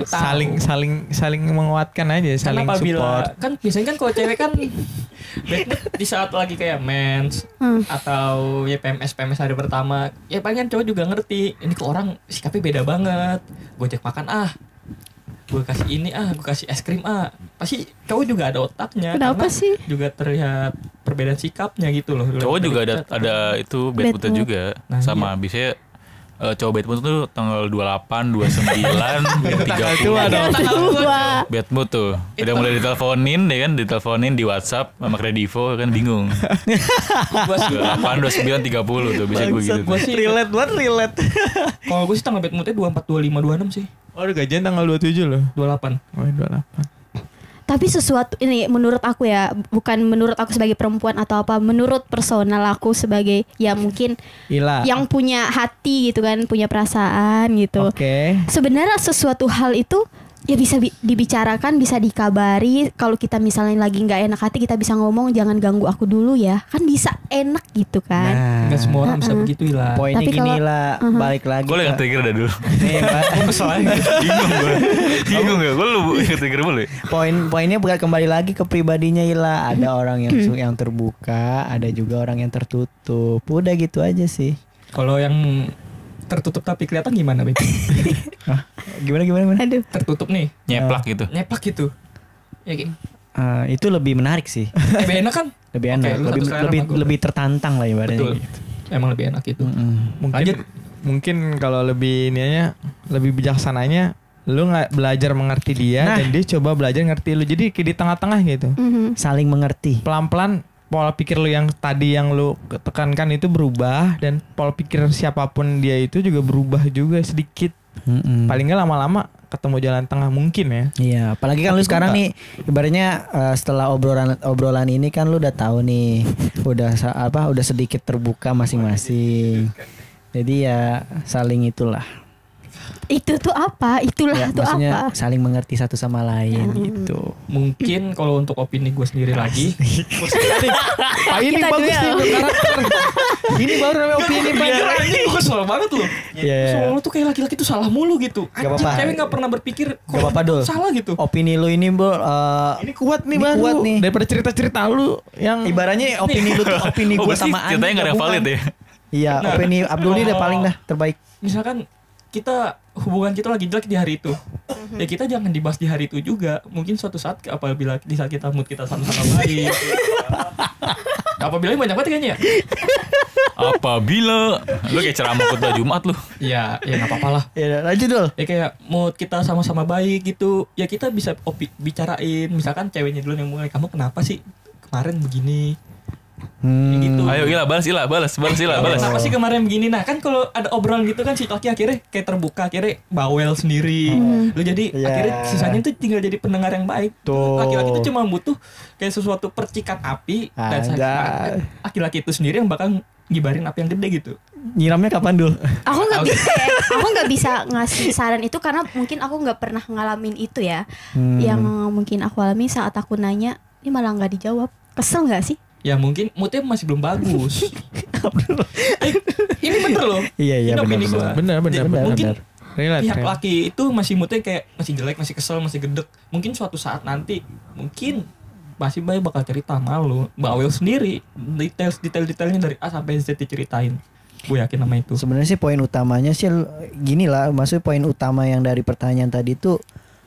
Aku tahu. Saling saling saling menguatkan aja, Kan saling apabila support. kan biasanya kan kalau cewek kan di saat lagi kayak mens Hmm. atau ya PMS PMS hari pertama ya kan cowok juga ngerti ini kok orang sikapnya beda banget gue ajak makan ah gue kasih ini ah gue kasih es krim ah pasti cowok juga ada otaknya Kenapa karena sih? juga terlihat perbedaan sikapnya gitu loh Cowok juga ada Kita- ada itu Bad bad juga Nah, sama biasanya eh, cowok bad mood tuh tanggal 28, 29, Tanggal tua 30. dong. Tua. Bad mood tuh. Udah mulai diteleponin ya kan, diteleponin di WhatsApp sama kredivo kan bingung. Gua sih 28, 29, 30 tuh bisa gue gitu. gue sih relate banget relate. kalau gue sih tanggal bad moodnya 24 25 26 sih Oh, udah gajian tanggal 27 loh. 28 Oh, 28. Tapi sesuatu ini menurut aku ya, bukan menurut aku sebagai perempuan atau apa, menurut personal aku sebagai ya mungkin Ila. yang punya hati gitu kan, punya perasaan gitu. Oke. Sebenarnya sesuatu hal itu ya bisa bi- dibicarakan, bisa dikabari. Kalau kita misalnya lagi nggak enak hati, kita bisa ngomong jangan ganggu aku dulu ya. Kan bisa enak gitu kan. Nah. nggak semua orang bisa begitu lah Poinnya Tapi gini lah, Uh-huh. balik lagi. Gue yang trigger dah dulu. Nih, Mbak. Bingung gue. Bingung gak? Gue lu yang trigger ya? Poin poinnya bukan kembali lagi ke pribadinya Ila. Ada orang yang yang terbuka, ada juga orang yang tertutup. Udah gitu aja sih. kalau yang tertutup tapi kelihatan gimana Beb? Gimana gimana gimana? Aduh. tertutup nih Nyeplak gitu. nyeplak gitu ya kayak Eh, itu lebih menarik sih. lebih enak kan Lebih enak, lu lebih lebih lebih tertantang lah ibaratnya betul gitu. emang lebih enak gitu Mm-mm. Mungkin Lanjut. mungkin kalau lebih ininya lebih bijaksananya lu nggak belajar mengerti dia Nah. dan dia coba belajar ngerti lu. Jadi kayak di tengah-tengah gitu. Mhm. Saling mengerti. Pelan-pelan pola pikir lu yang tadi yang lu tekankan itu berubah dan pola pikir siapa pun dia itu juga berubah juga sedikit. Mm-mm. Paling nggak lama-lama ketemu jalan tengah mungkin ya. Iya, apalagi kan lu Tapi sekarang gua nih ibaratnya eh, setelah obrolan obrolan ini kan lu udah tahu nih, udah apa udah sedikit terbuka masing-masing. Jadi ya saling itulah. Itu tuh apa? Itulah Ya, tuh apa? saling mengerti satu sama lain Hmm. gitu. mungkin kalau untuk opini gue sendiri lagi Pak ini Kita bagus duel. nih karakter. ini baru namanya opini Pak. ini gue kesel banget loh Iya, iya. Soalnya lu tuh kayak laki-laki tuh salah mulu gitu Gak apa-apa. cewek gak pernah berpikir kok Gak apa-apa, Dul. salah gitu Opini lu ini, Bro, eh, Ini kuat nih Ini baru. kuat nih. Daripada cerita-cerita lu yang ibaratnya opini lu tuh opini gua berarti sama ceritanya gak ada yang valid ya? Iya, Nah, opini Abdul ini udah paling dah terbaik. misalkan kita hubungan kita lagi jelek di hari itu. Ya kita jangan dibahas di hari itu juga. Mungkin suatu saat apabila di saat kita mood kita sama-sama baik. Apabila banyak banget kayaknya ya? Apabila. Lu kayak ceramah khutbah Jumat lu. ya ya nggak apa-apa lah. Ya, lanjut dul. ya kayak mood kita sama-sama baik gitu. Ya kita bisa opi- bicarain. Misalkan ceweknya dulu yang mulai kamu kenapa sih? Kemarin begini Hmm. Gitu Ayo Ila balas Ila balas balas Ila balas. kenapa sih kemarin begini nah kan kalau ada obrolan gitu kan si laki akhirnya kayak terbuka akhirnya bawel sendiri lu jadi Iya. akhirnya sisanya tuh tinggal jadi pendengar yang baik laki-laki itu cuma butuh kayak sesuatu percikan api dan Ada. laki-laki itu sendiri yang bakal ngibarin api yang gede gitu Nyiramnya kapan dul? Aku nggak bisa, aku nggak bisa ngasih saran itu karena mungkin aku nggak pernah ngalamin itu ya. Hmm. Yang mungkin aku alami saat aku nanya, ini malah nggak dijawab. Kesel nggak sih? Ya mungkin moodnya masih belum bagus Eh, ini bener loh Iya iya benar. gua. benar benar Benar, mungkin. Relate, pihak relate. laki itu masih moodnya kayak masih jelek masih kesel masih gedek mungkin suatu saat nanti mungkin masih baik bakal cerita malu bawel sendiri detail detail detailnya dari A sampai Z diceritain gue yakin sama itu Sebenarnya sih poin utamanya sih gini lah, maksudnya poin utama yang dari pertanyaan tadi tuh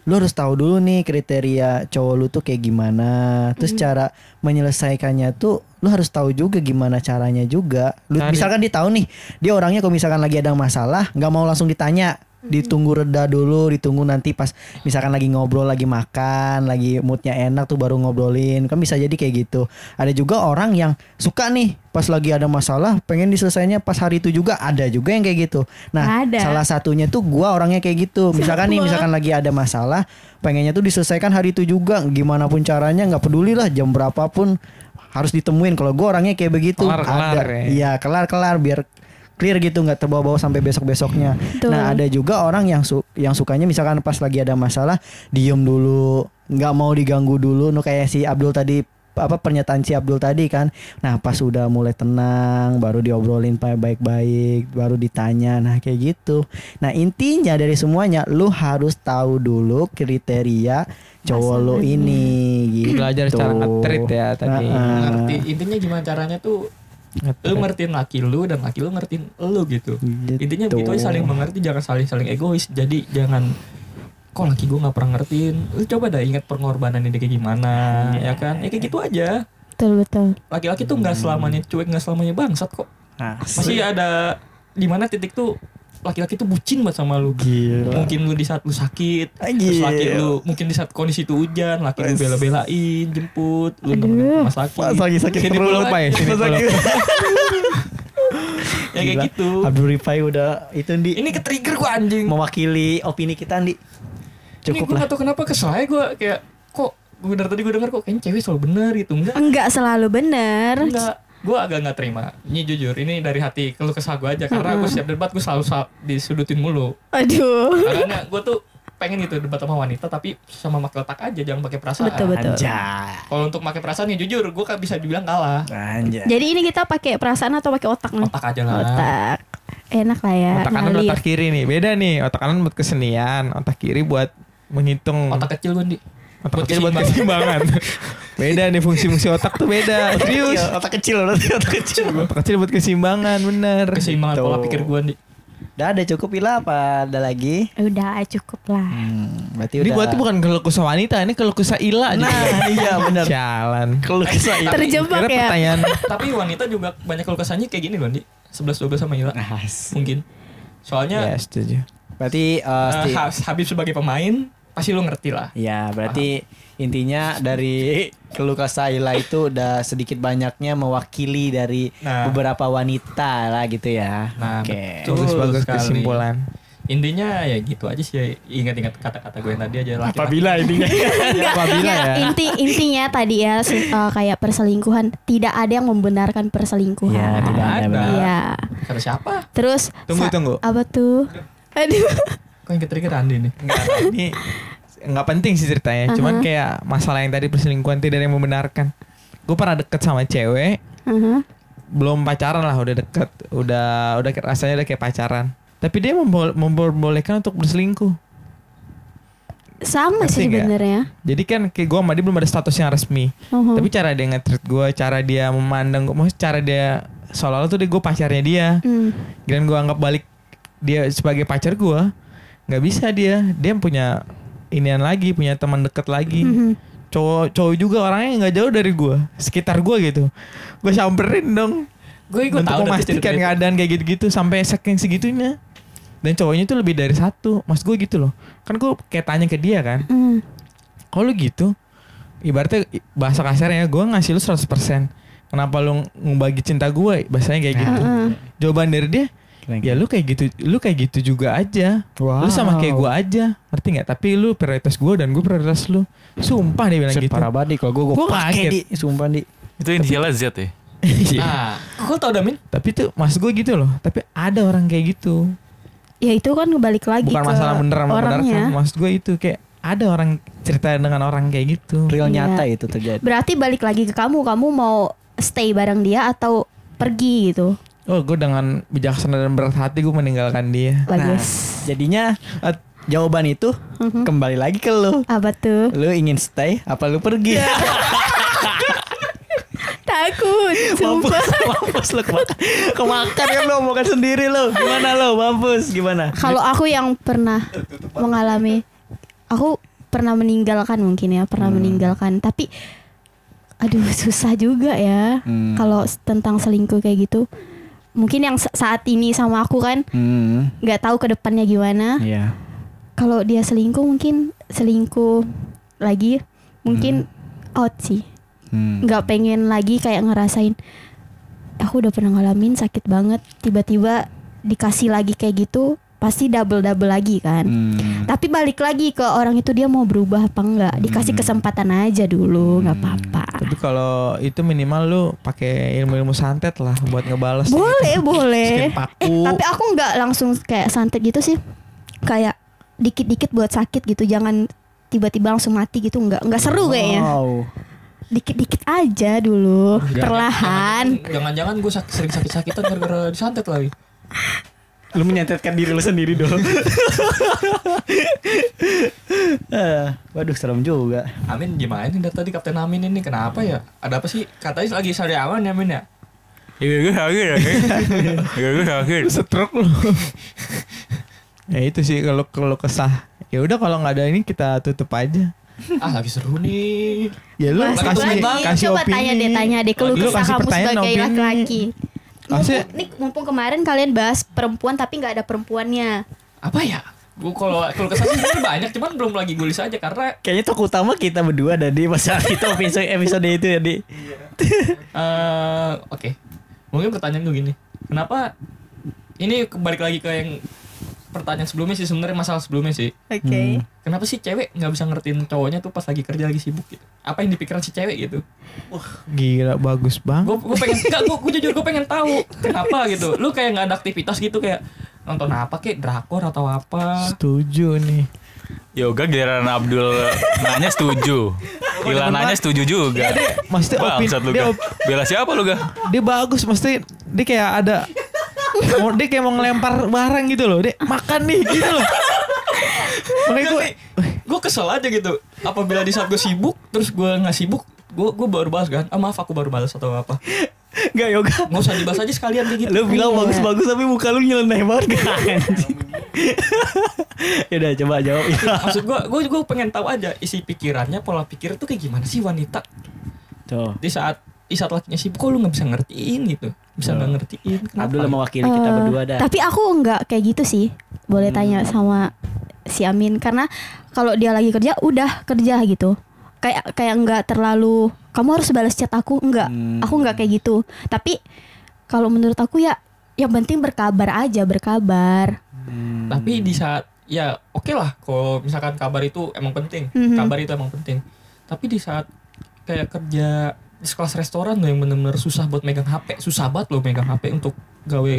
lu harus tahu dulu nih kriteria cowok lu tuh kayak gimana. Terus cara menyelesaikannya tuh lu harus tahu juga gimana caranya juga. Lu misalkan dia tahu nih, dia orangnya kalau misalkan lagi ada masalah, nggak mau langsung ditanya. Ditunggu reda dulu, ditunggu nanti pas misalkan lagi ngobrol, lagi makan, lagi moodnya enak tuh baru ngobrolin. Kan bisa jadi kayak gitu. Ada juga orang yang suka nih pas lagi ada masalah pengen diselesainya pas hari itu juga ada juga yang kayak gitu. Nah, Ada. salah satunya tuh gua orangnya kayak gitu. Misalkan nih, misalkan lagi ada masalah, pengennya tuh diselesaikan hari itu juga. Gimana pun caranya nggak peduli lah jam berapapun harus ditemuin. Kalau gua orangnya kayak begitu. Kelar-kelar ada. ya. Iya, kelar-kelar biar clear gitu nggak terbawa-bawa sampai besok besoknya nah ada juga orang yang su yang sukanya misalkan pas lagi ada masalah diem dulu nggak mau diganggu dulu. No kayak si Abdul tadi apa pernyataan si Abdul tadi kan. Nah pas udah mulai tenang baru diobrolin baik-baik baru ditanya nah kayak gitu. Nah intinya dari semuanya lu harus tahu dulu kriteria cowok lu Pasangannya. ini gitu Belajar cara nge-treat ya tadi. Nah, ngerti. Intinya gimana caranya tuh lu ngertiin laki lu dan laki lu ngertiin lu gitu. Intinya Gitu. begitu aja saling mengerti jangan saling saling egois. Jadi jangan kok laki gue nggak pernah ngertiin? Lu coba dah ingat pengorbanan dia kayak gimana ya kan? Ya kayak gitu aja. Betul betul. laki-laki tuh nggak selamanya cuek nggak selamanya bangsat kok. Nah, masih ada di mana titik tuh laki-laki tuh bucin banget sama lu Gila. mungkin lu di saat lu sakit Ah, terus gila. laki lu mungkin di saat kondisi itu hujan laki lu bela-belain jemput lu nemenin sakit Pas lagi sakit Sini perut. ya? Sini lagi- ya kayak Gila. gitu Abdul Rifai udah itu di ini ke trigger gua anjing mewakili opini kita Andi. ini Cukup gue lah. gak tau kenapa kesel aja gue kayak kok gue dari tadi gue denger kok kayaknya cewek selalu bener gitu enggak Enggak selalu bener. enggak gue agak nggak terima ini jujur ini dari hati keluh kesah gue aja karena gue setiap debat gue selalu disudutin mulu Aduh. karena gue tuh pengen gitu debat sama wanita tapi sama pakai otak aja jangan pakai perasaan Betul betul. Kalau untuk pakai perasaan ya jujur gue kan bisa dibilang kalah Anjay. Jadi ini kita pakai perasaan atau pakai otak nih? otak aja lah Otak. Enak lah ya. Otak kanan otak kiri nih. Beda nih. Otak kanan buat kesenian, otak kiri buat menghitung. otak kecil gue di Otak buat kecil buat keseimbangan. beda nih fungsi-fungsi otak tuh beda. Serius. Iya, otak kecil berarti otak kecil. Otak kecil buat keseimbangan, bener. keseimbangan Gitu. pola pikir gue di Udah ada cukup Ila apa ada lagi? Udah cukup lah. Hmm, berarti Ini udah. berarti bukan keluh kesah wanita, ini keluh kesah ila Nah, iya benar. Jalan. Kalau kesah Ila. Terjebak Kira ya. pertanyaan tapi wanita juga banyak keluh kesahnya kayak gini loh di 11 12 sama Ila As. mungkin soalnya Ya setuju Berarti sti- Ha- Habib sebagai pemain pasti lu ngerti lah. Ya, berarti intinya dari keluh kesah Ila itu udah sedikit banyaknya mewakili dari Nah. beberapa wanita lah gitu ya. Nah, Oke. betul. Bagus-bagus sekali. kesimpulan Intinya ya gitu aja sih. ya. Ingat-ingat kata-kata gue yang tadi aja lah. intinya Enggak, Apabila ya. Inti intinya tadi ya eh, kayak perselingkuhan tidak ada yang membenarkan perselingkuhan. Ya, tidak ada. Iya. Kata siapa? Terus Tunggu, tunggu. Apa tuh? Aduh. Kok yang ketrigger Andi nih? Enggak, ini nggak penting sih ceritanya. Cuman kayak masalah yang tadi perselingkuhan tidak ada yang membenarkan. Gue pernah deket sama cewek, Aha. belum pacaran lah, udah deket, udah udah kayak- rasanya udah kayak pacaran. Tapi dia membo- memperbolehkan untuk berselingkuh. Sama Ngerti sih sebenarnya. Jadi kan kayak gue sama dia belum ada status yang resmi. Mhm. Tapi cara dia nge-treat gue, cara dia memandang gue, maksudnya cara dia seolah-olah tuh dia gue pacarnya dia. Hmm. Dan gue anggap balik dia sebagai pacar gue, nggak bisa dia. Dia punya inian lagi, punya teman deket lagi. Mhm. Cowok cowok juga orangnya nggak jauh dari gue, sekitar gue gitu. Gue samperin dong Gue untuk tahu memastikan itu. keadaan kayak gitu-gitu sampai saking segitunya. Dan cowoknya tuh lebih dari satu, mas gue gitu loh. Kan gue kayak tanya ke dia kan, Hmm. kalau lu gitu, ibaratnya bahasa kasarnya gue ngasih lu 100%. Kenapa lu ngebagi cinta gue? Bahasanya kayak gitu. Jawaban dari dia, ya lu kayak gitu, lu kayak gitu juga aja. Lu sama kayak gue aja, ngerti nggak? Tapi lu prioritas gue dan gue prioritas lu. Sumpah dia bilang Set gitu. parah banget nih kalau gue gue Gua pakai di sumpah di. Itu inisialnya Z ya. Nah, kok tau Damin? Tapi tuh mas gue gitu loh. Tapi ada orang kayak gitu. Ya itu kan balik lagi Bukan ke masalah bener sama benar orangnya. kan. Maksud gue itu kayak ada orang cerita dengan orang kayak gitu. Real Iya. nyata itu terjadi. Berarti balik lagi ke kamu, kamu mau stay bareng dia atau pergi gitu. Oh gue dengan bijaksana dan berat hati gue meninggalkan dia. Bagus. Jadinya eh, jawaban itu Mhm. kembali lagi ke lu. Apa tuh? Lu ingin stay apa lu pergi? Takut. mampus, Sumpah. mampus lu kemakan. Kemakan kan lu makan sendiri lu. Gimana lu? Mampus gimana? Kalau aku yang pernah mengalami, aku pernah meninggalkan mungkin ya, pernah meninggalkan. Tapi, aduh susah juga ya. Hmm. Kalau tentang selingkuh kayak gitu, mungkin yang sa- saat ini sama aku kan Hmm. nggak tahu ke depannya gimana. Iya. Kalau dia selingkuh mungkin selingkuh lagi, mungkin out sih. Hmm. nggak pengen lagi kayak ngerasain aku udah pernah ngalamin sakit banget tiba-tiba dikasih lagi kayak gitu pasti double double lagi kan Hmm. tapi balik lagi ke orang itu dia mau berubah apa enggak dikasih Hmm. kesempatan aja dulu nggak apa-apa Tapi kalau itu minimal lu pakai ilmu-ilmu santet lah buat ngebales. Boleh, gitu. boleh. Eh, tapi aku nggak langsung kayak santet gitu sih. Kayak dikit-dikit buat sakit gitu. Jangan tiba-tiba langsung mati gitu. Nggak nggak seru kayaknya. Wow. Dikit-dikit aja dulu, perlahan. Jangan-jangan gue sak sering sakit-sakitan gara-gara disantet lagi. Lu menyantetkan diri lu sendiri dong. Eh, waduh serem juga. Amin gimana nih dari tadi Kapten Amin ini kenapa ya? Ada apa sih? Katanya lagi sariawan ya Amin ya? Iya gue sakit ya. Iya gue sakit. stroke lu. ya itu sih kalau kalau kesah. Ya udah kalau nggak ada ini kita tutup aja. Ah lagi seru nih. Ya lu Mas, kasih kasih Coba opini. tanya deh, tanya deh keluh Lu kesah kasih kamu pertanyaan, sebagai opini. laki-laki. Mumpung, nih, mumpung kemarin kalian bahas perempuan tapi nggak ada perempuannya. Apa ya? Gue kalau kalau sih sebenarnya banyak, cuman belum lagi gulis aja karena Kayaknya tokoh utama kita berdua dari pas saat itu episode episode itu ya di. eh oke. Mungkin pertanyaan gue gini. Kenapa ini balik lagi ke yang pertanyaan sebelumnya sih sebenarnya masalah sebelumnya sih. Oke. Kenapa sih cewek nggak bisa ngertiin cowoknya tuh pas lagi kerja lagi sibuk gitu? Apa yang dipikiran si cewek gitu? Gila bagus banget. Gue gue pengen enggak gue gue jujur gue pengen tahu kenapa gitu. Lu kayak nggak ada aktivitas gitu kayak nonton apa kayak drakor atau apa? Setuju nih. Yoga giliran Abdul nanya setuju. Ilananya setuju juga. Maksudnya opini Bangsat lu dia, op- Bela siapa lu ga? dia bagus maksudnya dia kayak ada mau dia kayak mau ngelempar barang gitu loh. Dia makan nih gitu loh. Makanya gue gue kesel aja gitu apabila di saat gue sibuk terus gue nggak sibuk gue gue baru balas kan ah maaf aku baru balas atau apa Enggak yoga. nggak usah dibahas aja sekalian kayak gitu Lu bilang Iya. bagus-bagus tapi muka lu nyeleneh banget kan. ya udah coba jawab. maksud gue gue gue pengen tahu aja isi pikirannya pola pikir tuh kayak gimana sih wanita Tuh. di saat di saat lakinya sibuk kok lu nggak bisa ngertiin gitu bisa nggak ngertiin kenapa Abdul mewakili kita Eh, berdua dah. Tapi aku nggak kayak gitu sih. Boleh Hmm. tanya sama si Amin karena kalau dia lagi kerja udah kerja gitu. Kayak kayak nggak terlalu kamu harus balas chat aku enggak. Hmm. Aku nggak kayak gitu. Tapi kalau menurut aku ya yang penting berkabar aja, berkabar. Hmm. tapi di saat ya oke lah kalau misalkan kabar itu emang penting Mhm. kabar itu emang penting tapi di saat kayak kerja di kelas restoran loh yang bener-bener susah buat megang HP susah banget loh megang HP untuk gawe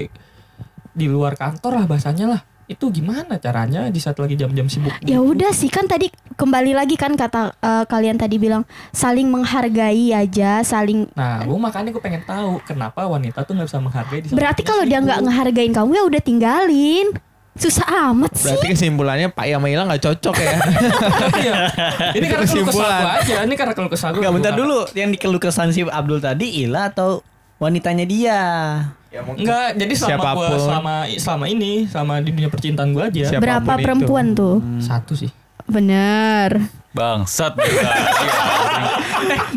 di luar kantor lah bahasanya lah itu gimana caranya di saat lagi jam-jam sibuk Ya gitu? udah sih kan tadi kembali lagi kan kata eh, kalian tadi bilang saling menghargai aja, saling nah gue makanya gue pengen tahu kenapa wanita tuh nggak bisa menghargai di saat Berarti kalau dia nggak ngehargain kamu ya udah tinggalin. Susah amat sih. berarti kesimpulannya Pak sama Ila nggak cocok ya. Iya. ini karena kesimpulan. gue aja ini karena kalau kesal gue Enggak bentar dulu yang dikeluh kesan si Abdul tadi Ila atau wanitanya dia? Enggak, jadi selama gua Siapa pun. selama selama ini selama di dunia percintaan gua aja Siap. Berapa Siapa pun itu. perempuan tuh? satu sih. Bener. Bangsat.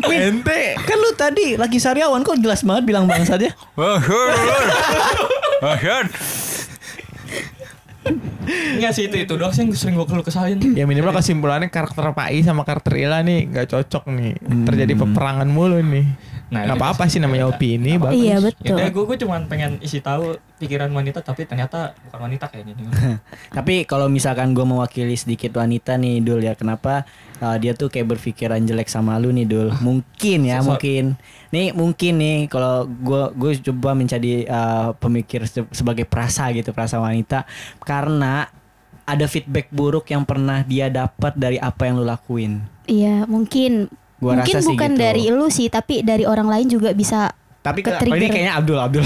Ente Kan lu tadi lagi sariawan kok jelas banget bilang bangsat ya? Bangsat. Enggak sih itu itu doang sih yang sering gua keluh kesalin. ya minimal kesimpulannya karakter Pak I sama karakter Ila nih nggak cocok nih. Terjadi peperangan mulu nih. Nah, Nggak apa-apa sih namanya opini bagus. Iya Ya betul. gua gua cuman pengen isi tahu pikiran wanita tapi ternyata bukan wanita kayaknya. Tapi kalau misalkan gue mewakili sedikit wanita nih Dul ya kenapa uh, dia tuh kayak berpikiran jelek sama lu nih Dul? Mungkin ya Sosok- mungkin. Nih mungkin nih kalau gue gue coba menjadi uh, pemikir se- sebagai perasa gitu perasa wanita karena ada feedback buruk yang pernah dia dapat dari apa yang lu lakuin. Iya mungkin. Gua mungkin rasa sih bukan gitu. dari lu sih, tapi dari orang lain juga bisa. Tapi ke, ini kayaknya Abdul Abdul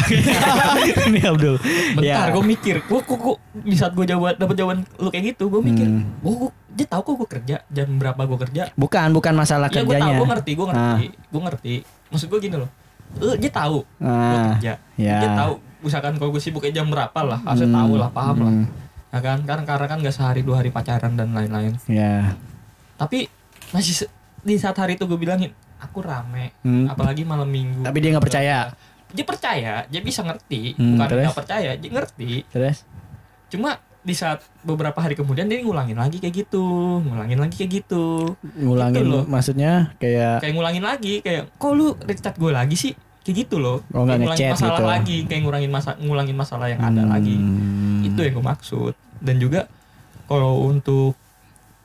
ini Abdul. Bentar, Ya. gua mikir, gua kok kok di saat gua jawab dapat jawaban lu kayak gitu, gua mikir, Hmm. gua dia tahu kok gua kerja jam berapa gua kerja. Bukan bukan masalah Iya, gua tahu, kerjanya. gua ngerti, gua ngerti, gua ngerti. Maksud gua gini loh. Eh, dia tahu Ah, kerja. ya. Dia tahu misalkan kalau gue sibuk jam berapa lah, harusnya tahu lah, paham lah. Hmm, Ya kan? Karena karena kan gak sehari dua hari pacaran dan lain-lain. Ya. Tapi masih di saat hari itu gue bilangin, aku rame, Hmm. apalagi malam minggu. Tapi dia nggak percaya. Dia percaya, dia bisa ngerti, Hmm, bukan nggak percaya, dia ngerti. Terus? Cuma di saat beberapa hari kemudian dia ngulangin lagi kayak gitu, ngulangin lagi kayak gitu, ngulangin Gitu loh. maksudnya kayak kayak ngulangin lagi, kayak kok lu rechat gue lagi sih, kayak gitu loh. Oh, Kayak ngulangin masalah gitu. lagi, kayak ngurangin masa ngulangin masalah yang ada Hmm. lagi. Itu yang gue maksud. Dan juga kalau untuk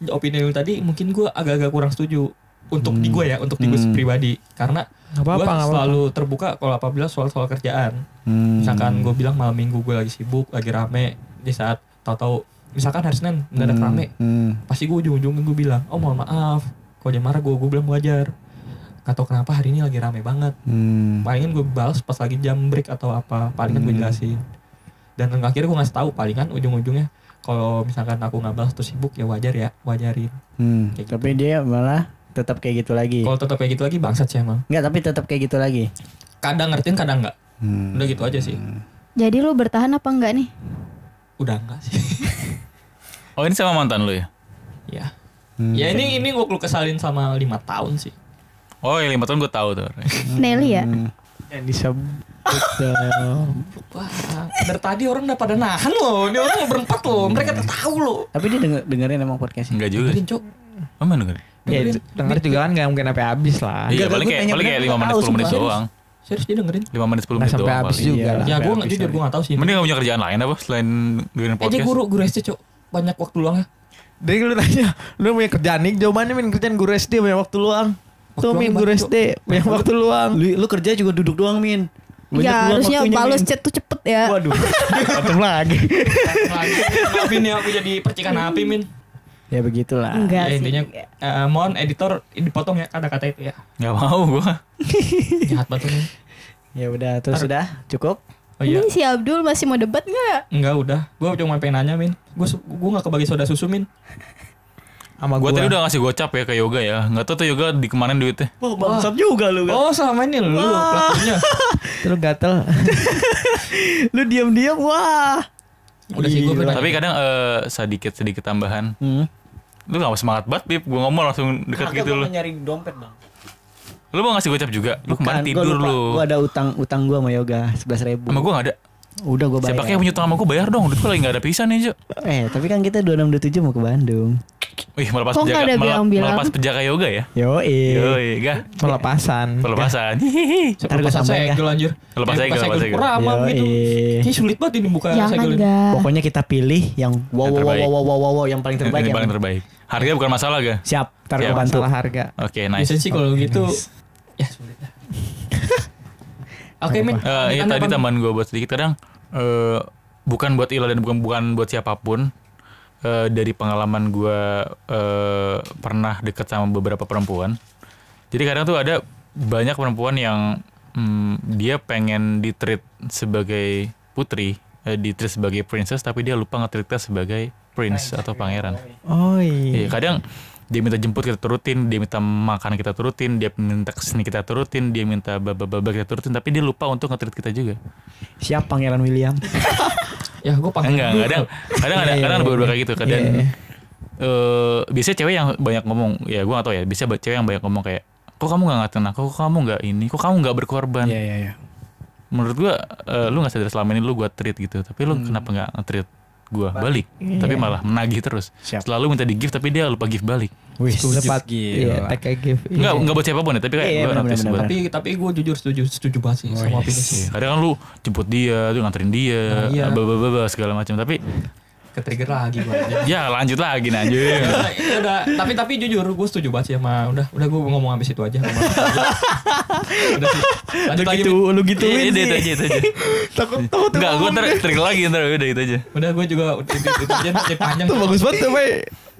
opini lu tadi mungkin gue agak-agak kurang setuju. Untuk di gue ya untuk di gue Hmm. pribadi karena Nggak apa-apa, gue selalu terbuka kalau apabila soal soal kerjaan Hmm. misalkan gue bilang malam minggu gue lagi sibuk lagi rame di saat tahu-tahu misalkan hari senin mendadak Hmm. rame Hmm. pasti gue ujung-ujungnya gue bilang oh mohon maaf kalau dia marah gue gue bilang wajar Gak tau kenapa hari ini lagi rame banget Hmm. palingan gue balas pas lagi jam break atau apa palingan gue Hmm. jelasin dan akhirnya gue ngasih tahu palingan ujung-ujungnya kalau misalkan aku nggak balas terus sibuk ya wajar ya wajarin Hmm. Kayak gitu. Tapi dia malah tetap kayak gitu lagi. kalau tetap kayak gitu lagi bangsat sih emang Enggak, tapi tetap kayak gitu lagi. kadang ngertiin kadang nggak Hmm. udah gitu aja sih Jadi lu bertahan apa enggak nih? udah enggak sih Oh ini sama mantan lu ya? ya Hmm. ya ini ini gue kesalin sama lima tahun sih Oh yang lima tahun gue tahu tuh. Nelly ya? Hmm. Yang disebut dong. wah dari tadi orang udah pada nahan loh ini orang berempat loh mereka tahu loh Tapi dia denger, dengerin emang podcastnya. Enggak juga. dengerin Oh mana dengerin? Ya denger juga kan gak mungkin sampai habis lah. Iya Enggak, paling kayak paling kayak bener, 5 menit tahu 10 menit doang. serius dia dengerin 5 menit 10 Nggak menit sampai doang. habis paling. juga Iya. lah. ya gue habis nggak jujur aja. gue nggak tahu sih Mending gak punya kerjaan lain apa selain dengerin podcast? guru guru SD cok banyak waktu luang ya Dari lu tanya, lu punya kerjaan nih, jawabannya min kerjaan guru SD banyak waktu luang. Tuh min guru SD banyak waktu luang. Lu, lu kerja juga duduk doang, Min. Banyak ya luang harusnya balas chat tuh cepet ya. Waduh. Ketemu lagi. Maafin ya aku jadi percikan api min ya begitulah. Enggak ya, sih. intinya eh, mohon editor dipotong ya kata-kata itu ya Gak mau gue. jahat banget Min. Ya udah, terus sudah cukup. oh iya Ini si Abdul masih mau debat nggak? enggak udah gue cuma pengen nanya min gue gue nggak kebagi soda susu min Sama Gue gua. tadi udah ngasih gocap ya ke yoga ya. Gak tau tuh yoga di kemarin duitnya. Wah, bangsat juga lu. oh selama ini lu pelakunya Terus gatel. Lu diam-diam wah. udah sih gue Tapi kadang eh, sedikit sedikit tambahan. Hmm. Lu gak semangat banget Bib. Gue ngomong langsung deket gitu lu. nyari dompet, Bang. Lu mau ngasih gocap juga? Lu kemarin Bukan, gua tidur lupa. lu. Gua ada utang utang gua sama Yoga 11 ribu. Sama gue gak ada. Udah gua bayar. Siapa kayak punya utang sama gue bayar dong. Duit gue lagi gak ada pisan nih Jo. Eh, tapi kan kita 2627 mau ke Bandung. Wih melepas Kok nggak penjaga, ada mele- bilang-bilang? melepas penjaga yoga ya. Yo, Yoi, gak. Pelepasan. Pelepasan. Hihihi. Ntar gua Lepas sampein ya. segel anjir Lepas Eh, segel, lepas segel segel. kurama Yoi. gitu Kayaknya sulit banget ini buka segel ini gak. Pokoknya kita pilih yang wow Yang wow wow wow wow wow, yang paling terbaik Ini yang paling terbaik. Harga bukan masalah ga? Siap, ntar gua bantu. Harga. Oke, nice. Biasanya sih kalau gitu ya sulit dah. Oke min Eh, iya tadi tambahan gue buat sedikit kadang eh, bukan buat Ila dan bukan bukan buat siapa pun eh, dari pengalaman gue eh, pernah deket sama beberapa perempuan. Jadi kadang tuh ada banyak perempuan yang mm, dia pengen ditreat sebagai putri, eh, ditreat sebagai princess, tapi dia lupa nge kita sebagai prince atau pangeran. Oh iya. Iya, kadang dia minta jemput kita turutin, dia minta makan kita turutin, dia minta ke sini kita turutin, dia minta baba-baba kita turutin, tapi dia lupa untuk nge kita juga. Siap Pangeran William. Ya gue panggil Enggak, kadang kadang ada Iya, kadang ada iya, beberapa iya. kayak gitu. Kadang Iya, iya. eh biasanya cewek yang banyak ngomong, ya gue gak tau ya, bisa cewek yang banyak ngomong kayak, kok kamu gak ngatain aku, kok kamu gak ini, kok kamu gak berkorban. Iya, iya, iya. Menurut gue, eh, lu gak sadar selama ini lu gue treat gitu, tapi lu kenapa gak nge-treat gue balik, tapi malah menagih terus. Siap. Selalu minta di gift tapi dia lupa gift balik. Wih, Lepat. Iya, take a gift. Enggak, Iya. enggak buat siapa pun ya, tapi kayak Iya, benar, buat- benar. Tapi tapi gue jujur setuju setuju banget sih sama opini sih. Iya, kadang kan lu jemput dia, lu nganterin dia, Nah, iya. baba segala macam. Tapi Ke trigger lagi gue. ya lanjut lagi nah, anjing. Ya, ya udah, tapi tapi jujur gue setuju banget sih sama udah udah gue ngomong habis itu aja. udah sih. Lanjut lagi. gitu, lu gituin Iya, sih. itu aja, itu aja. Takut takut Enggak, gue ntar trigger lagi ntar udah itu aja. Udah gue juga itu, aja nanti panjang. Tuh bagus banget tuh.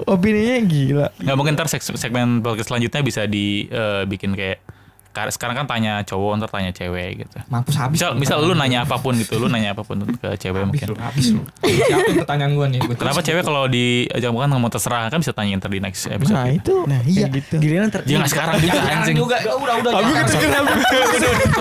Opininya gila. Nggak mungkin ntar seg- segmen podcast selanjutnya bisa dibikin kayak sekarang kan tanya cowok, ntar tanya cewek gitu. Mampus habis. Misal, misal lu nanya apa pun gitu, lu nanya apa pun ke cewek habis mungkin. lu, habis lu. Siapin pertanyaan gue nih. Gua Kenapa terus- cewek kalau diajak makan ngomong terserah kan bisa tanya ntar di next episode. Nah, gitu. itu. Nah, iya. Gitu. Giliran ter Jangan sekarang juga Jangan anjing. juga. Udah udah.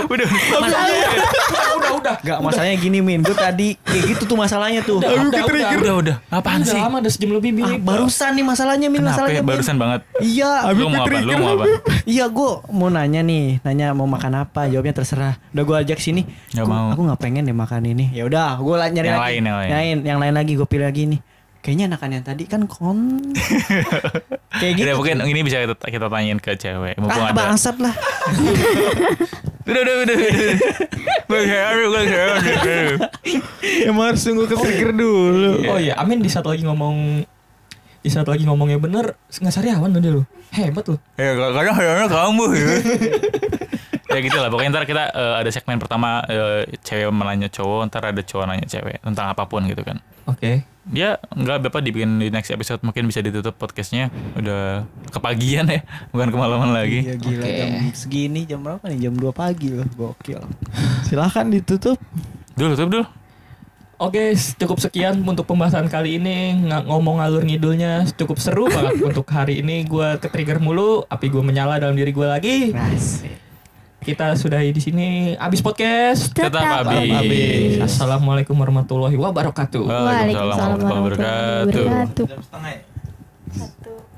Udah, Udah udah udah. Enggak, masalahnya gini, Min. Gue tadi kayak gitu tuh masalahnya tuh. Udah, udah, udah, udah. Apaan sih? lama udah sejam lebih Ah, Bin. barusan nih masalahnya, Min. Kenapa Masalahnya, ya? Min. Barusan banget. Iya. Lu mau apa? Lu ketrigger, mau apa? Iya gue mau nanya nih, nanya mau makan apa, jawabnya terserah. Udah gue ajak sini, Nggak "Gua- mau. Aku nggak pengen deh makan ini. Ya udah, gue nyari Yang lagi. lain, yang lain. Yang, yang lain lagi gue pilih lagi nih. Kayaknya enakan yang tadi kan kon. Kayak gitu. Udah, mungkin ini bisa kita, kita tanyain ke cewek. Mumpung Ah, ada. bangsat lah. Udah, udah, udah, udah. Gue heran, gue heran. Emang harus tunggu ke trigger dulu. Oh iya, Amin di satu lagi ngomong di saat lagi ngomongnya bener nggak sariawan tuh dia lu hebat lu Ya kadang kadang kamu ya. ya gitu lah pokoknya ntar kita eh, ada segmen pertama eh, cewek menanya cowok ntar ada cowok nanya cewek tentang apa pun gitu kan oke dia nggak apa dibikin di next episode mungkin bisa ditutup podcastnya udah kepagian ya bukan kemalaman lagi Iya gila Oke. jam segini jam berapa nih? Jam 2 pagi loh. Gokil. Silahkan ditutup. dulu tutup dulu Oke, cukup sekian untuk pembahasan kali ini. Nggak ngomong alur ngidulnya cukup seru banget untuk hari ini. Gue ke trigger mulu, api gue menyala dalam diri gue lagi. Asik. Kita sudahi di sini. Abis podcast. tetap habis Assalamualaikum warahmatullahi wabarakatuh. Waalaikumsalam warahmatullahi wabarakatuh wabarakatuh. Jam setengah?